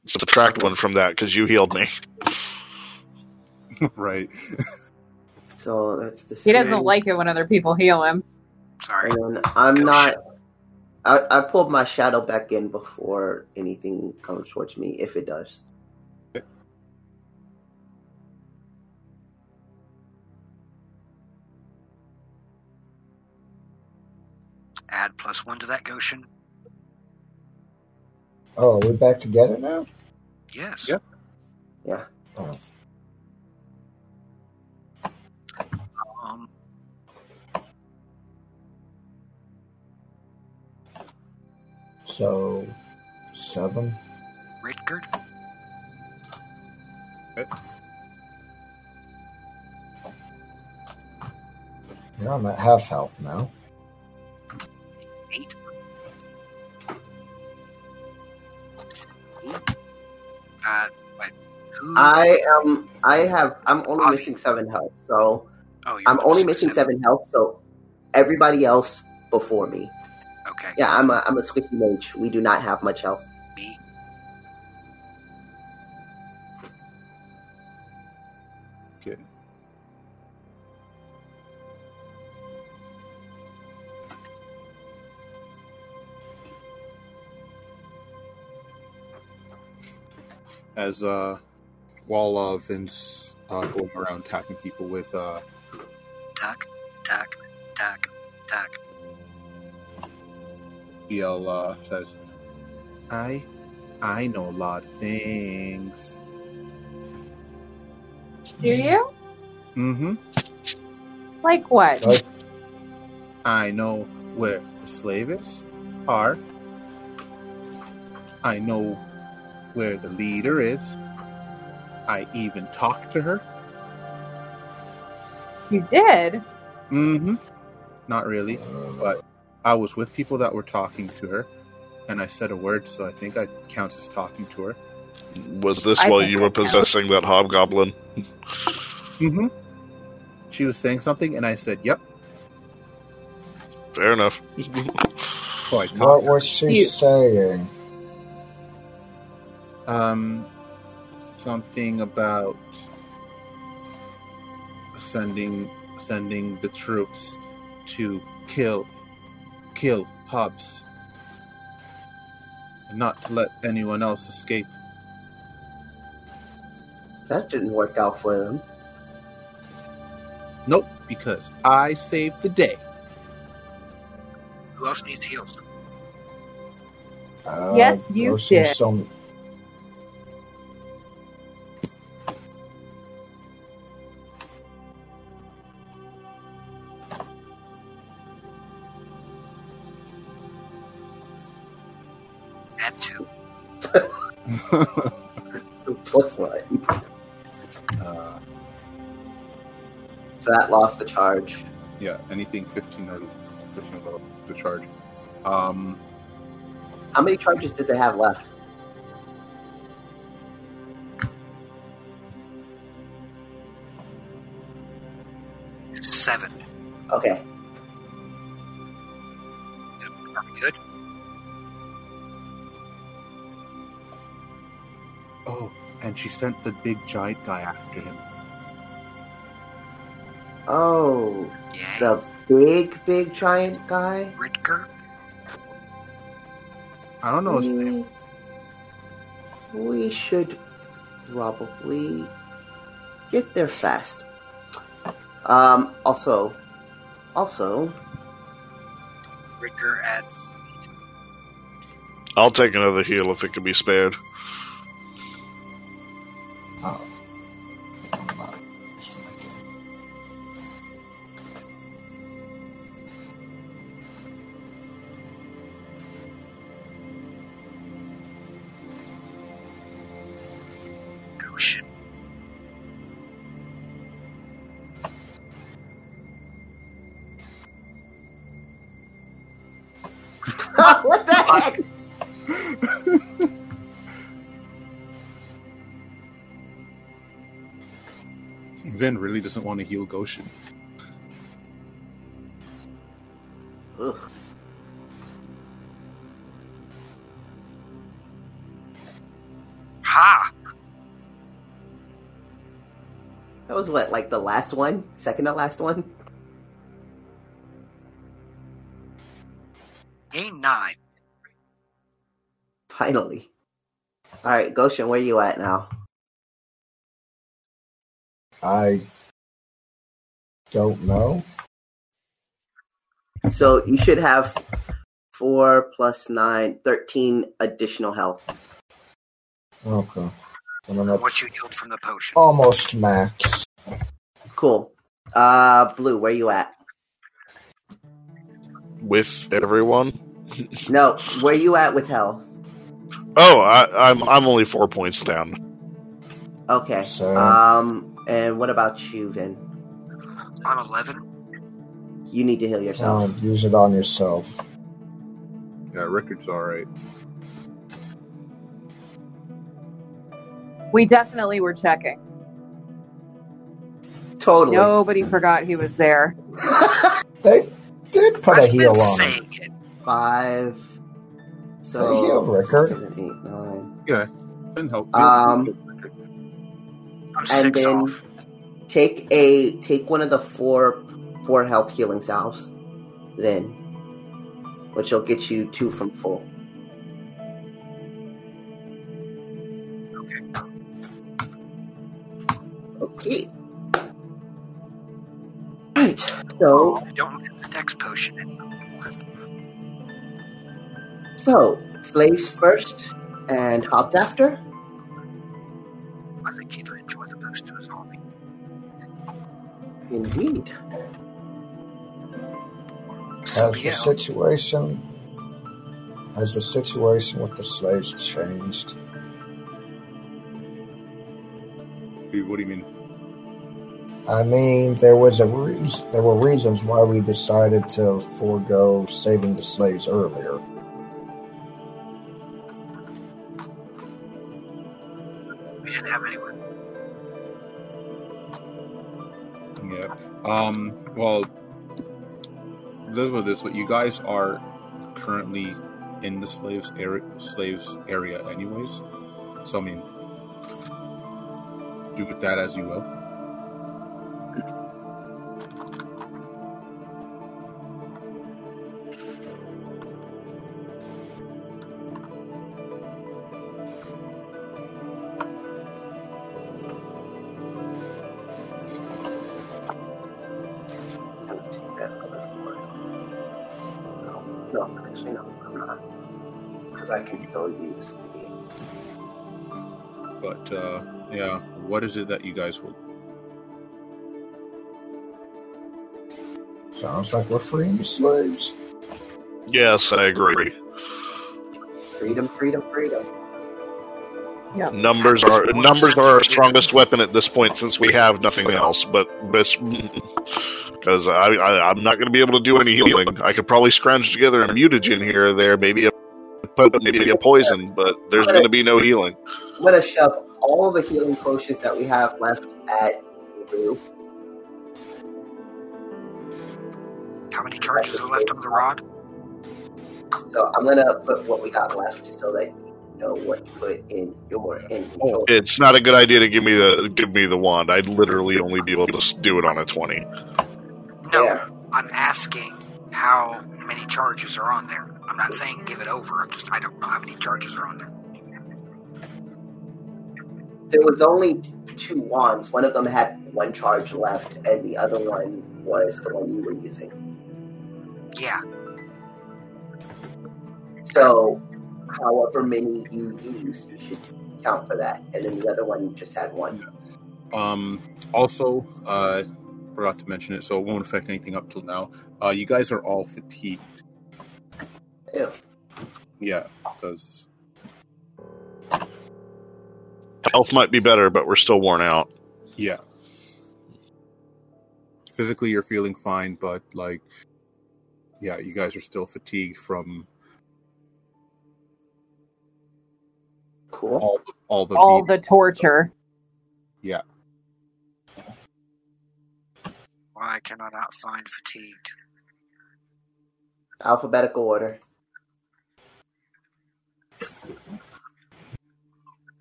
Subtract one from that because you healed me. right. So that's the He doesn't like it when other people heal him. Sorry. And I'm Go not. I, I pulled my shadow back in before anything comes towards me, if it does. Add plus one to that Goshen. Oh, we're we back together now? Yes. Yep. Yeah. Um, So, seven. Rickard. Yeah, I'm at half health now. Wait. Who? I am. I have. I'm only Off. missing seven health. So oh, I'm only missing seven. seven health. So everybody else before me. Okay. Yeah, I'm a. I'm a squishy mage. We do not have much health. As uh, while uh, Vince uh, going around attacking people with uh, Tack. Tack. Tack. Tack. EL uh, says, "I, I know a lot of things." Do you? Mm-hmm. Like what? Like, I know where the slaves are. I know where the leader is. I even talked to her. You did? Mm-hmm. Not really, but I was with people that were talking to her, and I said a word, so I think I counts as talking to her. Was this I while you were that counts. possessing that hobgoblin? Mm-hmm. She was saying something, and I said, "Yep." Fair enough. So what was she You- saying? Um, something about sending sending the troops to kill kill Hobbs and not to let anyone else escape. That didn't work out for them. Nope, because I saved the day. Who else needs heals? Uh, Yes, you Goshen did. Some, Plus one. Uh, So that lost the charge. yeah, anything 15 or 15 above the charge. Um, How many charges did they have left? Seven. Okay. She sent the big giant guy after him. Oh, Yay. the big, big giant guy. Ritker? I don't know his name. We, we should probably get there fast. Um. Also, also, Ritker adds. I'll take another heal if it can be spared. Oh. What the heck? Vin really doesn't want to heal Goshen. Ugh. Ha! That was what, like the last one, second to last one. Game nine. Finally. All right, Goshen, where you at now? I don't know. So you should have four plus nine, 13 additional health. Okay. And I'm at What you healed from the potion. almost max. Cool. Uh, Blue, where you at? With everyone? No, where you at with health? Oh, I, I'm I'm only four points down. Okay. So- Um, and what about you, Vin? I'm 11. You need to heal yourself. Um, use it on yourself. Yeah, Rickard's alright. We definitely were checking. totally. Nobody forgot he was there. They did put a I've heal been on him. it. Five. They So healed Rickard. seven, eight, nine. Yeah, Vin helped. Um, I'm And then- off. Take a take one of the four four health healing salves, then, which will get you two from full. Okay. Okay. Right. So I don't have the dex potion anymore. so slaves first and Hobbs after. I think Indeed. So, Has the situation has the situation with the slaves changed? What do you mean? I mean, there was a reason. There were reasons why we decided to forego saving the slaves earlier. Um. Well, this was this. What you guys are currently in the slaves area, slaves area, anyways. So I mean, do with that as you will. But uh, yeah, what is it that you guys will? Sounds like we're freeing the slaves. Yes, I agree. Freedom, freedom, freedom. Yeah. Numbers are numbers are our strongest weapon at this point since we have nothing else. But because I, I I'm not going to be able to do any healing. I could probably scrounge together a mutagen here or there, maybe a maybe a poison, but there's going to be no healing. I'm gonna shove all the healing potions that we have left at Rue. How many charges are left on the rod? So I'm gonna put what we got left so that you know what to put in your inventory. Oh. It's not a good idea to give me the give me the wand. I'd literally only be able to do it on a twenty. No, Yeah. I'm asking how many charges are on there. I'm not saying give it over. I'm just I don't know how many charges are on there. There was only two wands. One of them had one charge left, and the other one was the one you were using. Yeah, So, however many you used, you should count for that. And then the other one just had one. Um, also, uh, forgot to mention it, so it won't affect anything up till now. Uh, you guys are all fatigued. Ew. Yeah, because Health might be better, but we're still worn out. yeah, physically you're feeling fine, but like, yeah, you guys are still fatigued from Cool. all the, all the All the torture. yeah. why can I not find fatigued? Alphabetical order.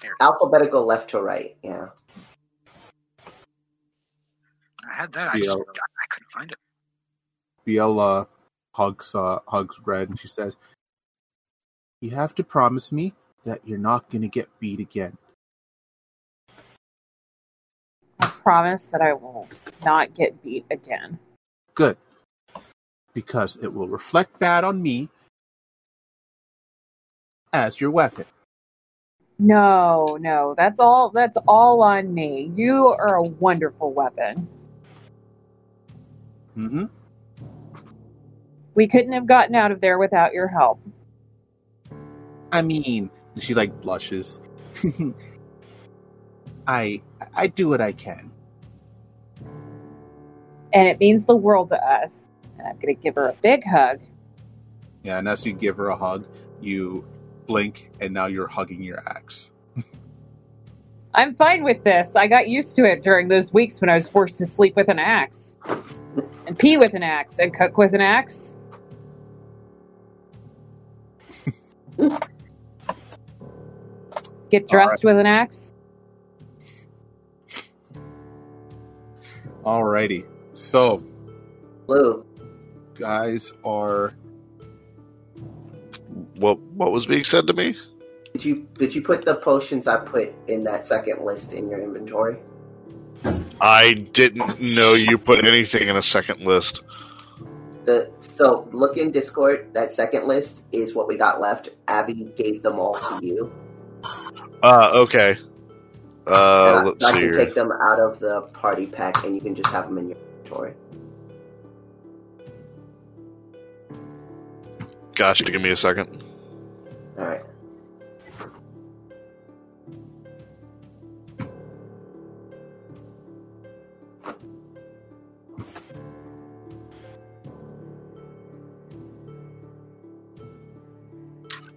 There, Alphabetical left to right. Yeah. I had that. I just I, I couldn't find it. Biella hugs uh, hugs Red and she says, "You have to promise me that you're not going to get beat again." I promise that I will not get beat again. Good, because it will reflect bad on me as your weapon. No, no, that's all. That's all on me. You are a wonderful weapon. Mm-hmm. We couldn't have gotten out of there without your help. I mean, she like blushes. I I do what I can. And it means the world to us. And I'm going to give her a big hug. Yeah, and as you give her a hug, you blink, and now you're hugging your axe. I'm fine with this. I got used to it during those weeks when I was forced to sleep with an axe, and pee with an axe, and cook with an axe. Get dressed with an axe. Alrighty, so Blue. guys are What what was being said to me? Did you did you put the potions I put in that second list in your inventory? I didn't know you put anything in a second list. The so look in Discord. That second list is what we got left. Abby gave them all to you. Uh, okay. Uh, I- let's I see can here. take them out of the party pack, and you can just have them in your inventory. Gosh, give me a second. All right.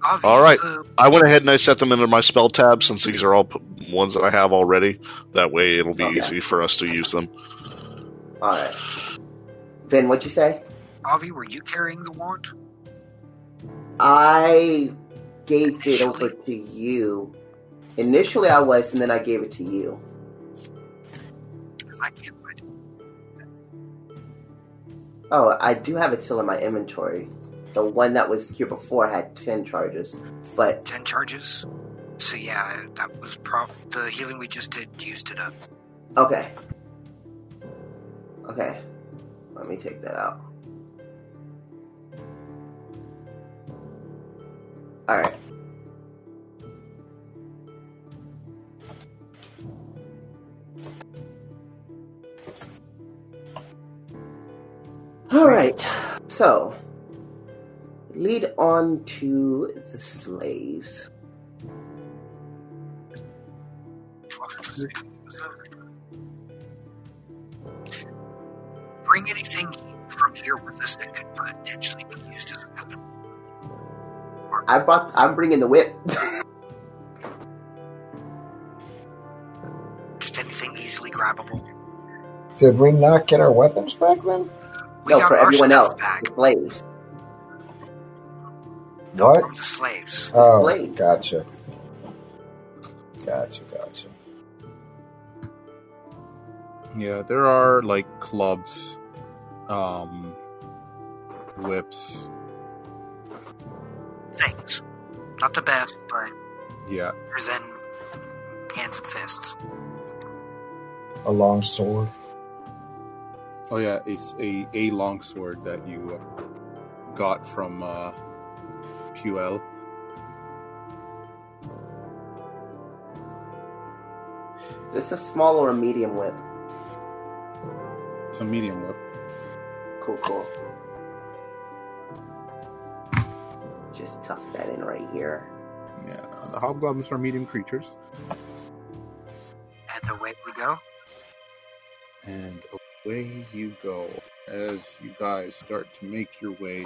Avi, All right. I went ahead and I set them into my spell tab since these are all p- ones that I have already. That way, it'll be Okay. easy for us to use them. All right. Vin, what'd you say? Avi, were you carrying the wand? I gave it over to you. Initially, I was, and then I gave it to you. I can't find it. Oh, I do have it still in my inventory. The one that was here before had ten charges, but Ten charges. So yeah, that was prob the healing we just did used it up. okay. Okay, let me take that out. All right. All right. So, lead on to the slaves. Bring anything from here with us that could potentially be I brought. I'm bringing the whip. Just anything easily grabbable. Did we not get our weapons back then? We no, for everyone else, back the slaves. What? from the slaves. Oh, Blade. gotcha. Gotcha, gotcha. Yeah, there are like clubs, um, whips. Things. Not the best, but Yeah, better than hands and fists. A long sword. Oh yeah, it's a a long sword that you uh, got from uh, QL. Is this a small or a medium whip? It's a medium whip. Cool, cool. Just tuck that in right here. Yeah, the hobgoblins are medium creatures, And away we go. and away you go as you guys start to make your way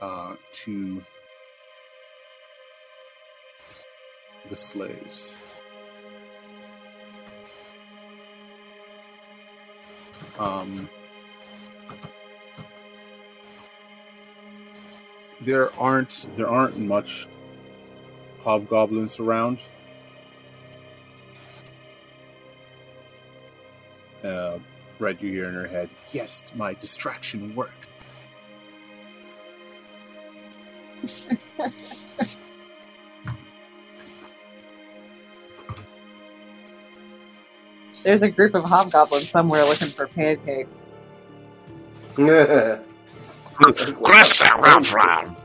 uh, to the slaves. Um, there aren't there aren't much hobgoblins around. Uh, Red, you hear in her head, "Yes, my distraction worked." There's a group of hobgoblins somewhere looking for pancakes.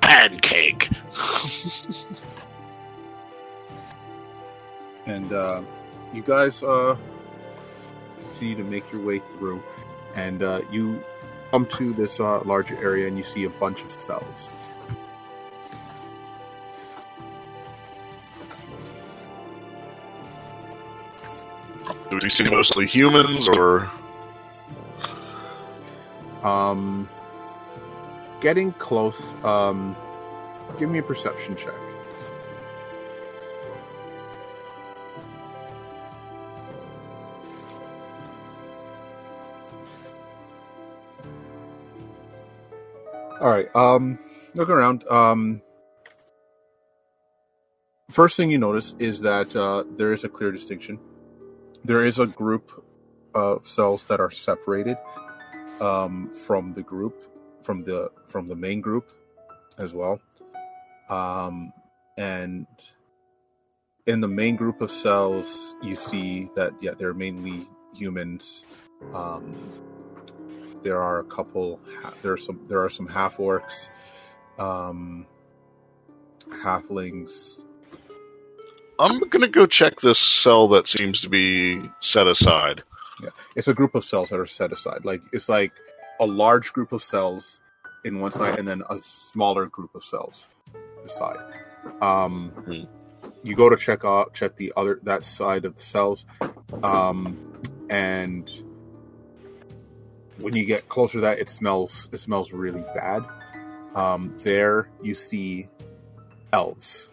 pancake. and uh, you guys uh, continue to make your way through, and uh, you come to this uh, larger area, and you see a bunch of cells. Do we see mostly humans or Um, getting close. Um, give me a perception check. All right. Um, look around. Um, first thing you notice is that uh, there is a clear distinction. There is a group of cells that are separated um, from the group, from the from the main group, as well. Um, and in the main group of cells, you see that yeah, they're mainly humans. Um, there are a couple. ha- There are some. There are some half orcs, um, halflings. I'm gonna go check this cell that seems to be set aside. Yeah, it's a group of cells that are set aside. Like it's like a large group of cells in one side, and then a smaller group of cells beside. Um, Mhm. You go to check out check the other that side of the cells, um, and when you get closer to that, it smells it smells really bad. Um, there you see elves.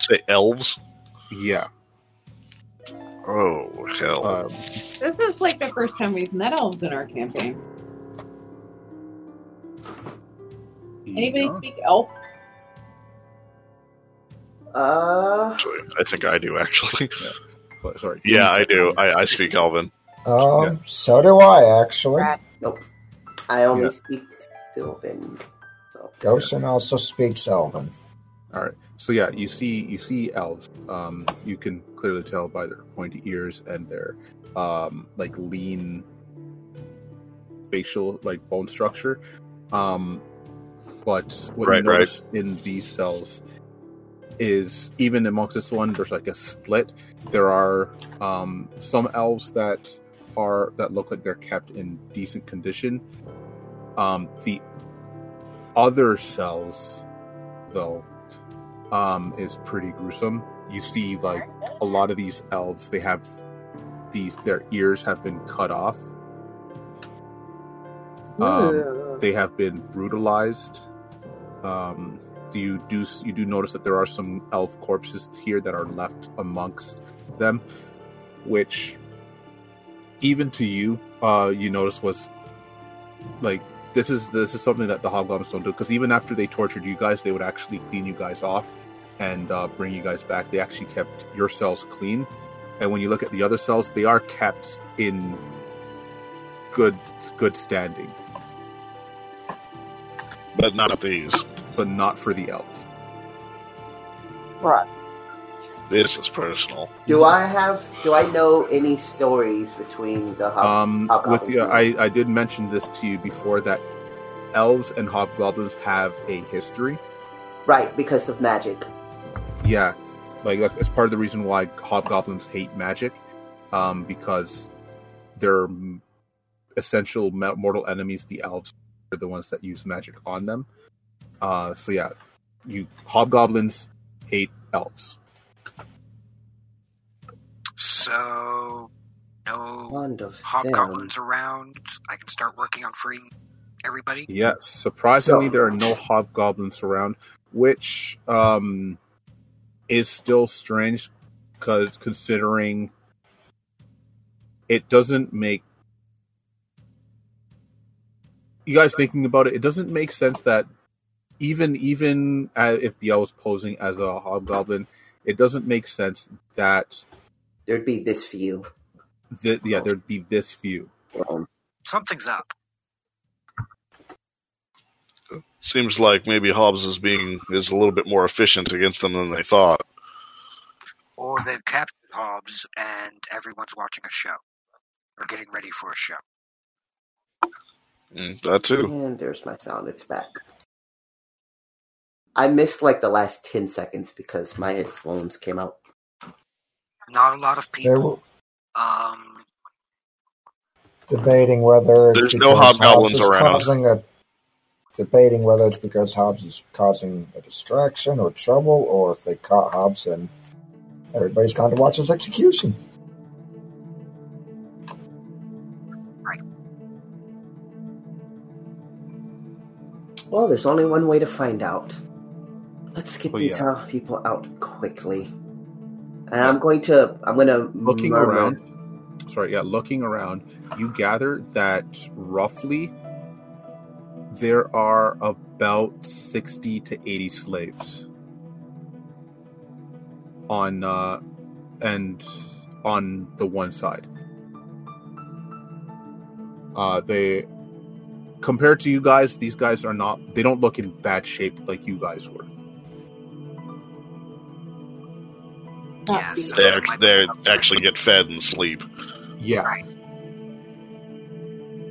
Say elves. Yeah. Oh hell! Um, This is like the first time we've met elves in our campaign. Anybody yeah. speak elf? Uh, Actually, I think I do actually. But, sorry. yeah, I do. I, I speak Elven. Um, Yeah. so do I actually. nope. I only Yeah. speak Sylvan. So Goshen also speaks Elven. All right. So yeah, you see you see elves. Um, you can clearly tell by their pointy ears and their um, like lean facial like bone structure. Um, But what Right, you right. notice in these cells is even amongst this one, there's like a split. There are um, some elves that are that look like they're kept in decent condition. Um, the other cells, though, um, is pretty gruesome. You see, like a lot of these elves, they have these their ears have been cut off. Um, they have been brutalized. Um, you do you do notice that there are some elf corpses here that are left amongst them, which even to you, uh, you notice was like this is this is something that the hobgoblins don't do because even after they tortured you guys, they would actually clean you guys off and uh, bring you guys back. They actually kept your cells clean, and when you look at the other cells, they are kept in good good standing, But not these. but not for the elves. Right. This is personal. Do I have? Do I know any stories between the hob- Um, hobgoblins? with you, I, I did mention this to you before that elves and hobgoblins have a history. right because of magic? Yeah, like that's, that's part of the reason why hobgoblins hate magic, um, because their m- essential mortal enemies, the elves, are the ones that use magic on them. Uh, so yeah, you hobgoblins hate elves. So, no Fond hobgoblins around. I can start working on freeing everybody. Yes, surprisingly, So- there are no hobgoblins around, which um, is still strange because considering it doesn't make you guys thinking about it, it doesn't make sense that even even uh, if Biel was posing as a hobgoblin, it doesn't make sense that There'd be this few. th- yeah there'd be this few. Um, Something's up. Seems like maybe Hobbs is being is a little bit more efficient against them than they thought. Or they've captured Hobbs and everyone's watching a show. Or getting ready for a show. Mm, that too. and there's my sound. It's back. I missed like the last ten seconds because my headphones came out. Not a lot of people. Um, debating whether it's There's no because hobgoblins Hobbs is around. Causing a, debating whether it's because Hobbs is causing a distraction or trouble, or if they caught Hobbs and everybody's gone to watch his execution. Well, there's only one way to find out. Let's get Oh, these yeah. uh, people out quickly. And I'm going to. I'm going to looking murmur- around sorry yeah looking around you gather that roughly there are about 60 to 80 slaves on uh and on the one side uh they compared to you guys these guys are not they don't look in bad shape like you guys were yeah, so They it they be- actually get fed and sleep. yeah Right.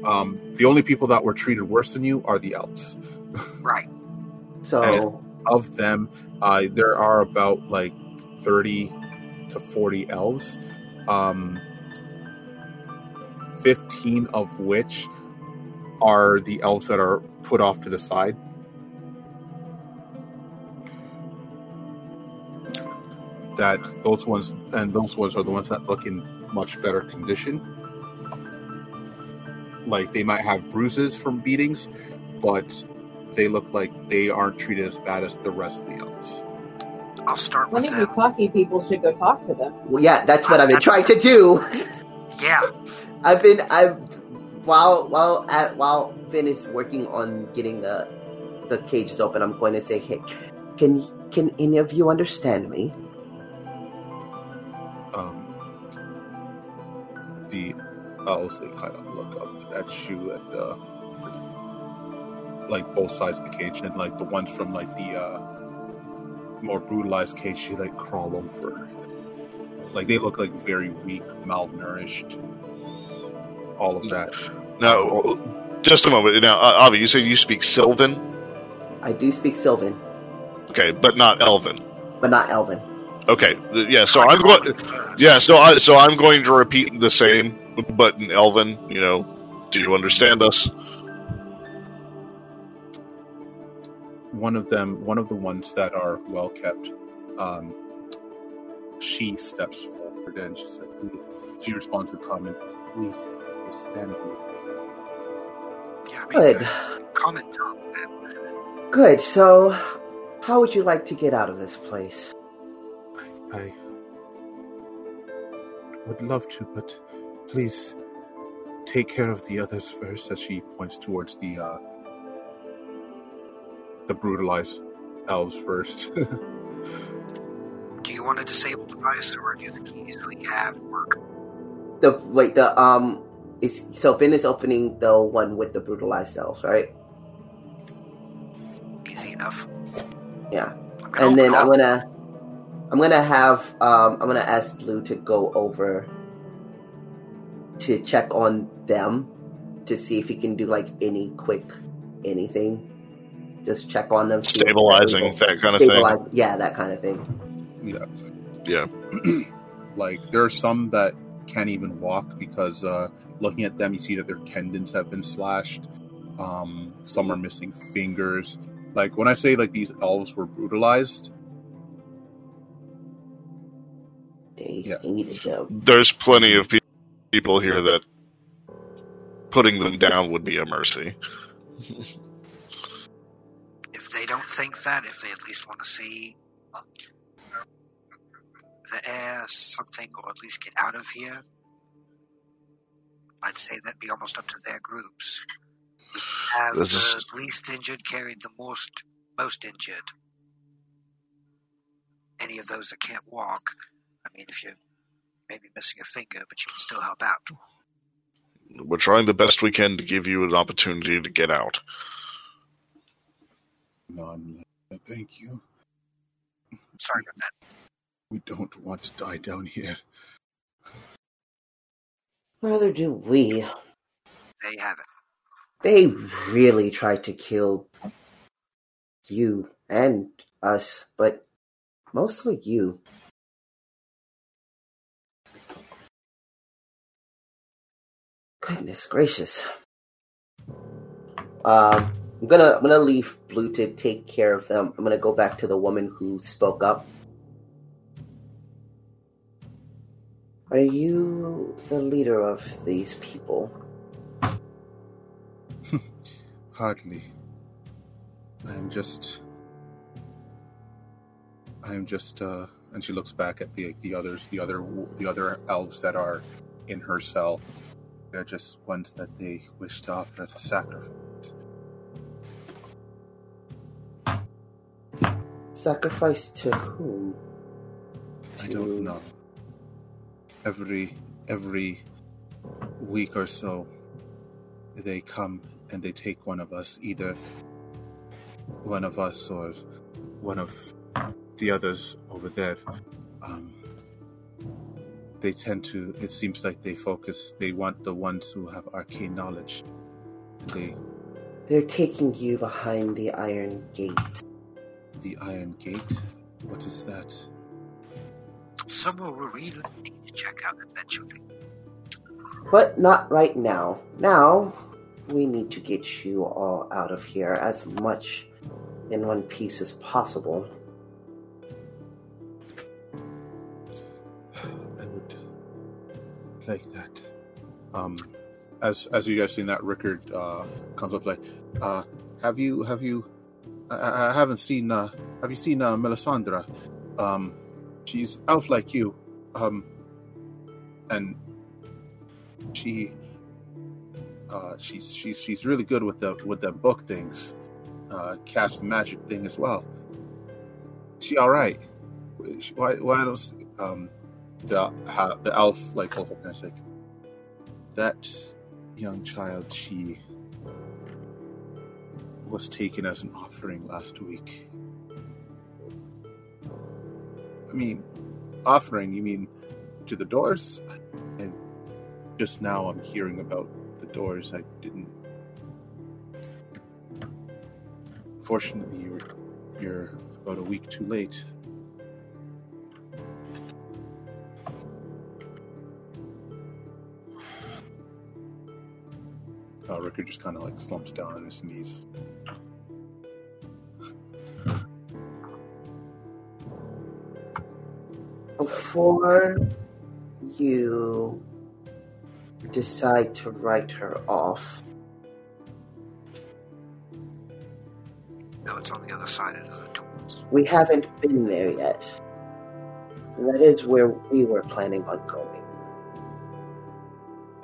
Um the only people that were treated worse than you are the elves Right. So, of them, uh, there are about like 30 to 40 elves, um, 15 of which are the elves that are put off to the side. That those ones, and those ones are the ones that look in much better condition. Like they might have bruises from beatings, but they look like they aren't treated as bad as the rest of the elves. I'll start One with of you them. talky people should go talk to them. well, yeah, that's what I've been trying to do. Yeah. I've been. I've while while at while Finn is working on getting the the cages open. I'm going to say, hey, can can any of you understand me? um, the elves they kind of look up at shoe and uh, like both sides of the cage and like the ones from like the uh, more brutalized cage they like crawl over like they look like very weak malnourished all of that Now, just a moment. Now, uh, Avi, you said you speak Sylvan. I do speak Sylvan, Okay, but not Elven. but not Elven. Okay, yeah. So I'm going. Yeah, so I so I'm going to repeat the same, but in Elven. You know, do you understand us? one of them, one of the ones that are well kept, um, she steps forward and she said, "We-" she responds with comment, "We understand you." Yeah, Good. comment on that. Good. So, how would you like to get out of this place? I would love to, but please take care of the others first. As she points towards the uh, the brutalized elves first. Do you want to disable the device, or do the keys we have work? The wait, the um, is so Finn is opening the one with the brutalized elves, right? Easy enough. Yeah. And then I'm gonna I'm gonna have um I'm gonna ask Blue to go over to check on them to see if he can do like any quick anything. Just check on them. see if they're Stabilizing that kind of stabilize- thing. Yeah, that kind of thing. yeah, Yeah. like there are some that can't even walk because uh, looking at them, you see that their tendons have been slashed. Um, some are missing fingers. Like when I say like these elves were brutalized, They Yeah. hated them. There's plenty of pe- people here that putting them down would be a mercy. If they don't think that, if they at least want to see um, the air, something, or at least get out of here, I'd say that'd be almost up to their groups. Have This is- the least injured carried the most most injured. Any of those that can't walk, I mean, if you're maybe missing a finger, but you can still help out. We're trying the best we can to give you an opportunity to get out. no, I'm thank you. Sorry about that. We don't want to die down here. Rather do we. There you have it. They really tried to kill you and us, but mostly you. Goodness gracious. Um, I'm gonna I'm gonna leave Blue to take care of them. I'm gonna go back to the woman who spoke up. Are you the leader of these people? Hardly. I am just. I am just. uh And she looks back at the the others, the other the other elves that are in her cell. They're just ones that they wish to offer as a sacrifice. Sacrifice to whom? I don't know. Every every week or so, they come and they take one of us, either one of us or one of the others over there. Um, they tend to. It seems like they focus. They want the ones who have arcane knowledge. They They're taking you behind the iron gate. the Iron Gate. What is that? Somewhere we really need to check out eventually. But not right now. Now, we need to get you all out of here as much in one piece as possible. Like that. Um, as as you guys seen that, Rickard uh, comes up like, uh, have you have you? I- I, haven't seen. Uh, have you seen uh, Melisandre? Um, she's elf like you. Um, and she, uh, she's she's she's really good with the with the book things, uh, cast magic thing as well. She all right? Why why don't um the the elf like holds up and is like that young child she was taken as an offering last week. I mean, offering? You mean to the doors? And just now I'm hearing about the doors. I didn't unfortunately, you're you're about a week too late. Uh, Rickard just kind of like slumps down on his knees. Before you decide to write her off, No, it's on the other side of the doors. we haven't been there yet. That is where we were planning on going.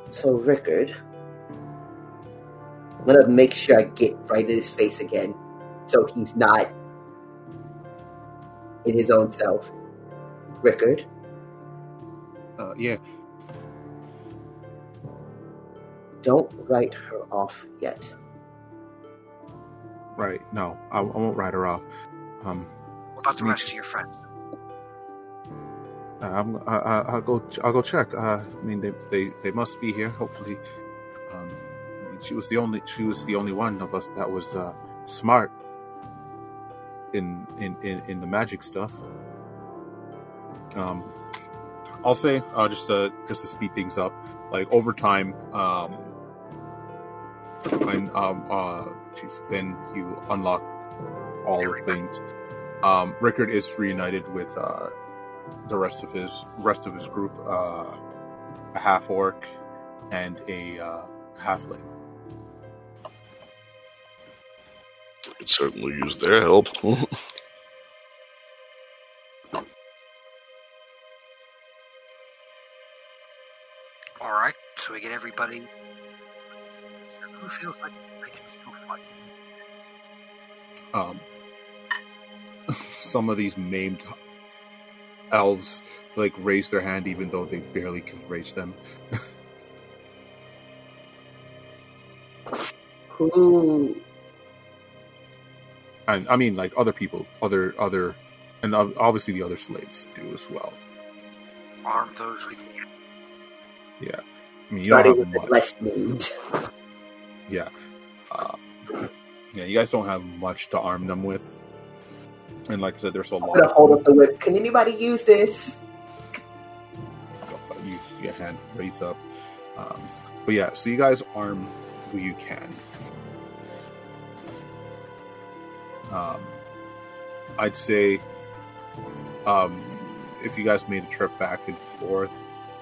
So, Rickard, I'm gonna make sure I get right in his face again, so he's not in his own self. Rickard, Uh, yeah, don't write her off yet. right. No, I, I won't write her off. Um, What about the Me rest of your friends? I'm, I, I, I'll go. I'll go check. Uh, I mean, they, they, they must be here. Hopefully, I mean, she was the only. She was the only one of us that was uh, smart in, in in in the magic stuff. Um, I'll say uh, just to just to speed things up. Like over time, um, when um uh, geez, then you unlock all the things. Um, Rickard is reunited with uh the rest of his rest of his group, uh, a half orc and a uh, halfling. I could certainly use their help. All right, so we get everybody. Who feels like they can still fight? Um, some of these maimed elves like raise their hand even though they barely can raise them. Who And I mean, like other people, other other, and obviously the other slaves do as well. Arm those we can. Yeah, I mean, you don't have with much. less named? Yeah. Uh, yeah, you guys don't have much to arm them with. And like I said, there's a I'm lot of hold up the whip. Can anybody use this? you see a hand raise up. Um, but yeah, so you guys arm who you can. Um, I'd say um, if you guys made a trip back and forth,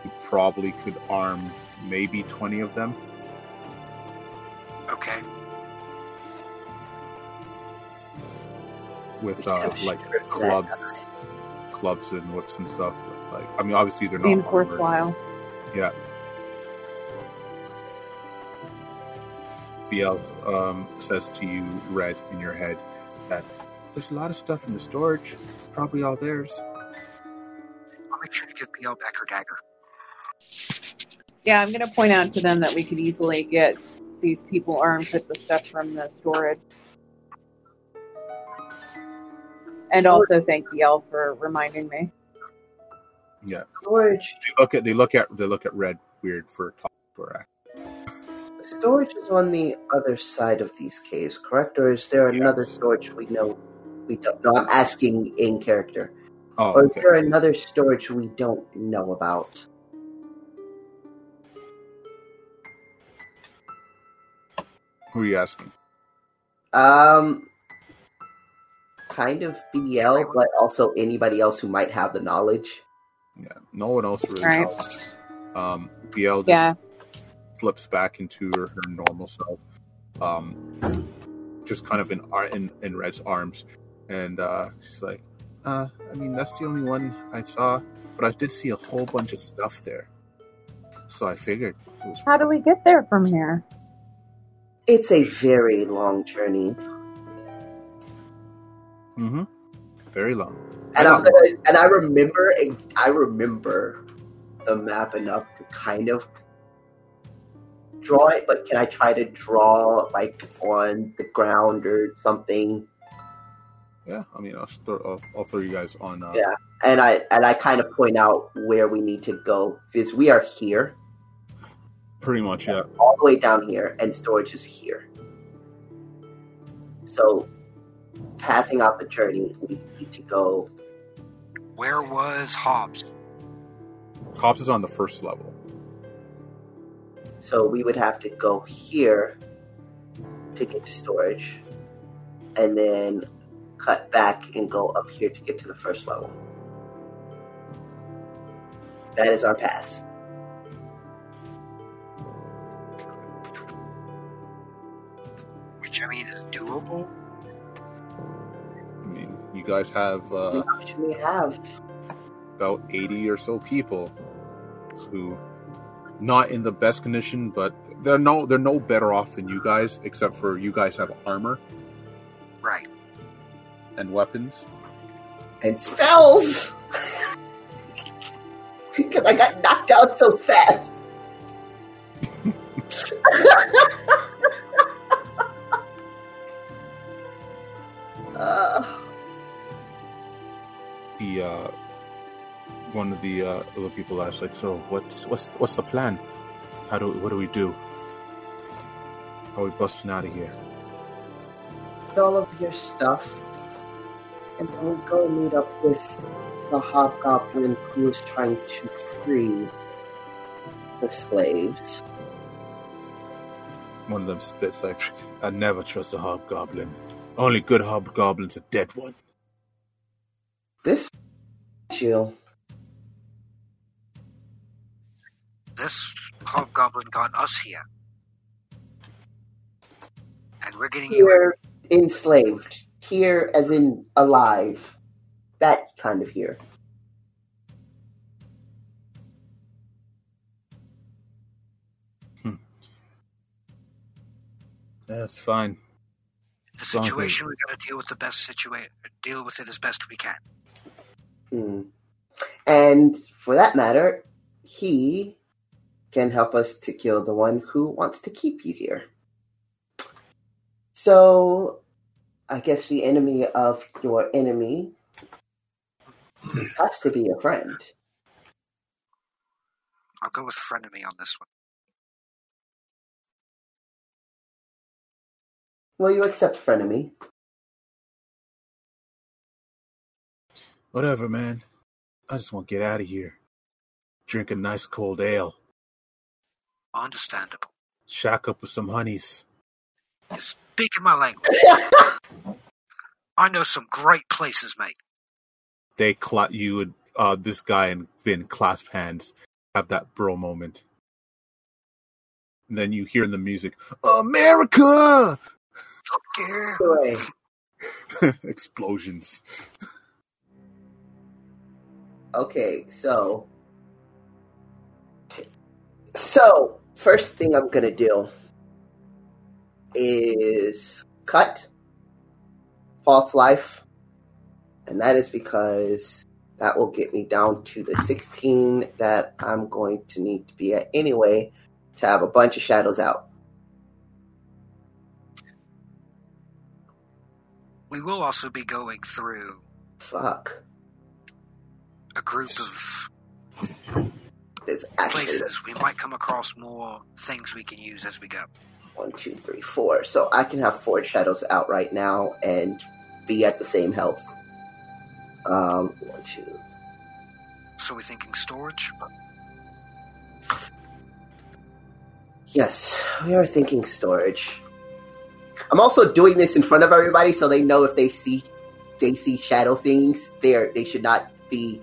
you probably could arm maybe 20 of them. Okay. with uh, like clubs, clubs and whips and stuff. But like, I mean, obviously they're Seems not armored. worthwhile. Yeah. BL um, says to you, Red, in your head, that there's a lot of stuff in the storage, probably all theirs. I'll make sure to give BL back her dagger. Yeah, I'm going to point out to them that we could easily get these people armed with the stuff from the storage. And also thank Yell for reminding me. Yeah, Storage. they look at they look at they look at Red weird for talk to her. Storage is on the other side of these caves, correct? Or is there Yes. another storage we know we don't know? I'm asking in character. Oh, Or is okay. there another storage we don't know about? Who are you asking? Um, kind of BL, but also anybody else who might have the knowledge. Yeah, no one else really. Right. knows. Um, BL just Yeah. Flips back into her, her normal self, um, just kind of in in, in Red's arms, and uh, she's like, uh, "I mean, that's the only one I saw, but I did see a whole bunch of stuff there, so I figured it was." How do we get there from here? It's a very long journey, Mm-hmm. Very long. and I'm gonna, and I remember I remember the map enough to kind of draw it. But can I try to draw like on the ground or something? Yeah, I mean, I'll throw, I'll, I'll throw you guys on. Uh, Yeah. And I and I kind of point out where we need to go because we are here, Pretty much, yeah. all the way down here, and storage is here. So pathing out the journey, we need to go. Where was Hobbs? Cops is on the first level. So we would have to go here to get to storage, and then cut back and go up here to get to the first level. That is our path. Which I mean is doable. I mean, you guys have uh, What we have? about 80 or so people who not in the best condition but they're no they're no better off than you guys except for you guys have armor Right. and weapons And spells! Because I got knocked out so fast. uh, the uh one of the uh other people asked like so what's what's what's the plan? How do what do we do? How are we busting out of here? Get all of your stuff, and then we'll go meet up with the hobgoblin who is trying to free the slaves. one of them spits like i never trust a hobgoblin. Only good hobgoblin's a dead one This Jill. This hobgoblin got us here. And we're getting you Here enslaved. Here as in alive. That kind of here. that's fine the situation. We got to deal with the best situation. Deal with it as best we can. Hmm. And for that matter, he can help us to kill the one who wants to keep you here. So, I guess the enemy of your enemy has to be a friend. I'll go with frenemy on this one. Will you accept frenemy? whatever man i just want to get out of here drink a nice cold ale Understandable. shack up with some honeys You're speaking my language. I know some great places, mate. they cla you and uh this guy and Vin clasp hands, have that bro moment. And then you hear in the music, America Fuck yeah. Explosions. okay, so. So, first thing I'm gonna do is cut false life, and that is because that will get me down to the 16 that I'm going to need to be at anyway to have a bunch of shadows out. We will also be going through Fuck. a group of places. We might come across more things we can use as we go. one, two, three, four. So I can have four shadows out right now and be at the same health. Um, one, two. So we're thinking storage. Yes, we are thinking storage. I'm also doing this in front of everybody so they know if they see they see shadow things, they are they should not be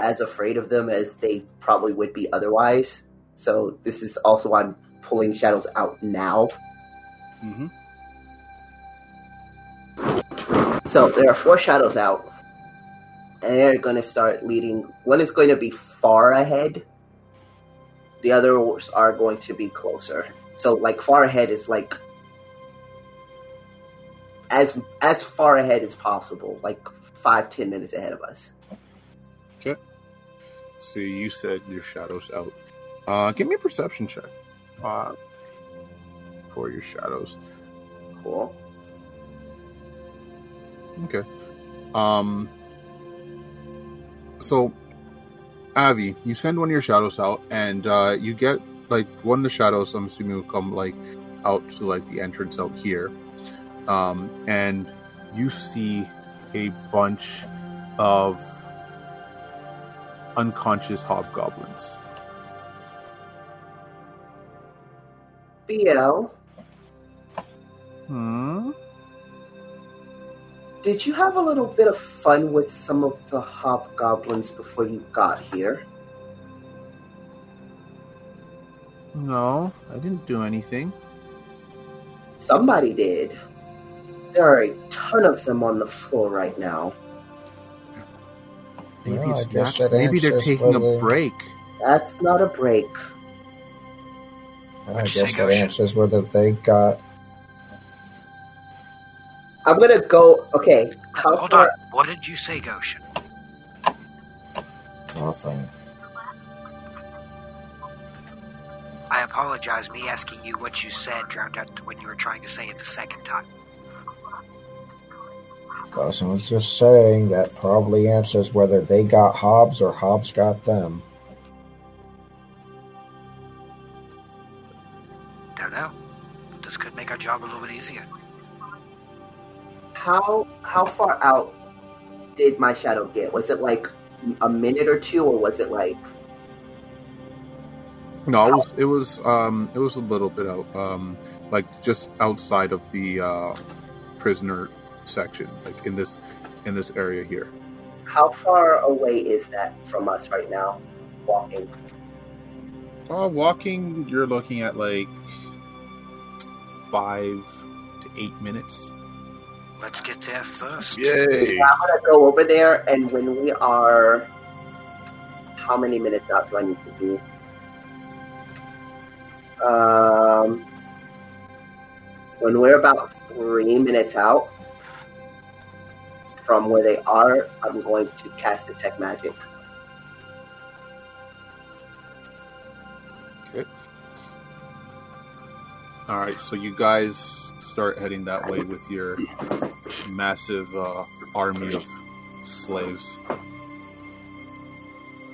as afraid of them as they probably would be otherwise. So this is also why I'm pulling shadows out now. Mm-hmm. So there are four shadows out, and they're going to start leading. One is going to be far ahead. The others are going to be closer. So like far ahead is like as as far ahead as possible, like five ten minutes ahead of us. So you said your shadows out. Uh, give me a perception check. Uh, for your shadows. Cool. Okay. Um. So, Avi, you send one of your shadows out, and uh, you get like one of the shadows. I'm assuming will come like out to like the entrance out here. Um, and you see a bunch of unconscious hobgoblins. BL, Hmm. did you have a little bit of fun with some of the hobgoblins before you got here? No, I didn't do anything. Somebody did. There are a ton of them on the floor right now. Maybe Well, I it's guess not, that maybe they're answers taking a break. That's not a break. I What'd guess you that answers whether they got. I'm gonna go. Okay, how Hold far? on. What did you say, Goshen? Nothing. I apologize. Me asking you what you said drowned out when you were trying to say it the second time. Carson was just saying that probably answers whether they got Hobbs or Hobbs got them. Don't know. This could make our job a little bit easier. How how far out did my shadow get? Was it like a minute or two, or was it like? No, it was it was um it was a little bit out um like just outside of the uh prisoner section, like in this in this area here. How far away is that from us right now? Walking. Uh, walking, you're looking at like five to eight minutes. Let's get there first. Yay! I'm gonna go over there, and when we are, how many minutes out do I need to be? Um, when we're about three minutes out from where they are, I'm going to cast detect magic. All right, so you guys start heading that way with your massive uh, army of slaves.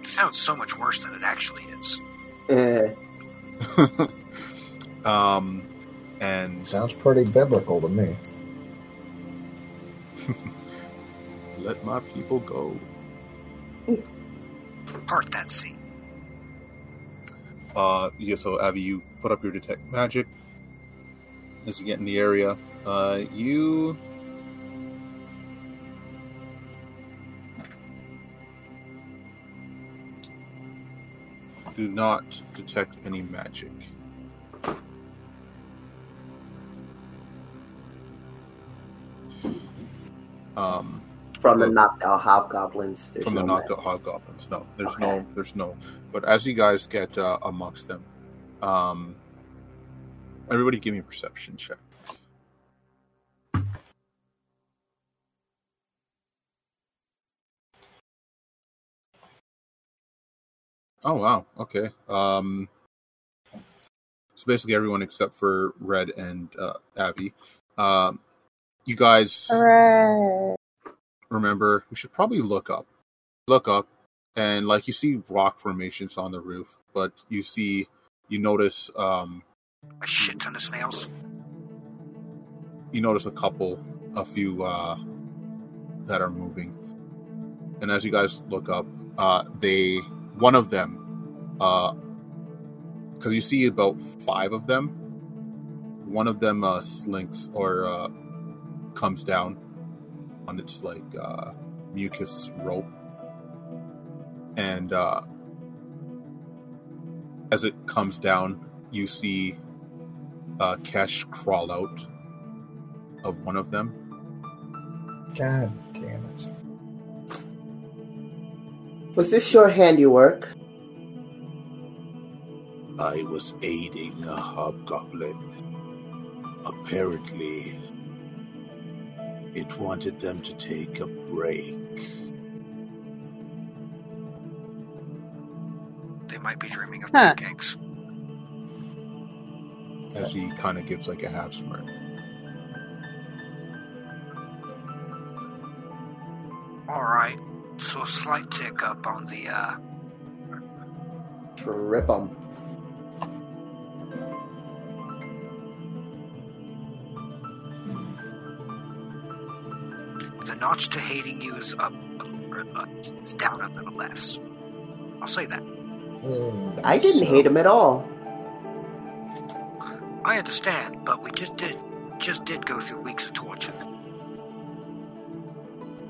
sounds so much worse than it actually is. Eh, um, and Sounds pretty biblical to me. let my people go. Part that scene. Uh, yeah, so Abby, you put up your detect magic as you get in the area. Uh, you do not detect any magic. Um, from the Oh. knocked out hobgoblins. There's from the no knocked out hobgoblins. No, there's Okay. no, there's no. But as you guys get uh, amongst them, um, everybody, give me a perception check. Oh wow, okay. Um, so basically, everyone except for Red and uh, Abby. Um, you guys Hooray. Remember we should probably look up look up and like you see rock formations on the roof but you see you notice um A shit ton of snails. you notice a couple a few uh that are moving and as you guys look up uh they one of them uh because you see about five of them one of them uh slinks or uh comes down on its like uh mucus rope and uh as it comes down you see uh Kesh crawl out of one of them God damn it. Was this your handiwork? I was aiding a hobgoblin. Apparently, it wanted them to take a break. They might be dreaming of Huh. pancakes. as he kind of gives like a half smirk Alright. So a slight tick up on the uh Trip 'em. The notch to hating you is up, uh, it's down a little less. I'll say that. Hmm, I didn't so- hate him at all. I understand, but we just did just did go through weeks of torture.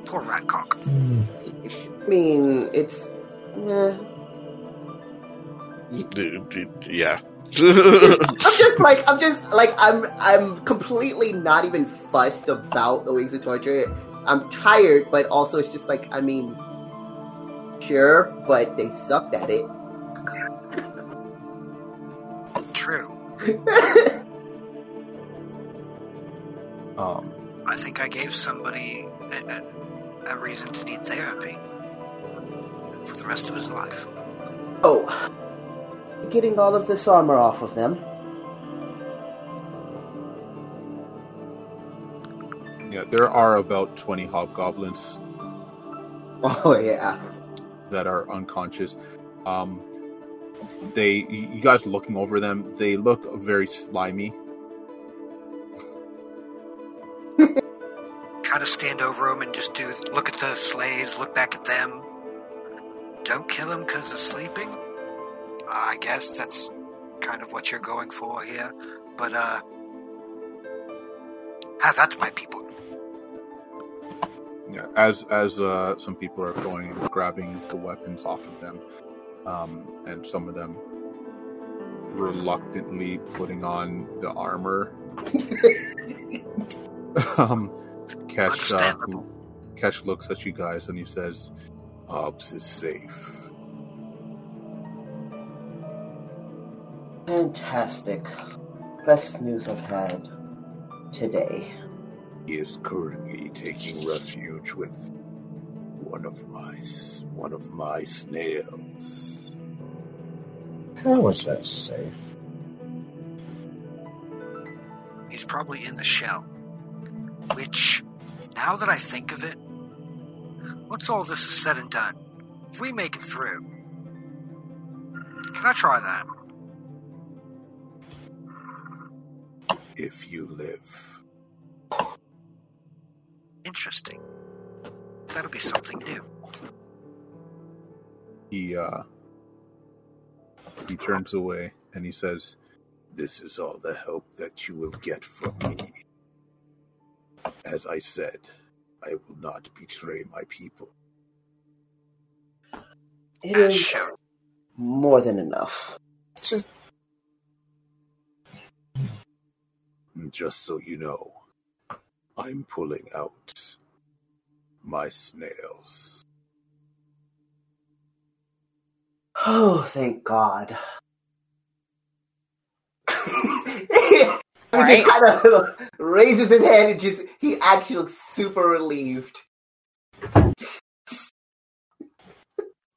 Poor Ratcock. Hmm. I mean, it's. eh. Dude, dude, yeah. I'm just like I'm just like I'm I'm completely not even fussed about the weeks of torture. I'm tired, but also it's just like I mean, sure, but they sucked at it. True. Um, I think I gave somebody a, a, a reason to need therapy for the rest of his life. oh, getting all of this armor off of them. Yeah, there are about twenty hobgoblins Oh yeah. that are unconscious. Um, they, you guys looking over them, they look very slimy. Kind of stand over them and just do look at the slaves, look back at them. Don't kill them because they're sleeping. I guess that's kind of what you're going for here. But uh, have that to my people. Yeah, as as uh, some people are going and grabbing the weapons off of them, um, and some of them reluctantly putting on the armor. um, Kesh, uh, Kesh looks at you guys and he says, "Hobbs is safe." Fantastic. Best news I've had today. He is currently taking refuge with one of my one of my snails. How is that safe? He's probably in the shell. Which, now that I think of it, once all this is said and done, if we make it through, can I try that? If you live, Interesting. That'll be something new. He uh, he turns away and he says, this is all the help that you will get from me. As I said, I will not betray my people. It is As more than enough. And Just so you know, I'm pulling out my snails. Oh, thank God. he Right. just kind of raises his hand and just, he actually looks super relieved.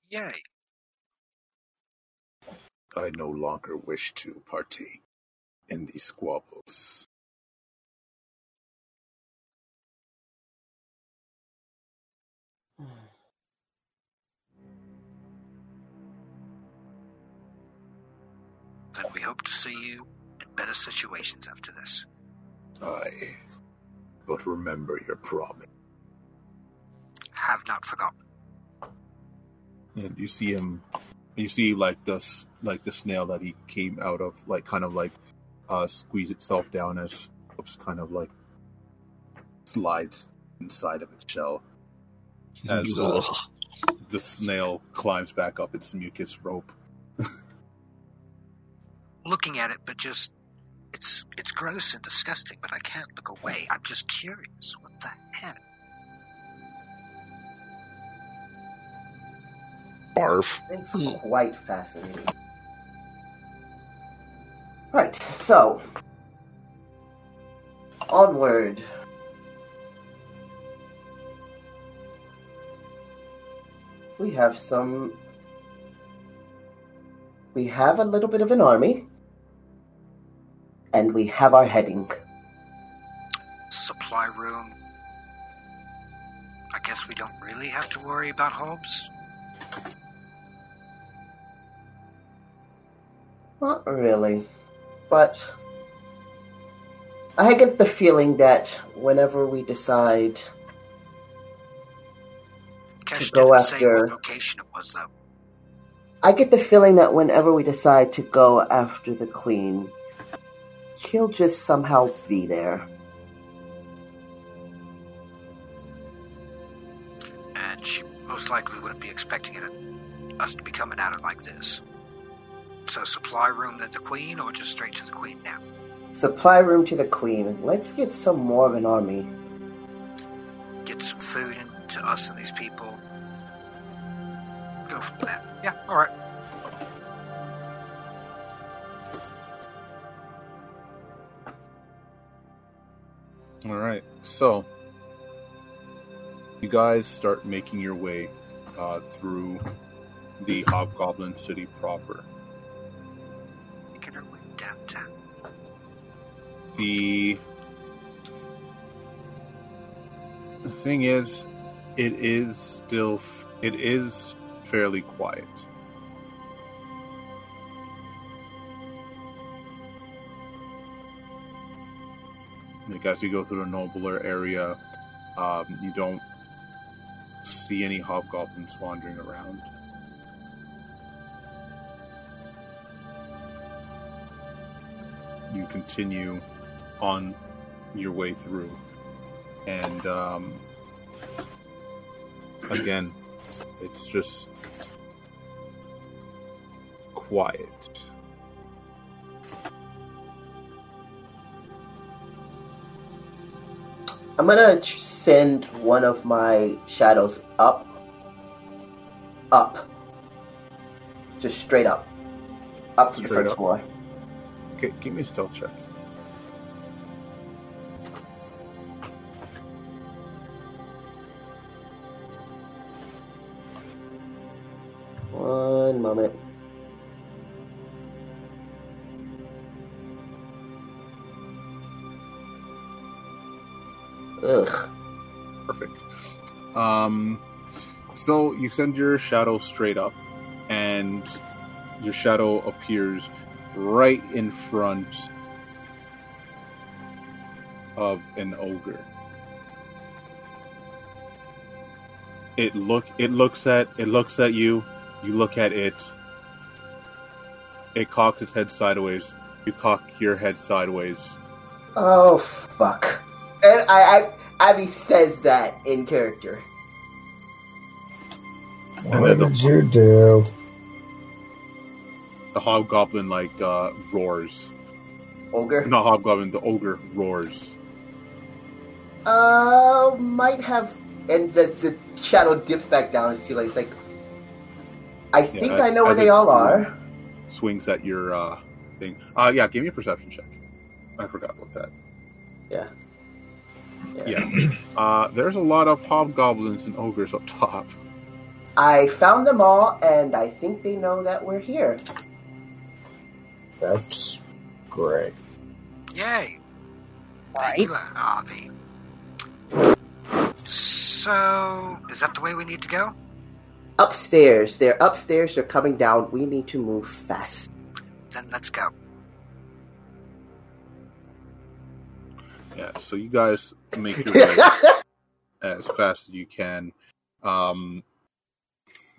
Yay. I no longer wish to partake in these squabbles. Then we hope to see you in better situations after this. Aye. But remember your promise. Have not forgotten. and you see him, you see like this, like the snail that he came out of, like kind of like uh, squeeze itself down as it's kind of like slides inside of its shell. As uh, the snail climbs back up its mucus rope. Looking at it, but just it's it's gross and disgusting, but I can't look away. I'm just curious. What the hell? Barf. It's quite fascinating. Right, so. Onward. We have some. We have a little bit of an army. And we have our heading. Supply room. I guess we don't really have to worry about Hobbs. Not really. But I get the feeling that whenever we decide Kesh go after- location it was, though. I get the feeling that whenever we decide to go after the queen, he'll just somehow be there. And she most likely wouldn't be expecting it, us to be coming at it like this. So, supply room to the queen, or just straight to the queen now? Supply room to the queen. Let's get some more of an army. Get some food into us and these people. Go from there. Yeah, alright. All right, so you guys start making your way uh, through the Hobgoblin City proper. Making our way downtown. The the thing is, it is still it is fairly quiet. Like as you go through the nobler area, um, you don't see any hobgoblins wandering around. You continue on your way through, and um, again, it's just quiet. I'm gonna send one of my shadows up. Up. Just straight up. Up to the Straight first up? floor. Okay, give me a stealth check. You send your shadow straight up, and your shadow appears right in front of an ogre. It look it looks at it looks at you. You look at it. It cocks its head sideways. You cock your head sideways. Oh fuck. And I, I Abby says that in character. And What then the- did you do? The hobgoblin like uh, roars. Ogre. Not hobgoblin. The ogre roars. Uh, might have. And the, the shadow dips back down. It's too late. It's like. I think as- I know where they all cool. are. swings at your uh, thing. Uh, yeah, give me a perception check. I forgot about that. Yeah. Yeah. Uh, there's a lot of hobgoblins and ogres up top. I found them all, and I think they know that we're here. That's great. Yay! Thank Right. you, Avi. So, is that the way we need to go? Upstairs. They're upstairs. They're coming down. We need to move fast. Then let's go. Yeah, so you guys make your way as fast as you can. Um,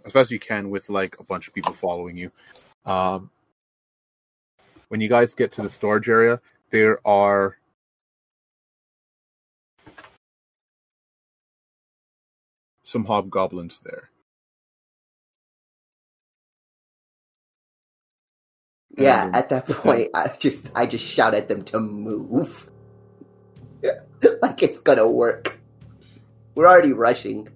as fast as you can with like a bunch of people following you. Um, when you guys get to the storage area, there are some hobgoblins there. yeah. At that point, I just I just shout at them to move. like it's gonna work. We're already rushing.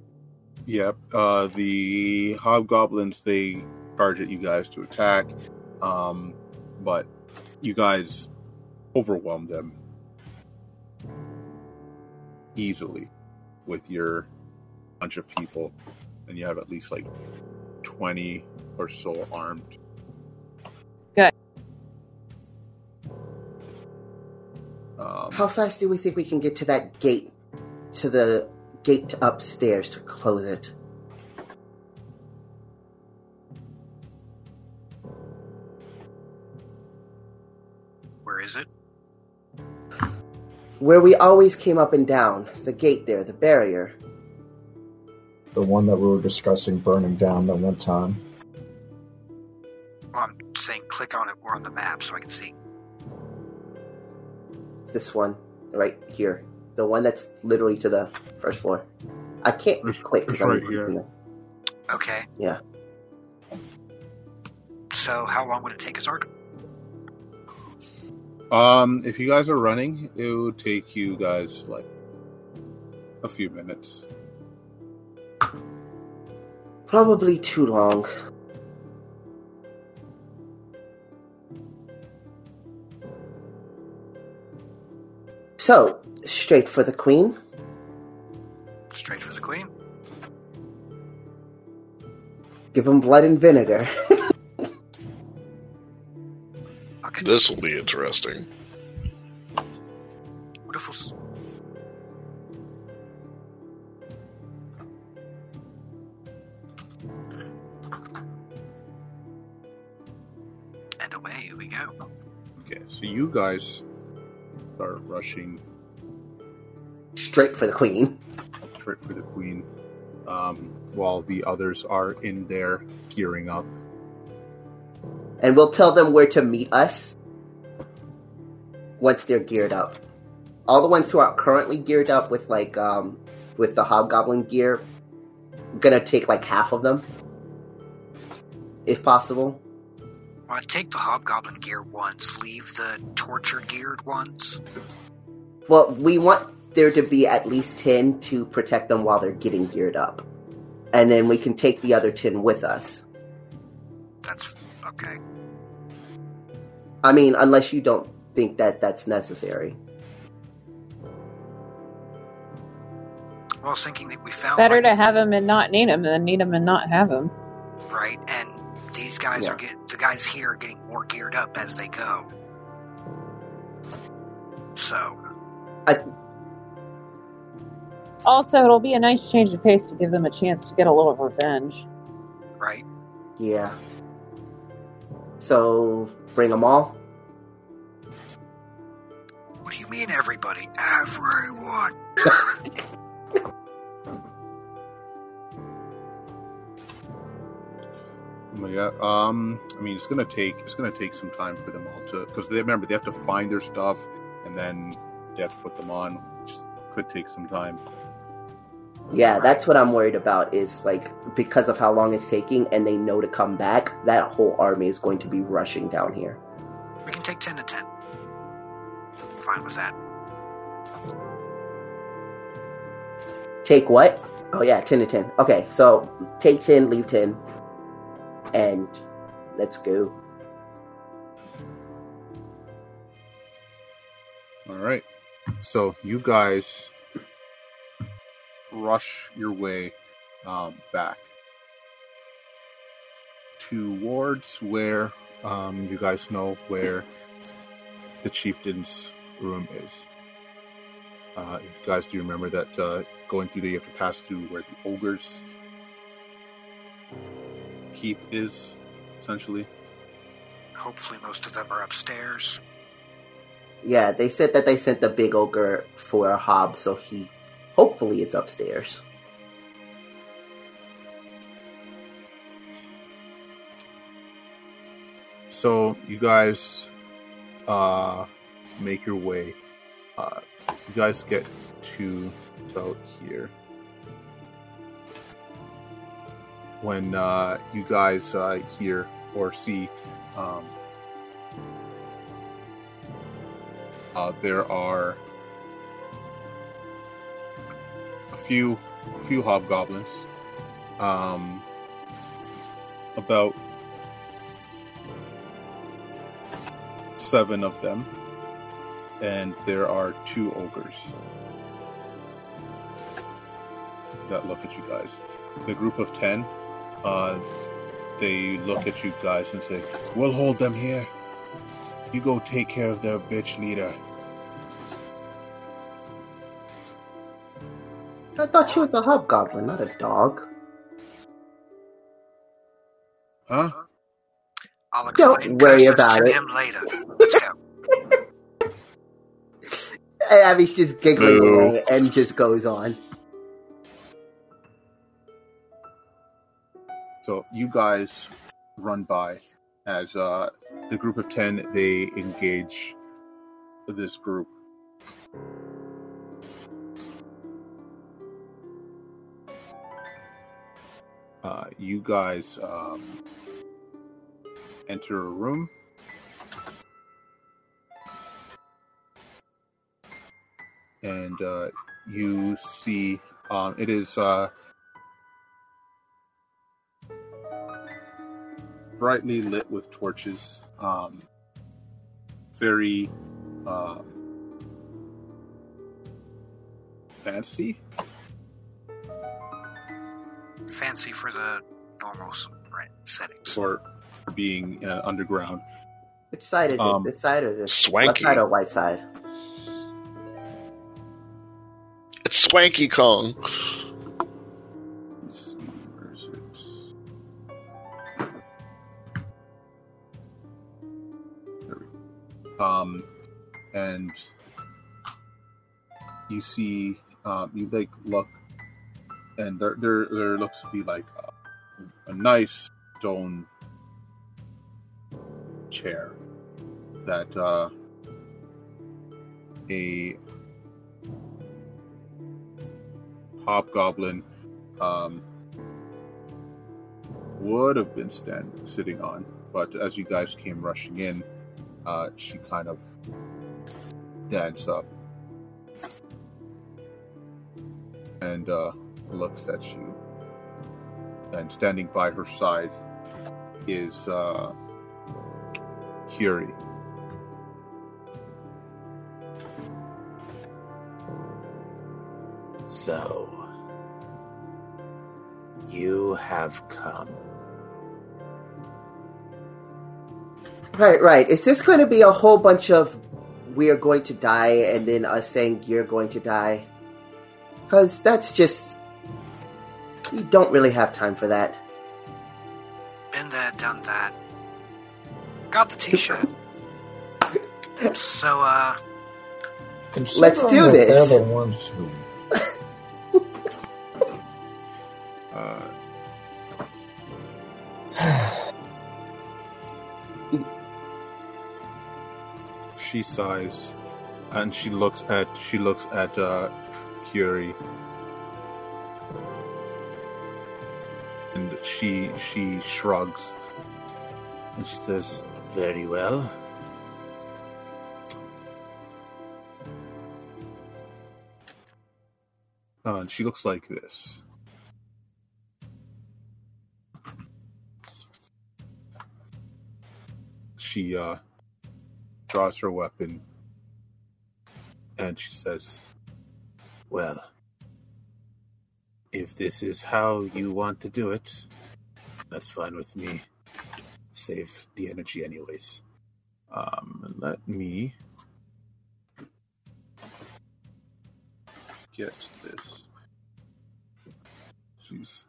Yep. Uh, the hobgoblins they charge at you guys to attack, um, but you guys overwhelm them easily with your bunch of people, and you have at least like twenty or so armed. Good. Um, How fast do we think we can get to that gate? To the gate upstairs to close it. Where is it? Where we always came up and down. The gate there, the barrier. The one that we were discussing burning down that one time. Well, I'm saying click on it. We're on the map so I can see. This one right here, the one that's literally to the first floor. I can't It's- click. 'cause it's right here. Okay. Yeah. So how long would it take us, Ark? Um, if you guys are running, it would take you guys like a few minutes. Probably too long. So, straight for the queen. Straight for the queen. Give him blood and vinegar. Okay. This will be interesting. What if we'll... And away we go. Okay, so you guys start rushing straight for the queen. straight for the queen, um, while the others are in there gearing up. And we'll tell them where to meet us once they're geared up. All the ones who are currently geared up with like um with the hobgoblin gear, gonna take like half of them. If possible. Well, I'd take the hobgoblin gear ones, leave the torture geared ones. Well, we want there to be at least 10 to protect them while they're getting geared up. And then we can take the other 10 with us. That's okay. I mean, unless you don't think that that's necessary. Well, I was thinking that we found Better like, to have him and not need him than need him and not have him. right, and these guys Yeah. are get the guys here are getting more geared up as they go. So Also, it'll be a nice change of pace to give them a chance to get a little revenge. right, Yeah. So, bring them all? what do you mean, everybody? Everyone. Oh yeah. Um, I mean, it's gonna take it's gonna take some time for them all to because they remember they have to find their stuff and then they have to put them on, which could take some time. Yeah, that's what I'm worried about is like because of how long it's taking and they know to come back, that whole army is going to be rushing down here. We can take ten to ten. Fine with that. Take what? Oh yeah, 10 to 10. Okay, so take 10, leave 10. And let's go. All right. So you guys rush your way um, back towards where um, you guys know where the chieftain's room is. Uh, you guys do remember that uh, going through there, you have to pass through where the ogre's keep is, essentially. Hopefully, most of them are upstairs. Yeah, they said that they sent the big ogre for a hob, so he hopefully it's upstairs. So you guys uh, make your way. Uh, you guys get to about here. When uh, you guys uh, hear or see, um, uh, there are few, few hobgoblins. Um, about seven of them, and there are two ogres that look at you guys. The group of ten, uh, they look at you guys and say, "We'll hold them here. You go take care of their bitch leader." I thought she was a hobgoblin, not a dog. Huh? I'll Don't worry about to it. him later. Let's go. And Abby's just giggling Boo. away and just goes on. So you guys run by as uh, the group of ten they engage this group. Uh, you guys um, enter a room. And uh, you see um, it is uh, brightly lit with torches. Um, very uh, fancy. Fancy for the normal settings. for for being uh, underground. Which side is Um, it? This side or this? Swanky. Left side or white side? It's Swanky Kong. Let's see, where is it? There we go. Um, and you see, um, you like look, and there there there looks to be like a, a nice stone chair that uh, a hobgoblin um, would have been stand, sitting on, but as you guys came rushing in, uh, she kind of stands up. And uh, looks at you. And standing by her side is uh, Curie. So, you have come. Right, right. Is this going to be a whole bunch of we're going to die and then us saying you're going to die? Because that's just. We don't really have time for that. Been there, done that. Got the t-shirt. so, uh, Let's do this. They're the ones who Uh, she sighs, and she looks at she looks at uh, Curie, she she shrugs, and she says, Very well. uh, and she looks like this. She uh, draws her weapon, and she says, Well, if this is how you want to do it, that's fine with me. Save the energy, anyways. Um, let me get this. Jeez.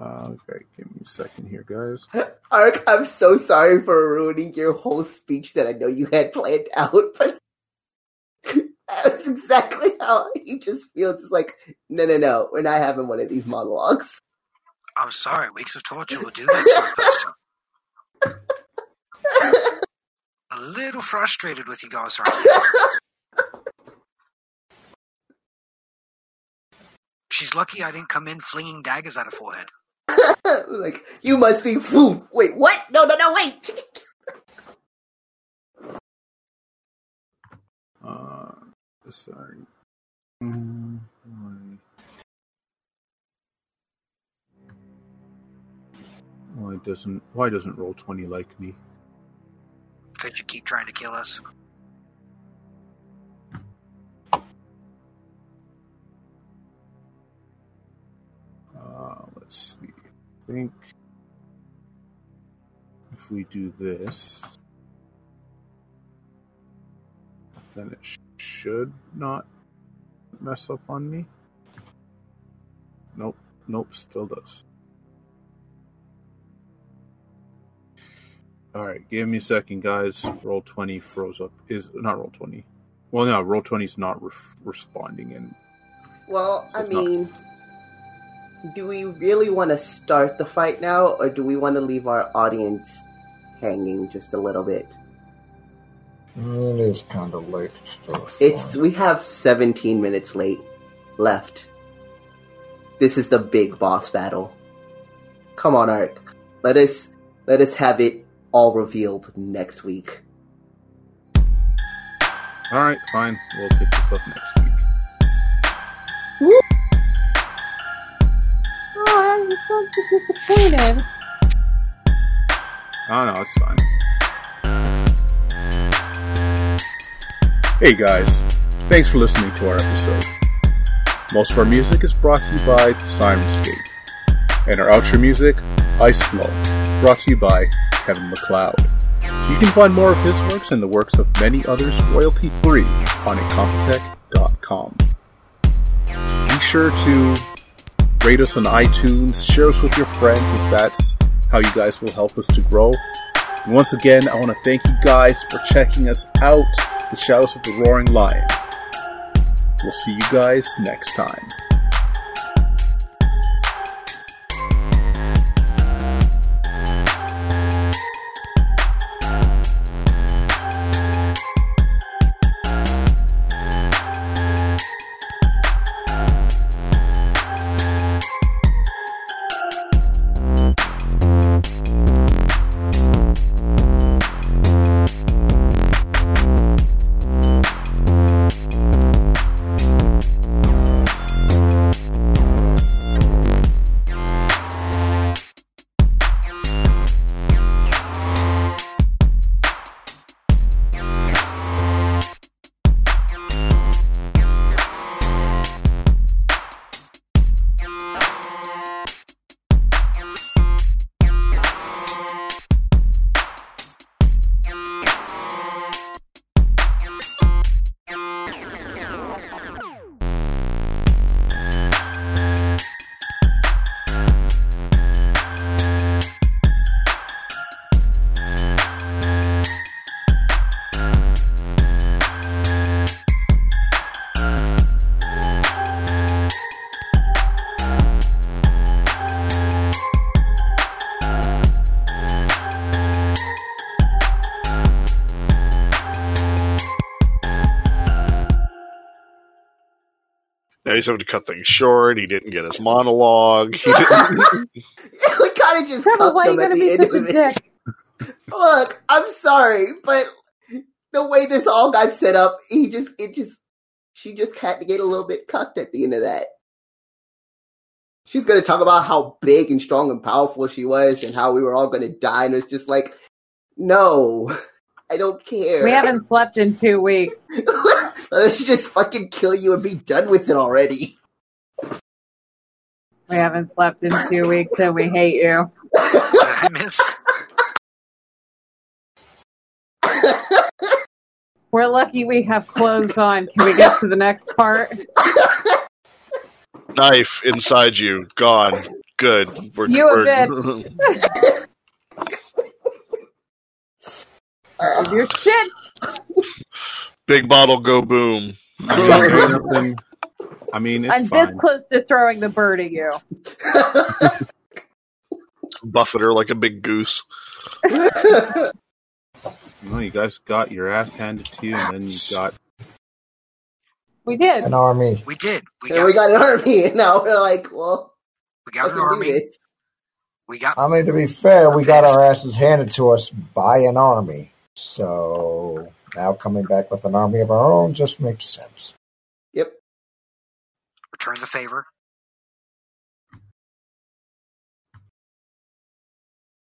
Uh, okay, give me a second here, guys. Ark, I'm so sorry for ruining your whole speech that I know you had planned out, but how he just feels. It's like, no, no, no, we're not having one of these monologues. I'm sorry, weeks of torture will do that to a person. A little frustrated with you guys right now. She's lucky I didn't come in flinging daggers at her forehead. like, you must be food. Wait, what? No, no, no, wait. Uh, sorry. Mm, why? Why doesn't Why doesn't roll twenty like me? Could you keep trying to kill us? Uh, let's see. I think if we do this, then it sh- should not mess up on me. Nope, nope, still does. All right, give me a second, guys. Roll twenty froze up. Is not roll twenty. Well, no, roll twenty is not re- responding, and Well, So I it's not- mean, do we really want to start the fight now, or do we want to leave our audience hanging just a little bit? It is kind of late. to start It's we have 17 minutes late left. This is the big boss battle. Come on, Art. Let us let us have it all revealed next week. all right, fine. We'll pick this up next week. Oh, you sound so disappointed. Oh no, it's fine. Hey guys, thanks for listening to our episode. Most of our music is brought to you by Syrinscape, and our outro music, Ice Flow, brought to you by Kevin MacLeod. You can find more of his works and the works of many others royalty free on incompetech.com. Be sure to rate us on iTunes, share us with your friends, as that's how you guys will help us to grow. And once again, I want to thank you guys for checking us out, The Shadows of the Roaring Lion. We'll see you guys next time. He's having to cut things short. He didn't get his monologue. He didn't, we kind of just Trevor, cuffed why are you him at gonna the be end such a dick? Look, I'm sorry, but the way this all got set up, he just it just she just had to get a little bit cucked at the end of that. She's gonna talk about how big and strong and powerful she was and how we were all gonna die, and it's just like, no, I don't care. We haven't slept in two weeks. Let's just fucking kill you and be done with it already. We haven't slept in two weeks, and we hate you. I miss? We're lucky we have clothes on. Can we get to the next part? knife inside you, gone. Good. We're, You a we're- bitch. Your shit. Big bottle, go boom. I mean, there's I mean, it's I'm fine. this close to throwing the bird at you. Buffet her like a big goose. No, you guys got your ass handed to you, and then you got We did. An army. We did. We got, we got an army, and now we're like, well, we got an army. We got I mean, to be fair, we got our asses handed to us by an army. So now coming back with an army of our own just makes sense. Yep. return the favor.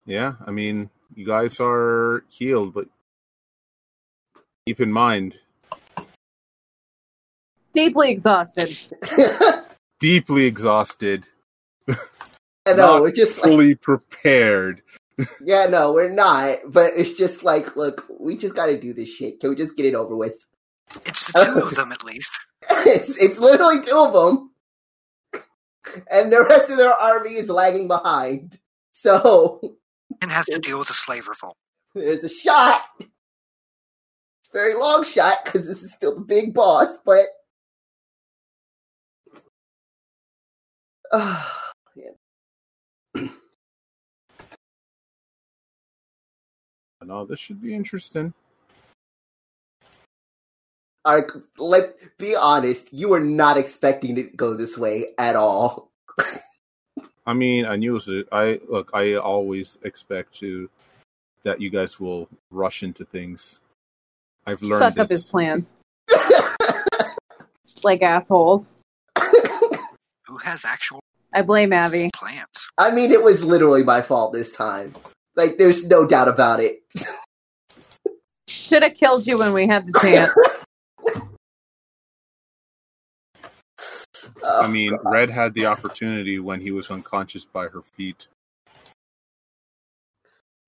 yeah. I mean, you guys are healed, but keep in mind, Deeply exhausted. deeply exhausted, I know, Not we're just like, fully prepared. Yeah, no, we're not. But it's just like, look, we just got to do this shit. Can we just get it over with? It's the two of them at least. it's, it's literally two of them, and the rest of their army is lagging behind. So And has to deal with a slave revolt. there's a shot. It's very long shot because this is still the big boss, but. No, this should be interesting. All right, let be honest. You were not expecting it to go this way at all. I mean, I knew it was. I look. I always expect to that you guys will rush into things. I've learned. Fuck up his plans. Like assholes. Who has actual I blame Abby. plans? I mean, it was literally my fault this time. Like, there's no doubt about it. Should have killed you when we had the chance. Oh, I mean, oh, Red had the opportunity when he was unconscious by her feet.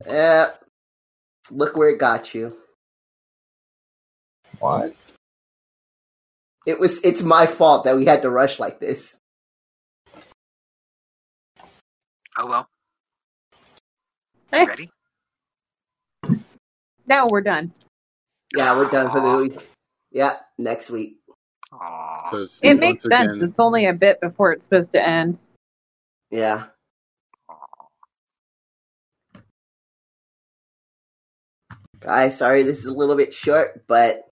yeah. Look where it got you. What? It was. It's my fault that we had to rush like this. Oh well. Hey. Ready? No, we're done. Yeah, we're done for the week. Yeah, next week. Aw. 'Cause It makes sense. again- It's only a bit before it's supposed to end. Yeah. Guys, sorry this is a little bit short, but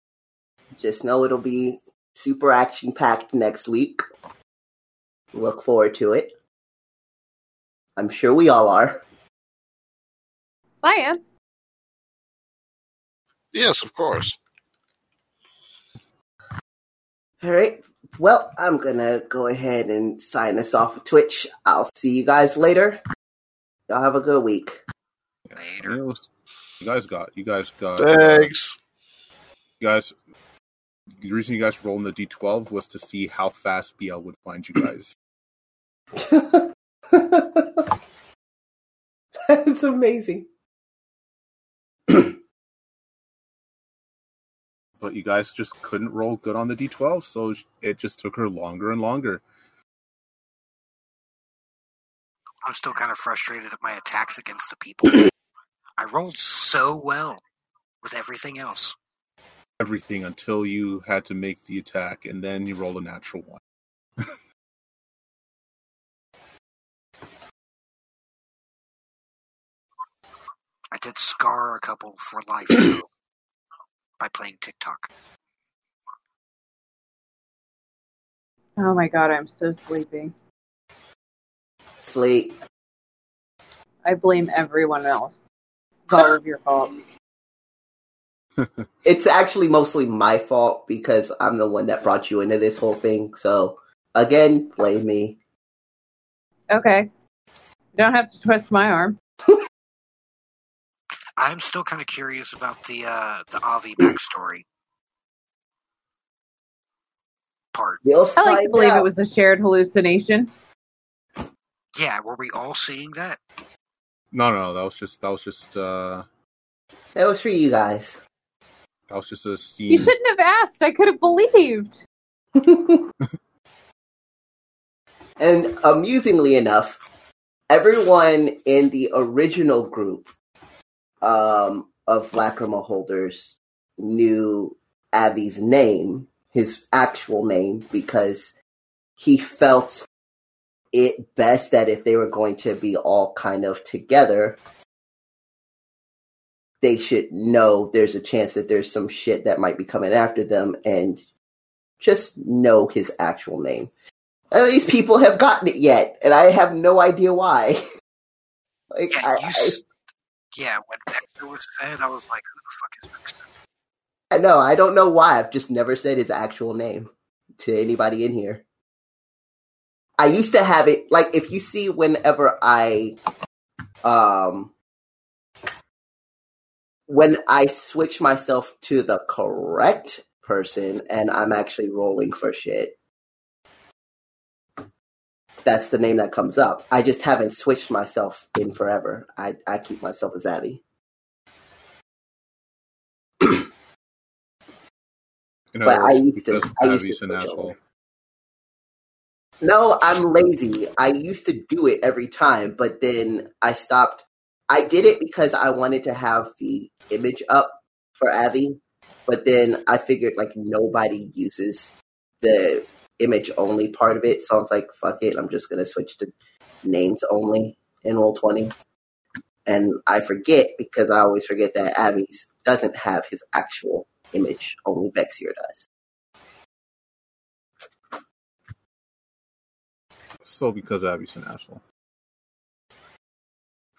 just know it'll be super action packed next week. Look forward to it. I'm sure we all are. I am. Yes, of course. All right. Well, I'm gonna go ahead and sign us off with Twitch. I'll see you guys later. Y'all have a good week. Later. you guys got. You guys got. Thanks. you guys. The reason you guys rolled in the d12 was to see how fast BL would find you guys. That's amazing. But you guys just couldn't roll good on the d12, so it just took her longer and longer. I'm still kind of frustrated at my attacks against the people. I rolled so well with everything else. Everything until you had to make the attack, and then you rolled a natural one. I did scar a couple for life though, by playing TikTok. Oh my god, I'm so sleepy. Sleep. I blame everyone else. It's all of your fault. It's actually mostly my fault because I'm the one that brought you into this whole thing. So again, blame me. Okay. You don't have to twist my arm. I'm still kind of curious about the uh, the Avi backstory part. You'll I like to believe out. it was a shared hallucination. Yeah, were we all seeing that? No, no, that was just that was just uh That was for you guys. that was just a scene. You shouldn't have asked. I could have believed. and amusingly enough, everyone in the original group um, of Lacrima holders knew Abby's name, his actual name, because he felt it best that if they were going to be all kind of together, they should know there's a chance that there's some shit that might be coming after them and just know his actual name. None of these people have gotten it yet, and I have no idea why. like, Yeah, I, you. s- Yeah, when Victor was said, I was like, "Who the fuck is Victor?" I, I know, I don't know why. I've just never said his actual name to anybody in here. I used to have it like if you see whenever I um when I switch myself to the correct person and I'm actually rolling for shit. That's the name that comes up. I just haven't switched myself in forever. I, I keep myself as Abby. But other I used to- I used to an asshole. No, I'm lazy. I used to do it every time, but then I stopped. I did it because I wanted to have the image up for Abby, But then I figured like nobody uses the image only part of it, so I was like, fuck it, I'm just gonna switch to names only in roll twenty. And I forget because I always forget that Abby's doesn't have his actual image, only Vexior does. So because Abby's an asshole.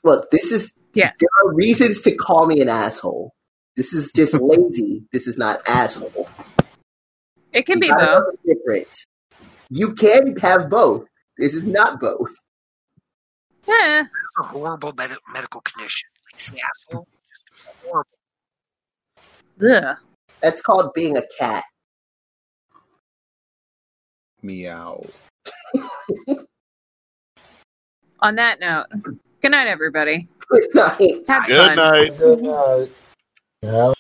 Look, this is Yes. there are reasons to call me an asshole. This is just lazy. This is not asshole. It can be You gotta know both. the difference. You can have both. This is not both. Yeah. It's a horrible med- medical condition. Like, see, asshole. Horrible. Ugh. That's called being a cat. Meow. On that note, good night, everybody. Good night. Have Good fun. night. Good night. Yeah.